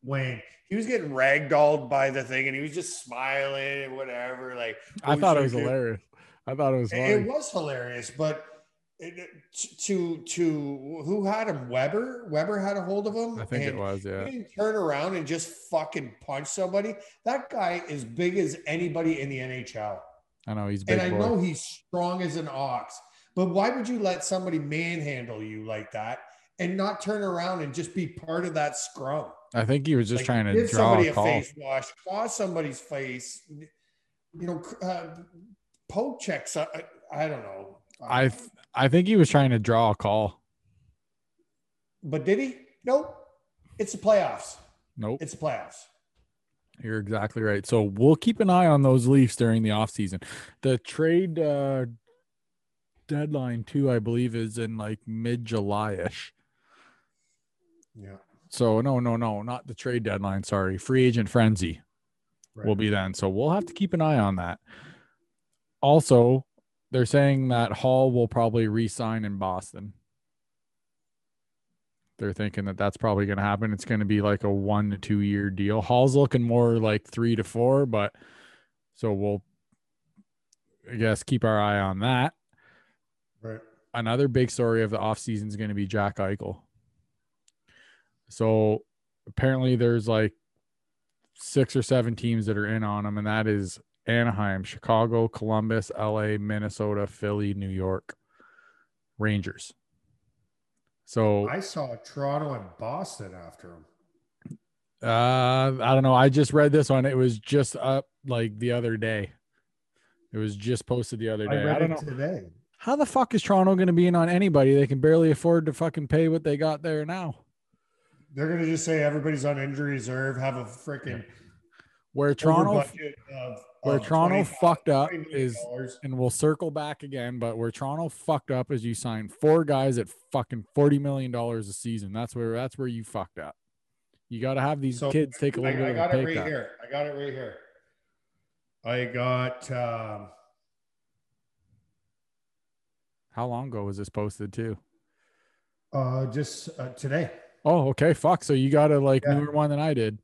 when he was getting ragdolled by the thing and he was just smiling and whatever, like I "Oh, thought it was cute." hilarious. I thought it was funny. It was hilarious, but it- to to who had him? Weber. Weber had a hold of him. I think it was, He yeah. didn't turn around and just fucking punch somebody. That guy is big as anybody in the NHL. I know he's big and I boy. know he's strong as an ox, but why would you let somebody manhandle you like that and not turn around and just be part of that scrum? I think he was just Like, trying to give draw somebody a a, call. face wash, claw somebody's face, you know, uh, poke checks. I, I don't know. I th- I think he was trying to draw a call. but did he? Nope. It's the playoffs. Nope. It's the playoffs. You're exactly right. So we'll keep an eye on those Leafs during the offseason. The trade uh, deadline too, I believe, is in like mid July ish. Yeah. So no, no, no, not the trade deadline. Sorry, free agent frenzy Right. will be then. So we'll have to keep an eye on that. Also, they're saying that Hall will probably re-sign in Boston. They're thinking that that's probably going to happen. It's going to be like a one to two year deal. Hall's looking more like three to four, but so we'll, I guess, keep our eye on that. Right. Another big story of the offseason is going to be Jack Eichel. So apparently there's like six or seven teams that are in on him, and that is Anaheim, Chicago, Columbus, LA, Minnesota, Philly, New York, Rangers. So I saw Toronto and Boston after him. uh I don't know. I just read this one. It was just up like the other day. It was just posted the other day. I, read don't it know. today. How the fuck is Toronto going to be in on anybody? They can barely afford to fucking pay what they got there now. They're gonna just say everybody's on injury reserve, have a freaking Where Toronto of, where of Toronto fucked up is and we'll circle back again, but where Toronto fucked up is you signed four guys at fucking forty million dollars a season. That's where that's where you fucked up. You got to have these So, kids take a I, little I bit of got a it right cut. here. I got it right here. I got um, How long ago was this posted too? uh just uh, today. Oh, okay. Fuck. So you got a like Yeah. newer one than I did.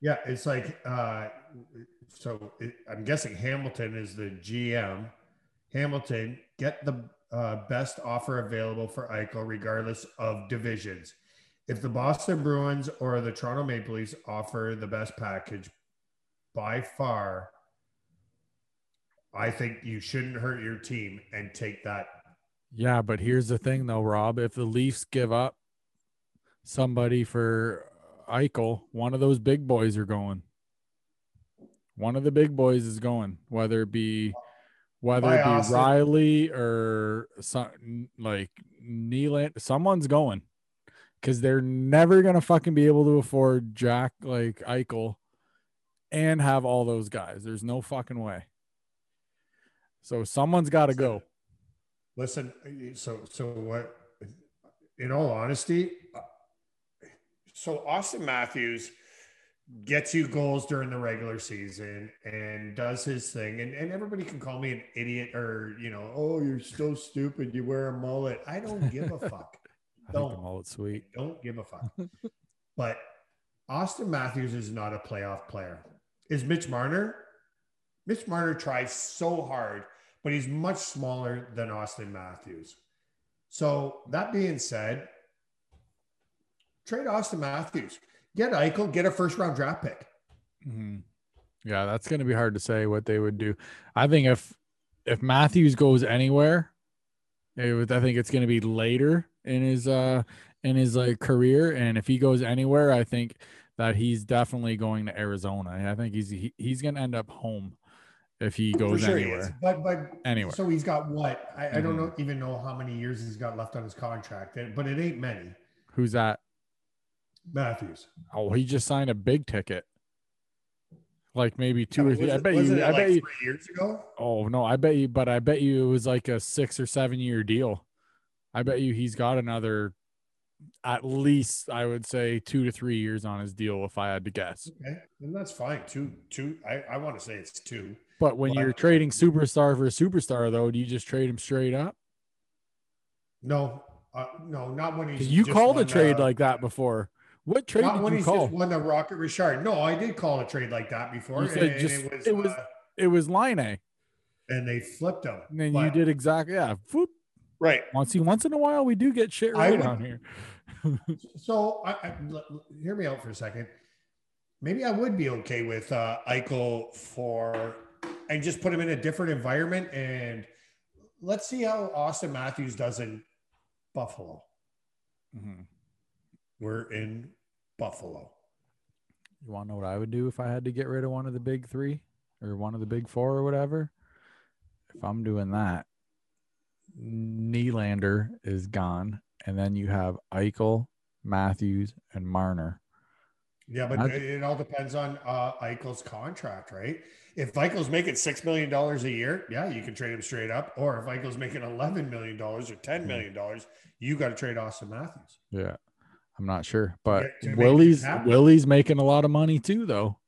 Yeah, it's like uh, so. It, I'm guessing Hamilton is the GM. Hamilton get the uh, best offer available for Eichel, regardless of divisions. If the Boston Bruins or the Toronto Maple Leafs offer the best package, by far, I think you shouldn't hurt your team and take that. Yeah, but here's the thing though, Rob. If the Leafs give up somebody for Eichel, one of those big boys are going. One of the big boys is going, whether it be whether By it be Auston. Rielly or some like Nyland, someone's going because they're never gonna fucking be able to afford Jack like Eichel and have all those guys. There's no fucking way. So someone's got to go. Listen, so so what? In all honesty, so Auston Matthews gets you goals during the regular season and does his thing, and and everybody can call me an idiot or you know, oh, you're so stupid, you wear a mullet. I don't give a fuck. I think the Don't. mullet's sweet. I don't give a fuck. but Auston Matthews is not a playoff player. Is Mitch Marner? Mitch Marner tries so hard, but he's much smaller than Auston Matthews. So that being said, trade Auston Matthews. Get Eichel, get a first round draft pick. Mhm. Yeah, that's going to be hard to say what they would do. I think if if Matthews goes anywhere, it would, I think it's going to be later in his uh in his like career, and if he goes anywhere, I think that he's definitely going to Arizona. I think he's he, he's going to end up home if he goes sure anywhere. is. But but Anywhere. So he's got what? I, I don't Mhm. know even know how many years he's got left on his contract, but it ain't many. Who's that? Matthews. Oh, he just signed a big ticket. Like maybe two Yeah, or three. I bet you. it I like bet you. three years ago. Oh no, I bet you, but I bet you it was like a six or seven year deal. I bet you he's got another at least I would say two to three years on his deal if I had to guess. Okay, and that's fine. Two, two. I, I want to say it's two. But when Well, you're trading superstar for a superstar though, do you just trade him straight up? No, uh, no, not when he's. you called a trade the- like that before. What trade Not did when you he's call? just won the Rocket Richard. No, I did call a trade like that before. You said and, and it was, it was- uh, It was Laine. and they flipped him. And then you did exactly yeah. Whoop. Right. Once once in a while, we do get shit right would- on here. So I, I, l- l- hear me out for a second. Maybe I would be okay with uh, Eichel for and just put him in a different environment and let's see how Auston Matthews does in Buffalo. Mhm. We're in Buffalo. You want to know what I would do if I had to get rid of one of the big three or one of the big four or whatever? If I'm doing that, Nylander is gone, and then you have Eichel, Matthews, and Marner. Yeah, but it, it all depends on uh, Eichel's contract, right? If Eichel's making six million dollars a year, yeah, you can trade him straight up. Or if Eichel's making eleven million dollars or ten million dollars, you got to trade Auston Matthews. Yeah, I'm not sure, but to make things Willie's. Willie's making a lot of money too, though.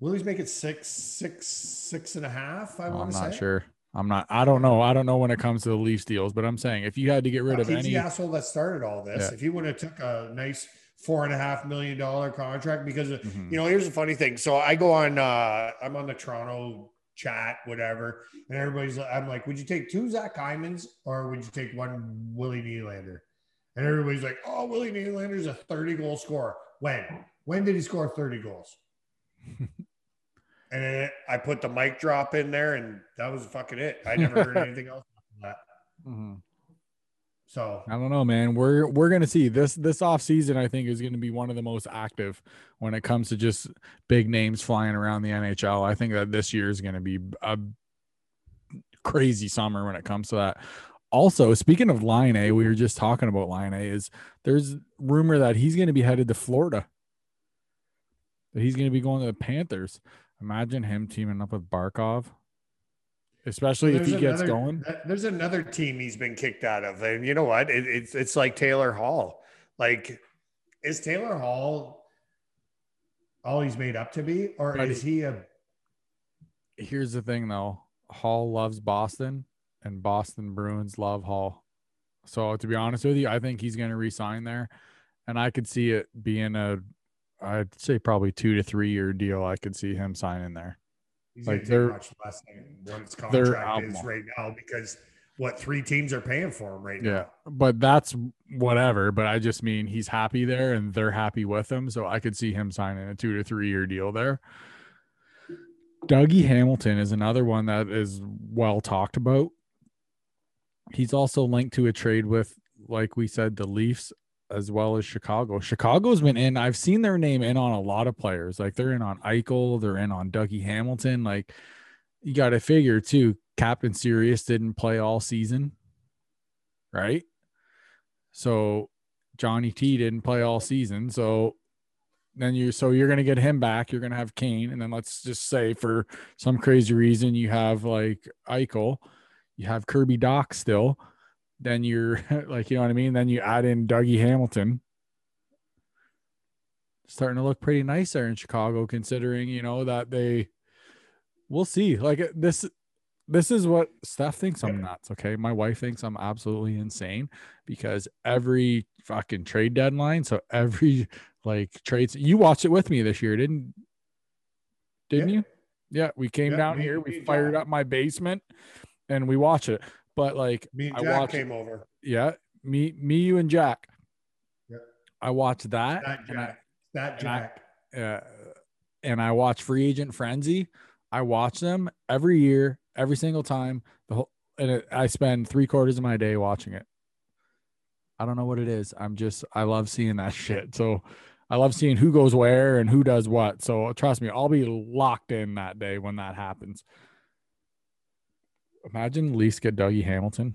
Willie's making six, six, six and a half. I well, I'm not say. sure. I'm not. I don't know. I don't know when it comes to the Leafs deals, but I'm saying if you had to get rid of he's any, the asshole that started all this. Yeah. If you would have took a nice four and a half million dollar contract, because Mhm. you know, here's the funny thing. So I go on, uh, I'm on the Toronto chat, whatever, and everybody's. I'm like, would you take two Zach Hymans or would you take one Willie Nylander? And everybody's like, oh, Willie Nylander's a 30 goal scorer. When? When did he score 30 goals? and then I put the mic drop in there, and that was fucking it. I never heard anything else after that. Mhm. So I don't know, man. We're we're gonna see this this off season. I think is going to be one of the most active when it comes to just big names flying around the NHL. I think that this year is going to be a crazy summer when it comes to that. Also, speaking of Laine, we were just talking about Laine. Is there's rumor that he's going to be headed to Florida. That he's going to be going to the Panthers. Imagine him teaming up with Barkov, especially if There's he gets going. Uh, there's another team he's been kicked out of, and you know what? It, it's it's like Taylor Hall. Like, is Taylor Hall all he's made up to be, or But is he a? here's the thing though hall loves boston and boston bruins love hall. So to be honest with you i think he's going to resign there. And i could see it being a i'd say probably two to three year deal i could see him signing there. He's Like, they're- much less than what his contract is right now because what three teams are paying for him right yeah now. but that's whatever but i just mean he's happy there and they're happy with him. So i could see him signing a two to three year deal there. Dougie hamilton is another one that is well talked about he's also linked to a trade with like we said the leafs as well as chicago chicago's been in i've seen their name in on a lot of players like they're in on eichel they're in on dougie hamilton like you got to figure too captain serious didn't play all season right? So Johnny T didn't play all season. So then you so you're gonna get him back. You're gonna have Kane, and then let's just say for some crazy reason you have like Eichel, you have Kirby Dach still. Then you're like, you know what I mean? Then you add in Dougie Hamilton. Starting to look pretty nice there in Chicago, considering you know that they we'll see. Like this this is what Steph thinks I'm nuts. Okay. My wife thinks I'm absolutely insane because every fucking trade deadline. So every like trades, you watched it with me this year, didn't, didn't Yeah. you? Yeah. We came Yeah, down here, me we fired Jack. up my basement and we watch it. But like, Me and I Jack watch- came over. yeah, me, me, you and Jack. Yeah. I watched that. That and I- Jack. That and I- Jack. uh, and I watch Free Agent Frenzy. I watch them every year, every single time. The whole and it, I spend three quarters of my day watching it. I don't know what it is. I'm just I love seeing that shit. So I love seeing who goes where and who does what. So trust me, I'll be locked in that day when that happens. Imagine Leafs get Dougie Hamilton.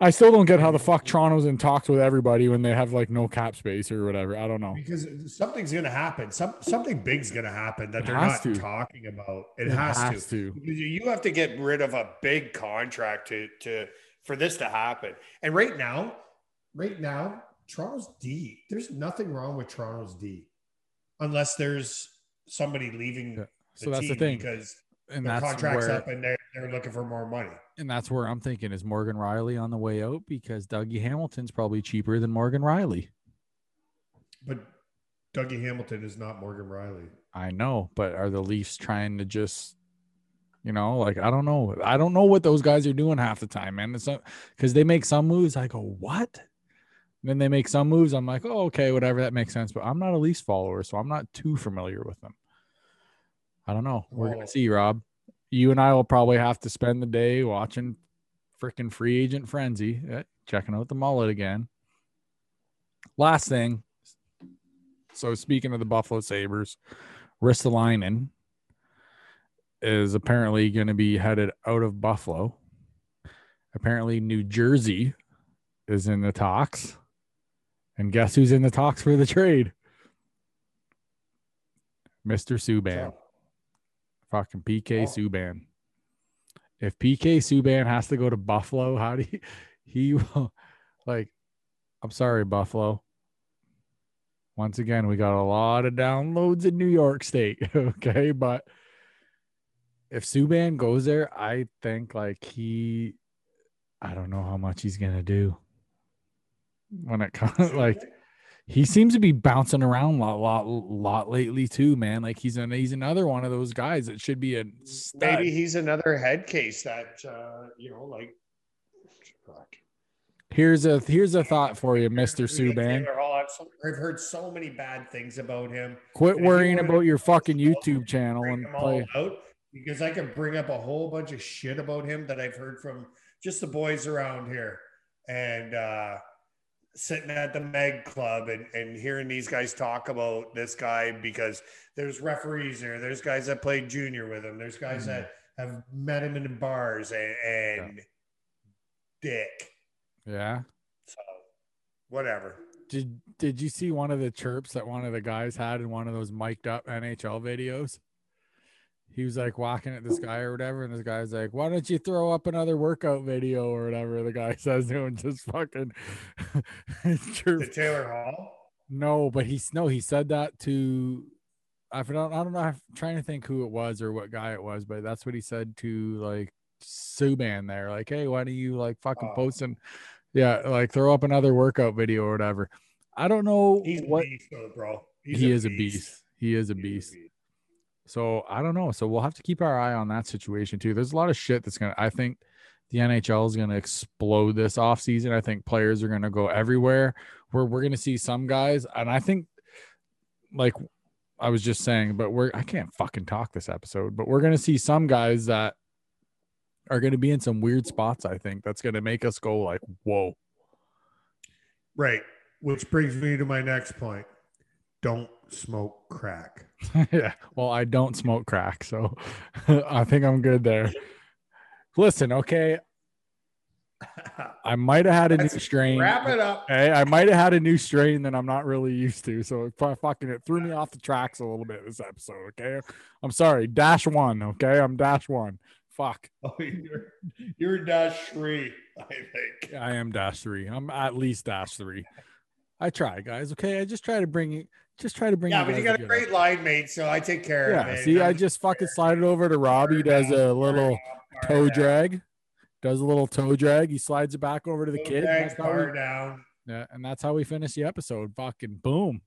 I still don't get how the fuck Toronto's in talks with everybody when they have like no cap space or whatever. I don't know. Because something's going to happen. Some something big's going to happen that It they're not to. talking about. It, It has, has to. to. You have to get rid of a big contract to to for this to happen. And right now, right now, Toronto's D. There's nothing wrong with Toronto's D, unless there's somebody leaving. Yeah. The So that's the thing. because And their that's contract's where up and they're, they're looking for more money. and that's where I'm thinking is Morgan Rielly on the way out because Dougie Hamilton's probably cheaper than Morgan Rielly. But Dougie Hamilton is not Morgan Rielly. I know, but are the Leafs trying to just You know, like I don't know. I don't know what those guys are doing half the time, man. It's not because they make some moves. I go, what? then they make some moves. I'm like, oh, okay, whatever. That makes sense. But I'm not a Leafs follower, so I'm not too familiar with them. I don't know. We're Well- gonna see, Rob. You and I will probably have to spend the day watching freaking free agent frenzy, eh, checking out the mullet again. Last thing. So speaking of the Buffalo Sabres, Ristolainen is apparently going to be headed out of Buffalo. Apparently, New Jersey is in the talks. And guess who's in the talks for the trade? Mr. Subban. Fucking PK Oh. Subban. If PK Subban has to go to Buffalo, how do you, he will like I'm sorry, Buffalo. Once again, we got a lot of downloads in New York State. Okay. But if Subban goes there, I think like he I don't know how much he's gonna do when it comes like he seems to be bouncing around a lot, lot, lot lately too, man. Like he's an he's another one of those guys that should be a stud. maybe he's another head case that uh, you know, like fuck. Here's a here's a thought for you, Mister Subban. I've, heard so many bad things about him. Quit And worrying about your fucking YouTube channel and play. out because I can bring up a whole bunch of shit about him that I've heard from just the boys around here and uh, sitting at the Meg Club and, and hearing these guys talk about this guy because there's referees there, there's guys that played junior with him, there's guys Mhm. that have met him in the bars and, and dick. Yeah. So whatever. Did did you see one of the chirps that one of the guys had in one of those mic'd up NHL videos? He was like walking at this guy or whatever, and this guy's like, "Why don't you throw up another workout video or whatever?" The guy says to him, just fucking. The Taylor Hall. No, but he's no, he said that to I don't I don't know. I'm trying to think who it was or what guy it was, but that's what he said to like Subban there. Like, hey, why don't you like fucking Oh. posting? Yeah, like throw up another workout video or whatever. I don't know He's what a beast, though, bro. He's he is a beast. He is a beast. So I don't know. So we'll have to keep our eye on that situation too. There's a lot of shit that's gonna. I think the NHL is gonna explode this offseason. I think players are gonna go everywhere. Where we're gonna see some guys, and I think, like I was just saying, but we're I can't fucking talk this episode, but we're gonna see some guys that are gonna be in some weird spots. I think that's gonna make us go like, whoa. Right. Which brings me to my next point. Don't smoke crack. yeah. Well, I don't smoke crack, so I think I'm good there. Listen, okay. I might have had a new strain. Wrap it up. Hey, I might have had a new strain that I'm not really used to. So it fucking it threw me off the tracks a little bit this episode. Okay. I'm sorry. Dash one. Okay. I'm dash one. Fuck. Oh, you're, you're dash three, I think. I am dash three. I'm at least dash three. I try, guys. Okay. I just try to bring it, just try to bring Yeah, but you got a great line mate, so I take care of Yeah. it. See, I just fucking slide it over to Robbie. He does a little toe drag. Does a little toe drag. He slides it back over to the Toe kid. drag, bar we, down. yeah, and that's how we finish the episode. Fucking boom.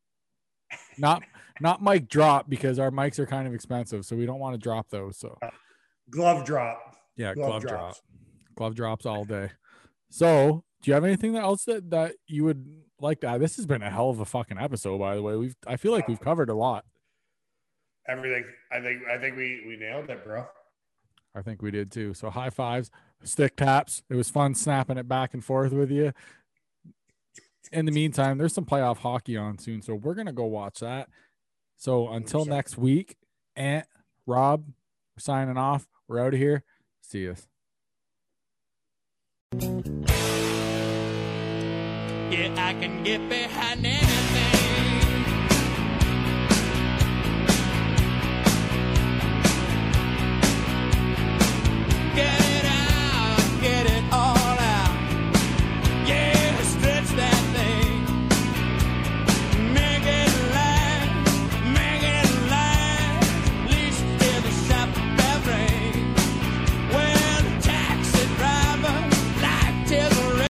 Not not mic drop because our mics are kind of expensive, so we don't want to drop those. So uh, Glove drop. yeah, Glove glove, drop, drops. glove drops all day. So do you have anything else that that you would like add? This has been a hell of a fucking episode, by the way. We've I feel like we've oh. covered a lot. Everything. I think I think we we nailed it, bro. I think we did too. So high fives, stick taps. It was fun snapping it back and forth with you. In the meantime, there's some playoff hockey on soon, so we're gonna go watch that. So until next week, Ant, Rob, we're signing off. We're out of here. See us. Yeah, I can get behind that